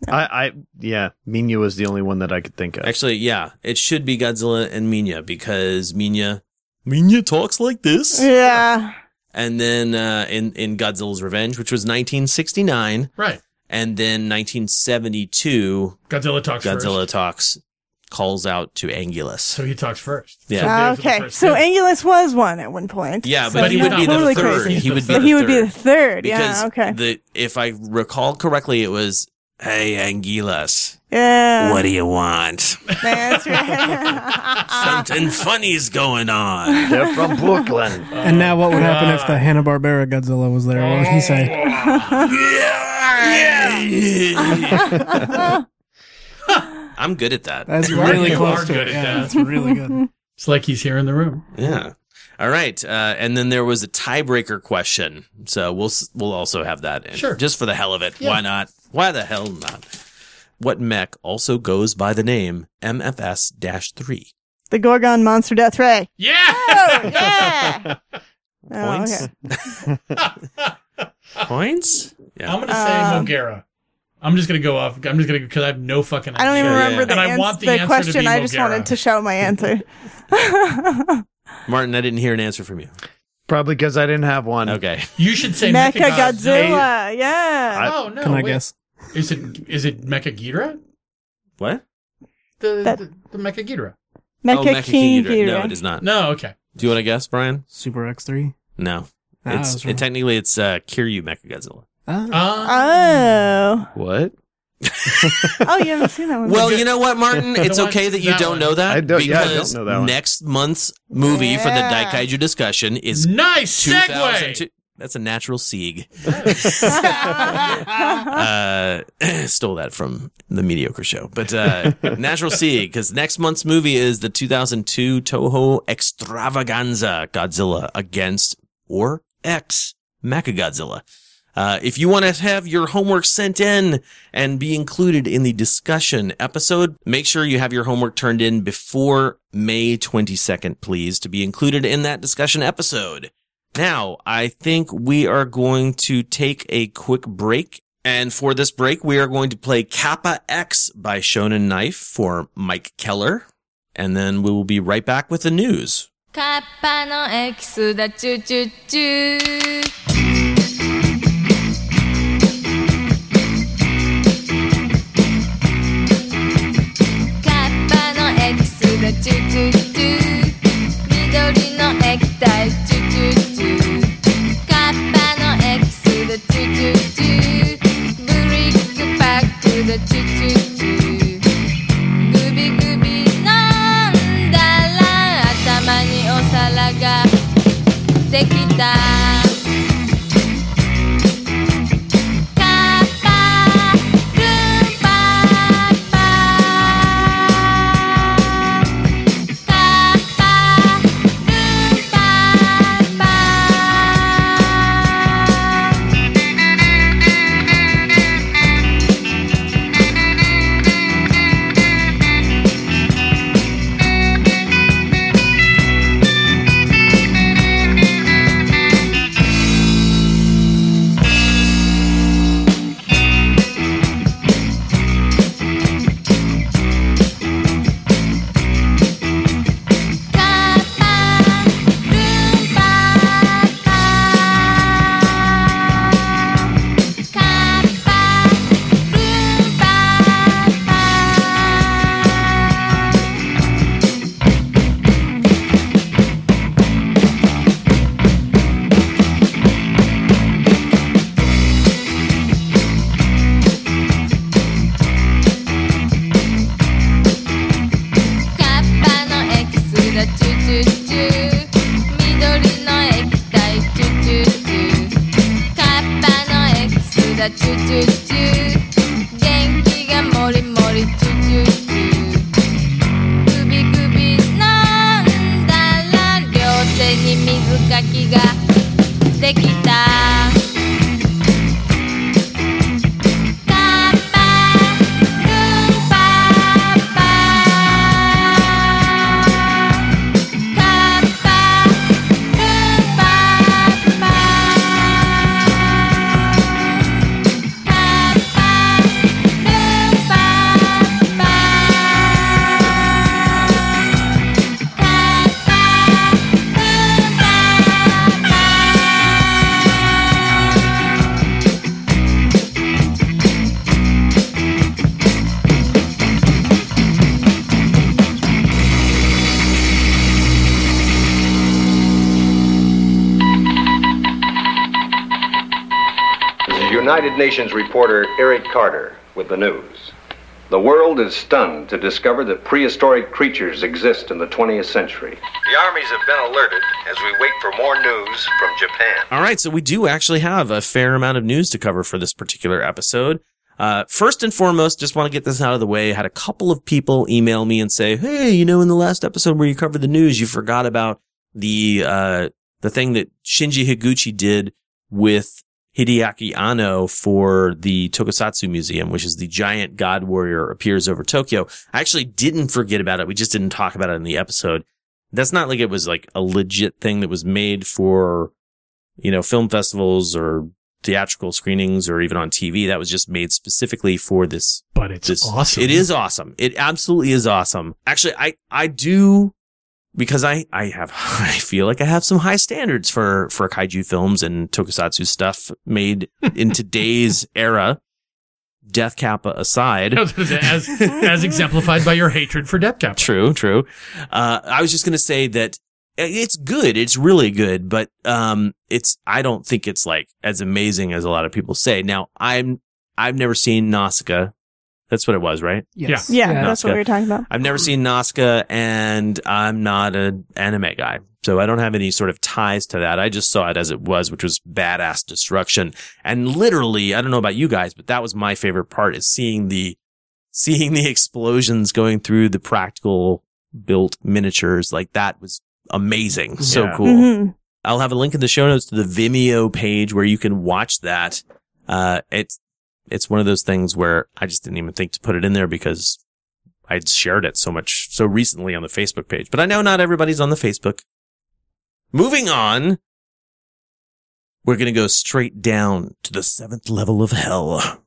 I, I, yeah, Minya was the only one that I could think of. Actually, yeah, it should be Godzilla and Minya because Minya Minya talks like this. Yeah. and then uh, in in Godzilla's Revenge, which was 1969, right. and then 1972, Godzilla talks Godzilla first, talks calls out to Angulus. so he talks first. Yeah. So those are the okay, first so two. Angulus was one at one point. Yeah, So but he would not be the totally third. crazy. He would be But the he would be third. the third. yeah. Okay. the if I recall correctly, it was Hey Angulus. Yeah. What do you want? That's right. Something funny's going on. They're from Brooklyn. Uh, and now, what would happen if the Hanna Barbera Godzilla was there? What would he say? I'm good at that. That's You really close are to good it. at Yeah, that. that's really good. It's like he's here in the room. Yeah. All right. Uh, and then there was a tiebreaker question. So we'll we'll also have that in. Sure. Just for the hell of it. Yeah. Why not? Why the hell not? What mech also goes by the name MFS 3? the Gorgon Monster Death Ray. Yeah. Oh, yeah. Oh, Points? okay. Points? Yeah. I'm gonna say Um, Mogera. I'm just gonna go off. I'm just gonna because I have no fucking. I don't even idea. Yeah, remember yeah. the, And I ans- want the the answer to question. be I just Mogera. wanted to shout my answer. Martin, I didn't hear an answer from you. Probably because I didn't have one. Okay. You should say Mecha Mechagodzilla. Godzilla. Yeah. I, oh no! Can I wait. guess? Is it is it Mecha Ghidorah? What? The That- the, the Mecha Ghidorah? Mecha oh, Mecha King King Ghidorah. No, it is not. No. Okay. Do you want to guess, Brian? Super X3? No. Ah, it's was wrong. it, technically it's uh, Kiryu Mechagodzilla. Uh, Oh. What? Oh, you haven't seen that one. Well, you know what, Martin? It's one- okay that you that don't one. know that I don't- yeah, I don't because know that one. next month's movie for the Yeah. Daikaiju discussion is nice 2002. segue. That's a natural sieg. uh, stole that from the mediocre show, but uh, natural sieg because next month's movie is the 2002 Toho Extravaganza Godzilla against or X Mechagodzilla. Uh, if you want to have your homework sent in and be included in the discussion episode, make sure you have your homework turned in before May 22nd, please, to be included in that discussion episode. Now, I think we are going to take a quick break. And for this break, we are going to play Kappa Ex by Shonen Knife for Mike Keller. And then we will be right back with the news. カッパの X だチュチュチュ addicted. Nations reporter Eric Carter with the news. The world is stunned to discover that prehistoric creatures exist in the 20th century. The armies have been alerted as we wait for more news from Japan. All right, so we do actually have a fair amount of news to cover for this particular episode. Uh, first and foremost, just want to get this out of the way. I had a couple of people email me and say, "Hey, you know, in the last episode where you covered the news, you forgot about the uh, the thing that Shinji Higuchi did with Hideaki Anno for the Tokusatsu Museum, which is the giant god warrior appears over Tokyo. I actually didn't forget about it. We just didn't talk about it in the episode. That's not like it was like a legit thing that was made for, you know, film festivals or theatrical screenings or even on TV. That was just made specifically for this. But it's this, awesome. It is awesome. It absolutely is awesome. Actually, I, I do because I, I have, I feel like I have some high standards for, for kaiju films and tokusatsu stuff made in today's era. Death Kappa aside. as, as exemplified by your hatred for Death Kappa. True, true. Uh, I was just going to say that it's good. It's really good, but, um, it's, I don't think it's like as amazing as a lot of people say. Now, I'm, I've never seen Nausicaa. That's what it was, right? Yes. Yeah, Yeah. that's what we were talking about. I've never seen Nausicaa and I'm not an anime guy. So I don't have any sort of ties to that. I just saw it as it was, which was badass destruction. And literally, I don't know about you guys, but that was my favorite part is seeing the, seeing the explosions going through the practical built miniatures. Like that was amazing. So Yeah. cool. Mhm. I'll have a link in the show notes to the Vimeo page where you can watch that. Uh, it's, it's one of those things where I just didn't even think to put it in there because I'd shared it so much so recently on the Facebook page, but I know not everybody's on the Facebook. Moving on, we're going to go straight down to the seventh level of hell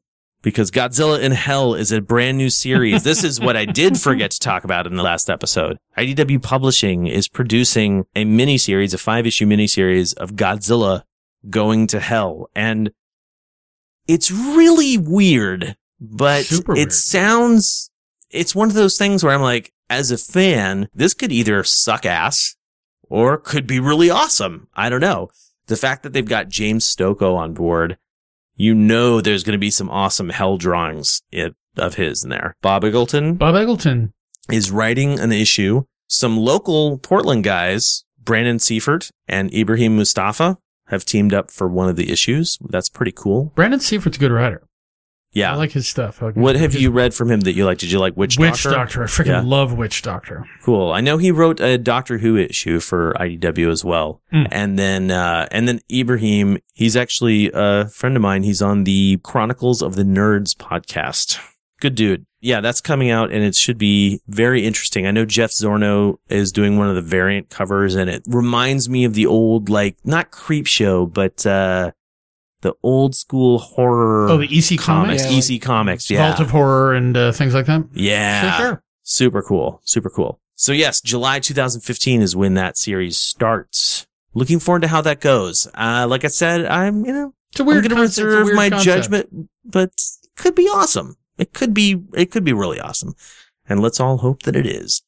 because Godzilla in Hell is a brand new series. this is what I did forget to talk about in the last episode. IDW Publishing is producing a mini series, a five issue mini series of Godzilla going to hell. And it's really weird, but Super it weird. sounds, it's one of those things where I'm like, as a fan, this could either suck ass or could be really awesome. I don't know. The fact that they've got James Stokoe on board, you know there's going to be some awesome hell drawings of his in there. Bob Eggleton Bob Eggleton. is writing an issue. Some local Portland guys, Brandon Seifert and Ibrahim Moustafa, have teamed up for one of the issues. That's pretty cool. Brandon Seifert's a good writer. Yeah. I like his stuff. Like what his- have his you read from him that you like? Did you like Witch, Doctor? Witch Doctor? Doctor. I freaking Yeah. love Witch Doctor. Cool. I know he wrote a Doctor Who issue for IDW as well. Mm. And then, uh, and then Ibrahim, he's actually a friend of mine. He's on the Chronicles of the Nerds podcast. Good dude. Yeah, that's coming out and it should be very interesting. I know Jeff Zornow is doing one of the variant covers and it reminds me of the old, like, not creep show, but, uh, the old school horror. Oh, the EC Comics? comics. Yeah, EC comics. Yeah. Vault of Horror and uh, things like that. Yeah. Sure. Super cool. Super cool. So yes, July 2015 is when that series starts. Looking forward to how that goes. Uh, like I said, I'm, you know, It's a weird I'm going to concept, it's a reserve weird my concept. judgment, but could be awesome. It could be, it could be really awesome. And let's all hope that it is.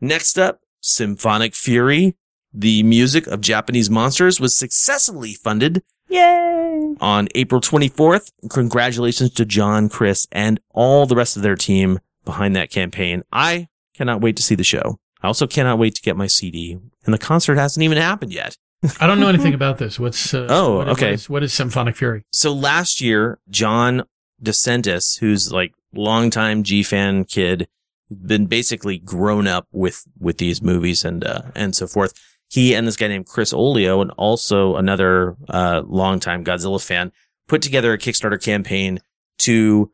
Next up, Symphonic Fury. The music of Japanese monsters was successfully funded Yay! on April 24th. Congratulations to John, Chris, and all the rest of their team behind that campaign. I cannot wait to see the show. I also cannot wait to get my CD. And the concert hasn't even happened yet. I don't know anything about this. What's uh, Oh, what is- okay. What is, what is Symphonic Fury? So last year, John DeSantis, who's like longtime G fan kid, been basically grown up with, with these movies and, uh, and so forth. He and this guy named Chris Olio and also another, uh, longtime Godzilla fan put together a Kickstarter campaign to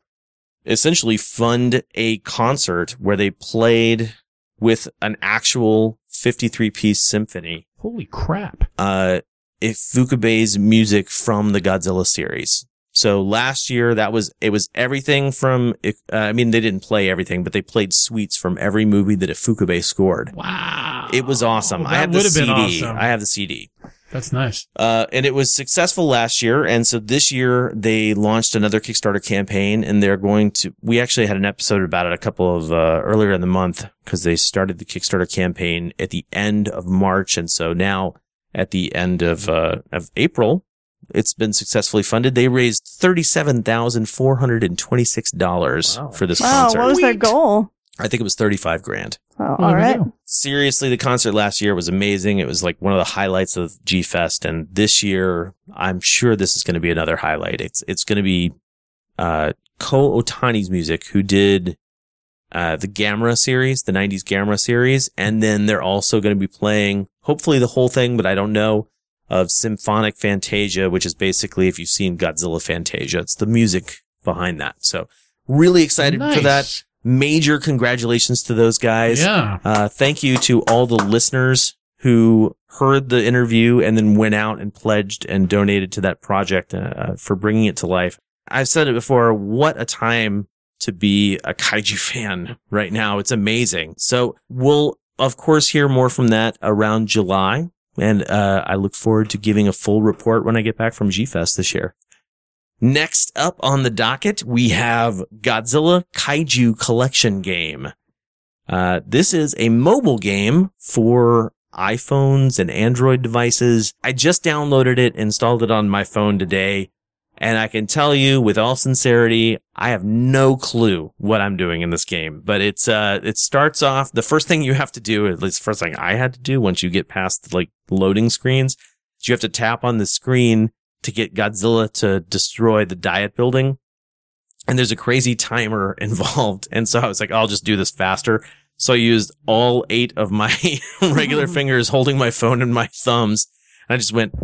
essentially fund a concert where they played with an actual 53 piece symphony Holy crap. uh, Ifukube's music from the Godzilla series. So last year, that was, it was everything from, uh, I mean, they didn't play everything, but they played suites from every movie that Ifukube scored. Wow. It was awesome. Oh, I that have the CD. awesome. I have the CD. That's nice. Uh, and it was successful last year. And so this year they launched another Kickstarter campaign and they're going to, we actually had an episode about it a couple of, uh, earlier in the month because they started the Kickstarter campaign at the end of March. And so now at the end of, uh, of April, it's been successfully funded. They raised thirty-seven thousand four hundred and twenty-six dollars for this Wow, concert. what was their goal? I think it was thirty-five grand. Oh, all right. Seriously, the concert last year was amazing. It was like one of the highlights of G Fest, and this year, I'm sure this is going to be another highlight. It's it's going to be uh, Kow Otani's music, who did uh, the Gamera series, the '90s Gamera series, and then they're also going to be playing, hopefully, the whole thing, but I don't know, of Symphonic Fantasia, which is basically if you've seen Godzilla Fantasia, it's the music behind that. So, really excited for that. Major congratulations to those guys. Yeah. Uh, thank you to all the listeners who heard the interview and then went out and pledged and donated to that project uh, for bringing it to life. I've said it before. What a time to be a kaiju fan right now. It's amazing. So we'll, of course, hear more from that around July. And, uh, I look forward to giving a full report when I get back from G-Fest this year. Next up on the docket, we have Godzilla Kaiju Collection Game. Uh, this is a mobile game for iPhones and Android devices. I just downloaded it, installed it on my phone today, and I can tell you with all sincerity, I have no clue what I'm doing in this game. But it's uh, it starts off. The first thing you have to do, at least the first thing I had to do, once you get past like loading screens, is you have to tap on the screen to get Godzilla to destroy the diet building. And there's a crazy timer involved. And so I was like, I'll just do this faster. So I used all eight of my regular fingers holding my phone in my thumbs. And I just went,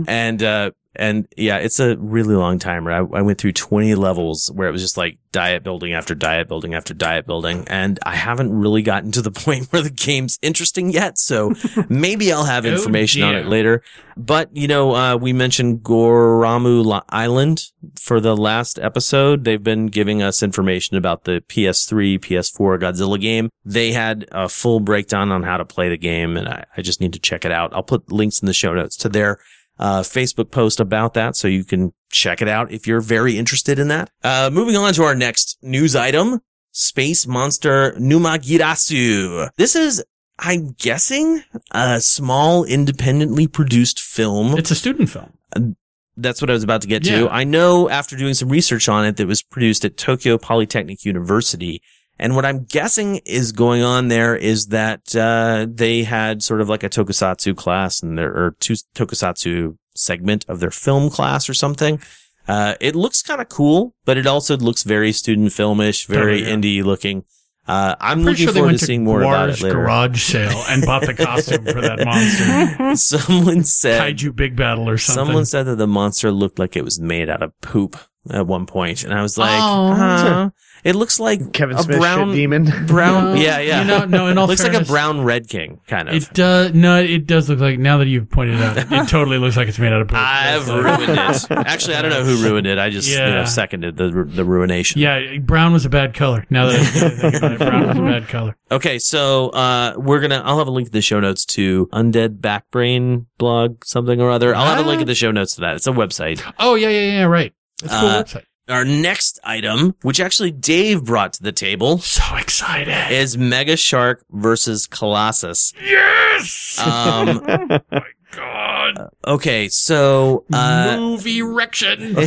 and, uh, and yeah, it's a really long timer. I, I went through 20 levels where it was just like diet building after diet building after diet building. And I haven't really gotten to the point where the game's interesting yet. So maybe I'll have Oh, information on it later. But, you know, uh, we mentioned Goramu Island for the last episode. They've been giving us information about the PS3, PS4 Godzilla game. They had a full breakdown on how to play the game, and I, I just need to check it out. I'll put links in the show notes to their uh, Facebook post about that so you can check it out if you're very interested in that. Uh, moving on to our next news item. Space Monster Numagirasu. This is, I'm guessing, a small independently produced film. It's a student film. That's what I was about to get Yeah. to. I know after doing some research on it that it was produced at Tokyo Polytechnic University. And what I'm guessing is going on there is that, uh, they had sort of like a tokusatsu class and there, or two tokusatsu segment of their film class or something. Uh, it looks kind of cool, but it also looks very student filmish, very Totally, yeah. indie looking. Uh, I'm Pretty looking sure forward to to seeing more about it later. garage sale and bought the costume for that monster. Someone said Kaiju Big Battel or something. Someone said that the monster looked like it was made out of poop at one point, and I was like, Oh. huh. It looks like Kevin a Smith brown shit demon. brown, No, yeah, yeah. you know, no, in all looks like a fairness- brown red king kind of. It does. No, it does look like. Now that you've pointed it out, it totally looks like it's made out of poop. I've ruined it. Actually, I don't know who ruined it. I just you know, seconded the the ruination. Yeah, brown was a bad color. Now that I think about it, brown was a bad color. Okay, so uh, we're gonna. I'll have a link in the show notes to Undead Backbrain blog something or other. I'll have a link in the show notes to that. It's a website. Oh yeah, yeah, yeah. Right. It's a cool Uh, website. Our next item, which actually Dave brought to the table, So excited. is Mega Shark versus Colossus. Yes. Um, oh my God. okay, so uh, Movie erection.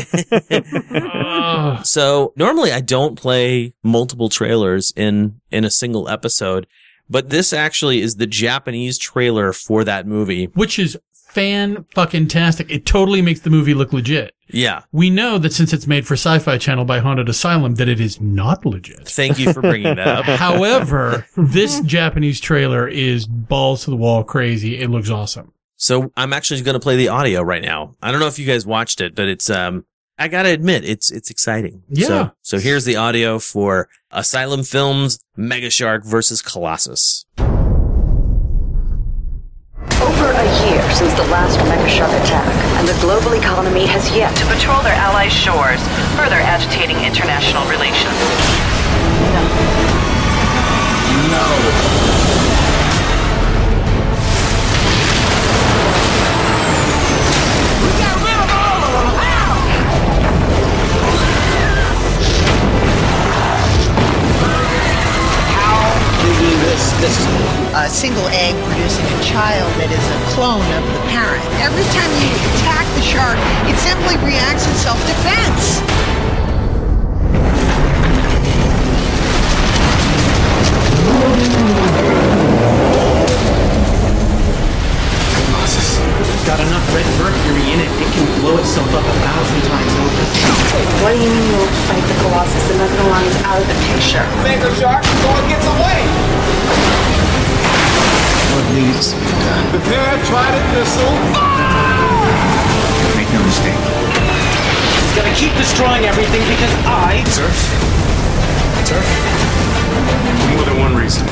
So normally I don't play multiple trailers in in a single episode, but this actually is the Japanese trailer for that movie. Which is fan fucking tastic. It totally makes the movie look legit. Yeah. We know that since it's made for Sci-Fi Channel by Haunted Asylum, that it is not legit. Thank you for bringing that up. However, this Japanese trailer is balls to the wall crazy. It looks awesome. So I'm actually going to play the audio right now. I don't know if you guys watched it, but it's um I got to admit it's it's exciting. Yeah. So, so here's the audio for Asylum Films Mega Shark versus Colossus. Over a year since the last Mega Shark attack, and the global economy has yet to patrol their allies' shores, further agitating international relations. How do this? this uh, single egg producing a child that is a clone of the parent. Every time you attack the shark, it simply reacts in self-defense. Colossus. Got enough red mercury in it, it can blow itself up a thousand times over. What do you mean you won't fight the Colossus? The Megalodon is out of the picture. Mega shark, someone gets away! What needs to be done? Prepare trident missile. Make no mistake. It's gonna keep destroying everything because I. Turf? Turf? More than one reason.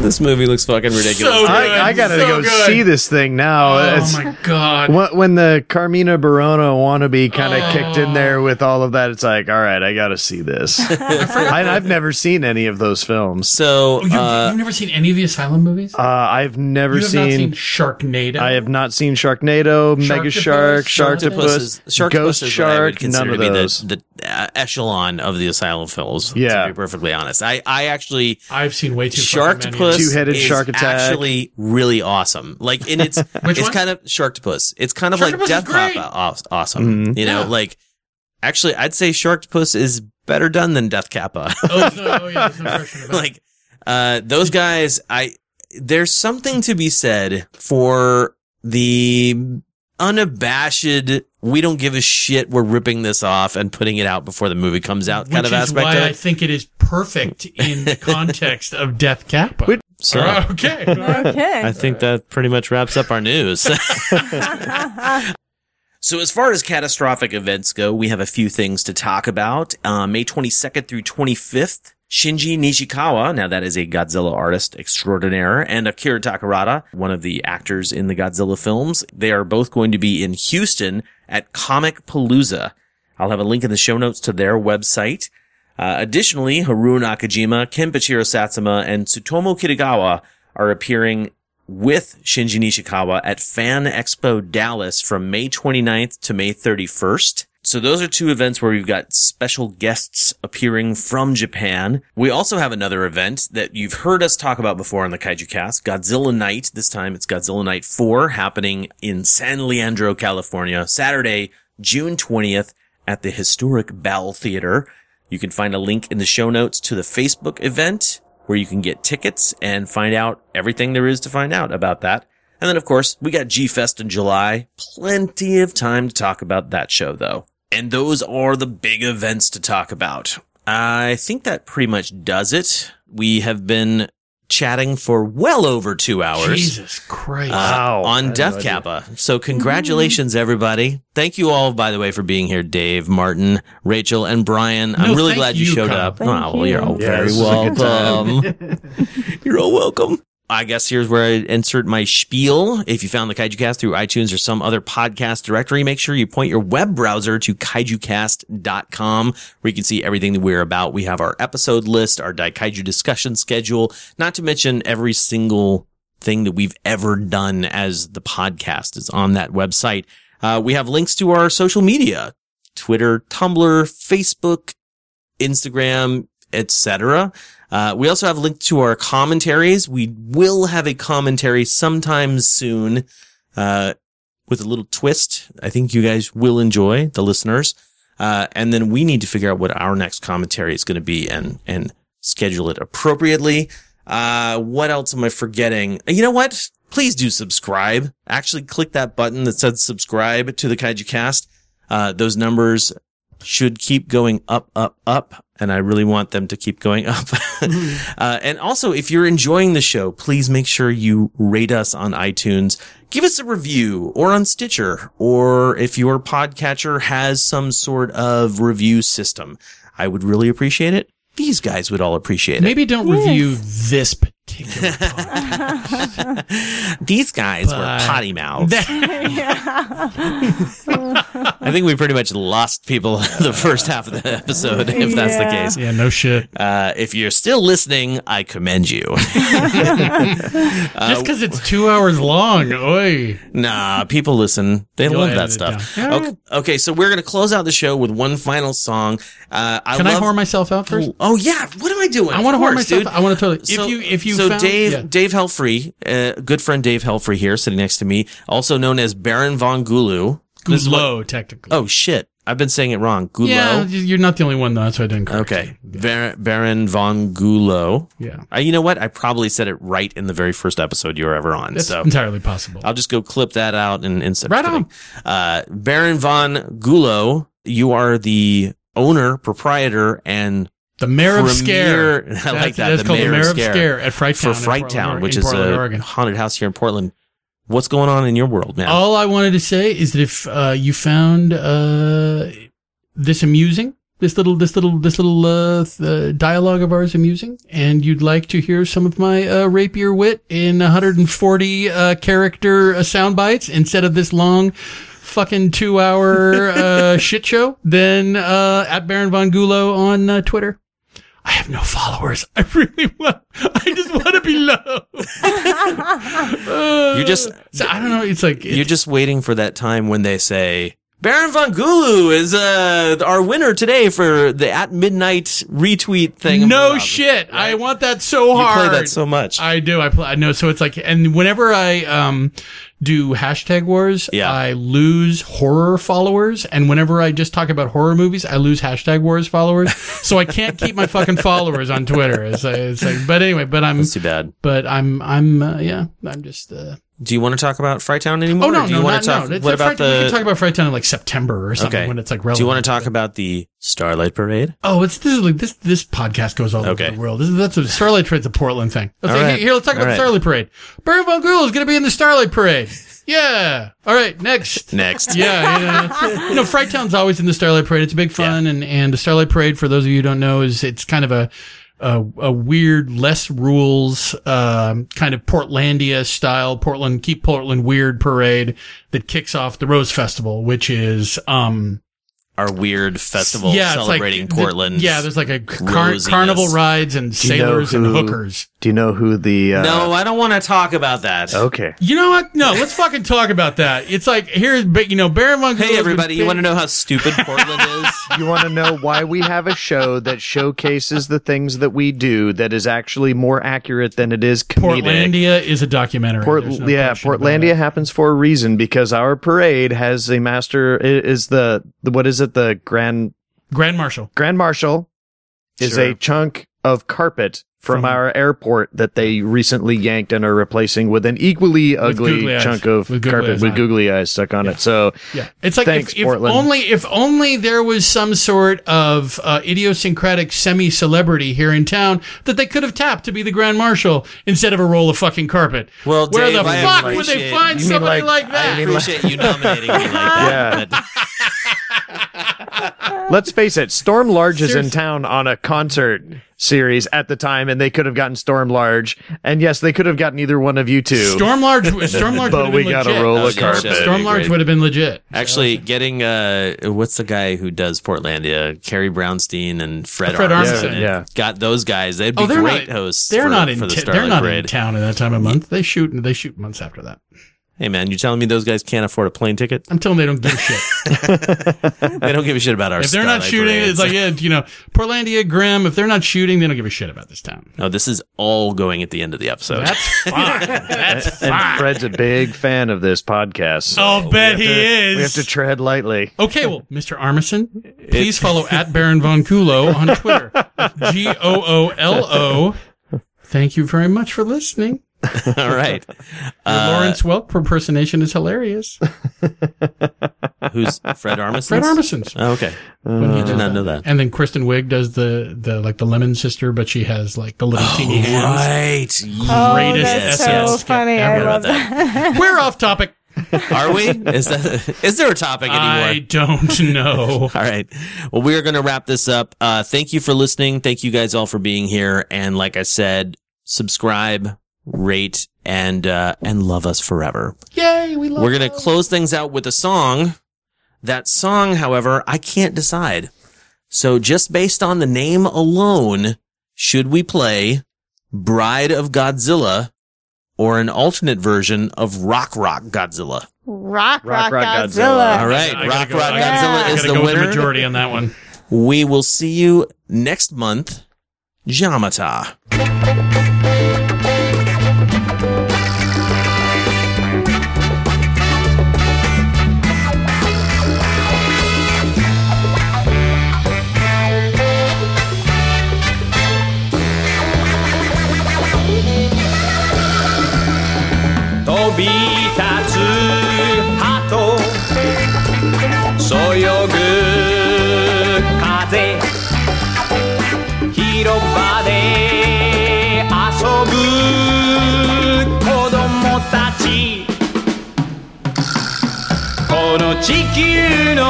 This movie looks fucking ridiculous. So. I, I gotta so go good. see this thing now. Oh It's- my god. When, when the Carmina Burana wannabe kind of kicked Oh. in there with all of that, it's like, all right, I gotta see this. I, I've never seen any of those films. So Oh, you, you've never seen any of the Asylum movies? Uh, I've never you have seen, not seen Sharknado. I have not seen Sharknado, Mega Shark, Sharktopus Sharktopus, Ghost is what I would Shark, none of to be those. the, the uh, echelon of the Asylum films. Yeah. to be perfectly honest, I I actually I've seen way too fucking many. Sharktopus Two-headed shark attack. actually really awesome. Like, and it's it's one? kind of Sharktopus. It's kind of like Sharktopus is Death great. Papa. aw- Awesome, Mhm. you know. Yeah. Like, actually, I'd say Sharktopus is better done than Death Kappa. Oh, so, oh yeah, there's no question about like uh those guys i there's something to be said for the unabashed we don't give a shit we're ripping this off and putting it out before the movie comes out kind Which of is aspect why of I think it is perfect in the context of Death Kappa. so Oh, okay. Okay. i think that pretty much wraps up our news So, as far as catastrophic events go, we have a few things to talk about. Uh, May 22nd through 25th, Shinji Nishikawa, now that is a Godzilla artist extraordinaire, and Akira Takarada, one of the actors in the Godzilla films. They are both going to be in Houston at Comicpalooza. I'll have a link in the show notes to their website. Uh, additionally, Haruo Nakajima, Kenpachiro Satsuma, and Tsutomu Kitagawa are appearing with Shinji Nishikawa at Fan Expo Dallas from May 29th to May 31st. So those are two events where we've got special guests appearing from Japan. We also have another event that you've heard us talk about before on the Kaiju Cast, Godzilla Night. This time it's Godzilla Night 4 happening in San Leandro, California, Saturday, June 20th at the historic Bal Theater. You can find a link in the show notes to the Facebook event where you can get tickets and find out everything there is to find out about that. And then, of course, we got G Fest in July. Plenty of time to talk about that show, though. And those are the big events to talk about. I think that pretty much does it. We have been chatting for well over two hours. Jesus Christ. uh, Wow. I on had Death no. Kappa. So congratulations, everybody. Thank you all, by the way, for being here. Dave, Martin, Rachel, and Brian. I'm really glad you, you, showed Kyle. up. Thank Oh, well, you're all Yeah, very this was a good welcome. you're all welcome. I guess here's where I insert my spiel. If you found the Kaiju Cast through iTunes or some other podcast directory, make sure you point your web browser to kaijucast.com where you can see everything that we're about. We have our episode list, our Daikaiju discussion schedule, not to mention every single thing that we've ever done as the podcast is on that website. Uh, we have links to our social media, Twitter, Tumblr, Facebook, Instagram, etc. Uh, we also have a link to our commentaries. We will have a commentary sometime soon, uh, with a little twist. I think you guys will enjoy the listeners. Uh, and then we need to figure out what our next commentary is going to be and, and schedule it appropriately. Uh, what else am I forgetting? You know what? Please do subscribe. Actually click that button that says subscribe to the Kaiju Cast. Uh, those numbers should keep going up, up, up. And I really want them to keep going up. uh, and also, if you're enjoying the show, please make sure you rate us on iTunes. Give us a review or on Stitcher, or if your podcatcher has some sort of review system. I would really appreciate it. these guys would all appreciate it. Maybe don't review this particular. These guys were potty mouths. I think we pretty much lost people the first half of the episode, if that's the case. Yeah, no shit. Uh, if you're still listening, I commend you. Just because it's two hours long. Oi. Nah, people listen. They You'll love that stuff. down. Okay, okay, so we're gonna close out the show with one final song. Uh, I Can I love- whore myself out first? Oh yeah, what am I doing? I want to Of whore myself. dude. out. I want to totally. So, if you if you so found, Dave yeah. Dave Helfrey, uh, good friend Dave Helfrey here, sitting next to me, also known as Baron von Gulu. This is what- Gulo, technically. Oh shit, I've been saying it wrong. Gulo. Yeah, you're not the only one though. That's why I didn't. Correct Okay, Baron, Baron von Gulo. Yeah. Uh, you know what? I probably said it right in the very first episode you were ever on. That's so entirely possible. I'll just go clip that out and insert. Right on. Uh, Baron von Gulo, you are the owner, proprietor, and The mayor of premier- Scare. I That's- like that. that's the called the mayor, mayor of Scare, Scare at Fright for Town in Fright Town, which is Portland, a Oregon. haunted house here in Portland. What's going on in your world, man? All I wanted to say is that if uh, you found uh, this amusing, this little, this little, this little uh, th- uh, dialogue of ours amusing, and you'd like to hear some of my uh, rapier wit in 140 uh, character uh, sound bites instead of this long. Fucking two hour uh, shit show. Then uh, at Baron von Gulo on uh, Twitter. I have no followers. I really want. I just want to be loved. Uh, You're just- So, I don't know. It's like You're just waiting for that time when they say Baron von Gulu is uh, our winner today for the at midnight retweet thing. No shit. I want that so hard. You play that so much. I do. I play. I know. So it's like, and whenever I um do hashtag wars, Yeah. I lose horror followers, and whenever I just talk about horror movies, I lose hashtag wars followers. so I can't keep my fucking followers on Twitter. It's like, it's like but anyway, but I'm That's too bad. but I'm I'm uh, yeah, I'm just. uh Do you want to talk about Frighttown oh, anymore? Oh no, do you no, want not, to talk? no. It's what about We the? can talk about Fright Town in like September or something okay. when it's like relevant. do you want to talk about the Starlight Parade? Oh, it's this is like this this podcast goes all Okay. over the world. This that's a Starlight Parade's a Portland thing. Let's say, right. here, let's talk about All the right. Starlight Parade. Baron von Gul is going to be in the Starlight Parade. Yeah. All right. Next. Next. Yeah. yeah. you know, Fright Town's always in the Starlight Parade. It's a big fun, and and the Starlight Parade, for those of you who don't know, is it's kind of a a, a weird, less rules, um, kind of Portlandia style, Portland, keep Portland weird parade that kicks off the Rose Festival, which is, um, Our weird festival yeah, it's like celebrating the- Portland. yeah, there's like a car- carnival rides and Do you know sailors and hookers. Do you know who the? Uh, no, I don't want to talk about that. Okay. You know what? No, let's fucking talk about that. It's like here's, but you know, Baron von. Hey everybody, you want to know how stupid Portland is? You want to know why we have a show that showcases the things that we do that is actually more accurate than it is comedic. Portlandia is a documentary. Port, no yeah, Portlandia happens for a reason because our parade has a master i- is the, the what is it the grand Grand Marshal. Grand Marshal is Sure. a chunk of carpet from, From- our airport that they recently yanked and are replacing with an equally ugly googly eyes. chunk of With carpet eyes with googly eyes stuck on it. So Yeah, it's like Thanks, if, if only if only there was some sort of uh, idiosyncratic semi-celebrity here in town that they could have tapped to be the Grand Marshal instead of a roll of fucking carpet. Well, where Dave, the I fuck would they find You somebody like- like, that? I appreciate you nominating me like that. Yeah. but- let's face it, Storm Large is in town on a concert series at the time, and they could have gotten Storm Large. And yes, they could have gotten either one of you two. Storm Large, Storm Large But would have we been got a legit. roll of carpet. shit. Storm Large would have been legit. Actually, getting uh, what's the guy who does Portlandia? Carrie Brownstein and Fred, Fred Armisen. Armisen. Yeah, yeah. got those guys. They'd be Oh, they're great not, hosts. They're for, not in. for the t- they're not Parade. in town at that time of month. They shoot. They shoot months after that. Hey man, you telling me those guys can't afford a plane ticket? I'm telling them they don't give a shit. They don't give a shit about our. if they're not shooting, Parades. it's like yeah, you know, Portlandia, Grimm. If they're not shooting, they don't give a shit about this town. No, this is all going at the end of the episode. That's fine. That's And fine. Fred's a big fan of this podcast. so I'll bet he to- is. We have to tread lightly. Okay, well, Mr. Armisen, please follow at Baron Von Kulo on Twitter. G O O L O. Thank you very much for listening. all right. Your Uh, Lawrence Welk impersonation is hilarious. who's Fred Armisen? Fred Armisen's. Oh, okay. When he I did not that. know that. And then Kristen Wiig does the the like the lemon sister, but she has like the little teeny hands. Right. Oh, Greatest that's SNL so funny. I love that. We're off topic. Are we? Is that is there a topic anymore? I don't know. all right. Well, we are going to wrap this up. Uh, thank you for listening. Thank you guys all for being here. And like I said, subscribe, rate, and uh, and love us forever. Yay, we love We're going to close things out with a song. That song, however, I can't decide. So just based on the name alone, should we play Bride of Godzilla or an alternate version of Rock Rock Godzilla? Rock, Rock, rock, Godzilla. Godzilla. All right, I Rock go- Rock I gotta- Godzilla I is the go winner. majority on that one. We will see you next month. Jamata. び立つ鳩。そよぐ風。広場で遊ぶ子供たち。この地球の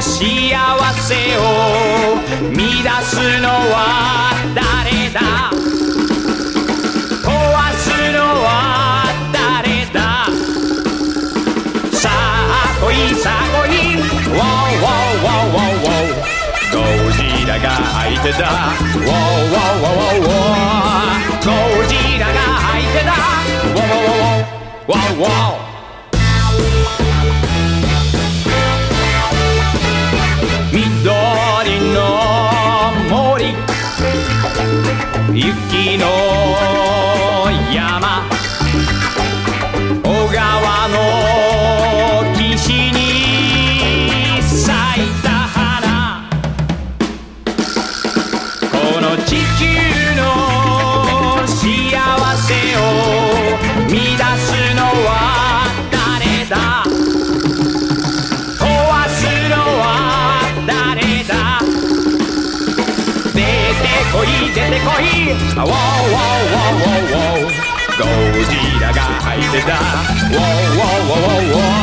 幸せを乱すのはてた。ウォーウォーウォーウォーウォーゴジラがはいてた。ウォーウォーウォーウォーウォー緑の森。雪のこいウォーウォーウォーウォーウォーゴジラが相手だウォーウォーウォー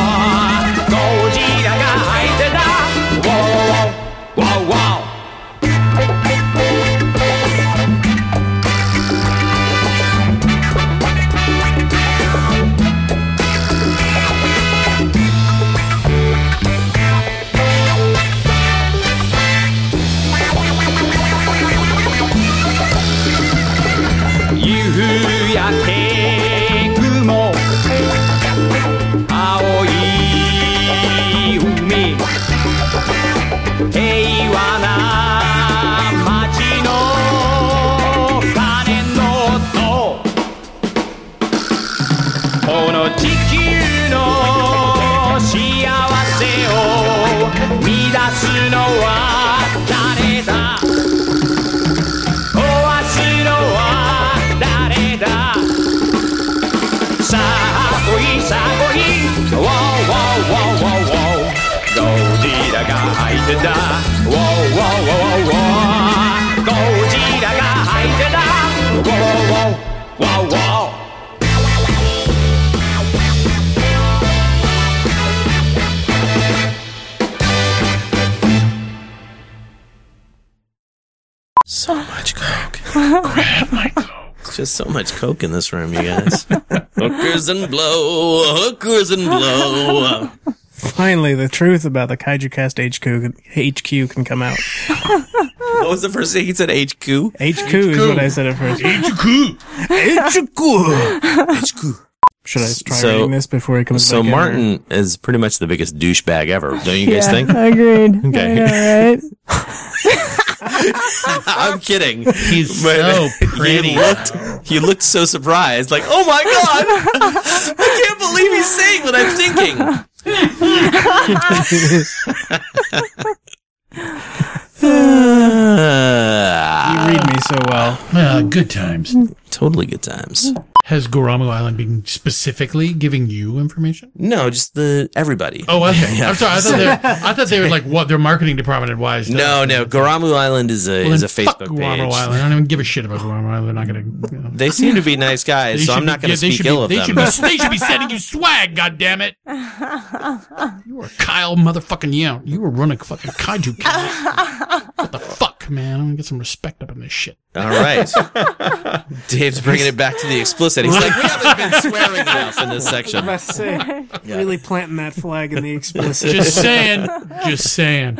so much coke in this room, you guys. hookers and blow, hookers and blow. Finally, the truth about the Kaiju Cast HQ can, HQ can come out. What was the first thing he said? HQ? HQ is what I said at first. HQ. HQ. Should I try So- reading this before he comes So back in, or- Martin is pretty much the biggest douchebag ever, don't you guys yeah, think? Agreed. Okay. I know, right? I'm kidding. He's But so pretty. You looked, you looked so surprised, like, oh my god, I can't believe he's saying what I'm thinking. You read me me so well. Uh, good times. Totally good times. Has Goramo Island been specifically giving you information? No, just the everybody. Oh, okay. Yeah. I'm sorry. I thought they, I thought they were like what their marketing department advised. us. No, no. Goramu Island is a Well, is a then fuck Facebook Guamo page. Island. I don't even give a shit about Guamo Island. They're not going to. You know. They seem to be nice guys, They so I'm not be- going to yeah, speak ill be, of they them. Should be, they should be sending you swag. God damn it! You were Kyle motherfucking yeah. You were running fucking kaiju. Kid. what the fuck, man? I'm gonna get some respect up in this shit. All right. Dave's bringing it back to the explicit. He's like, we haven't been swearing enough in this section. I was about to say, really planting that flag in the explicit. Just saying. Just saying.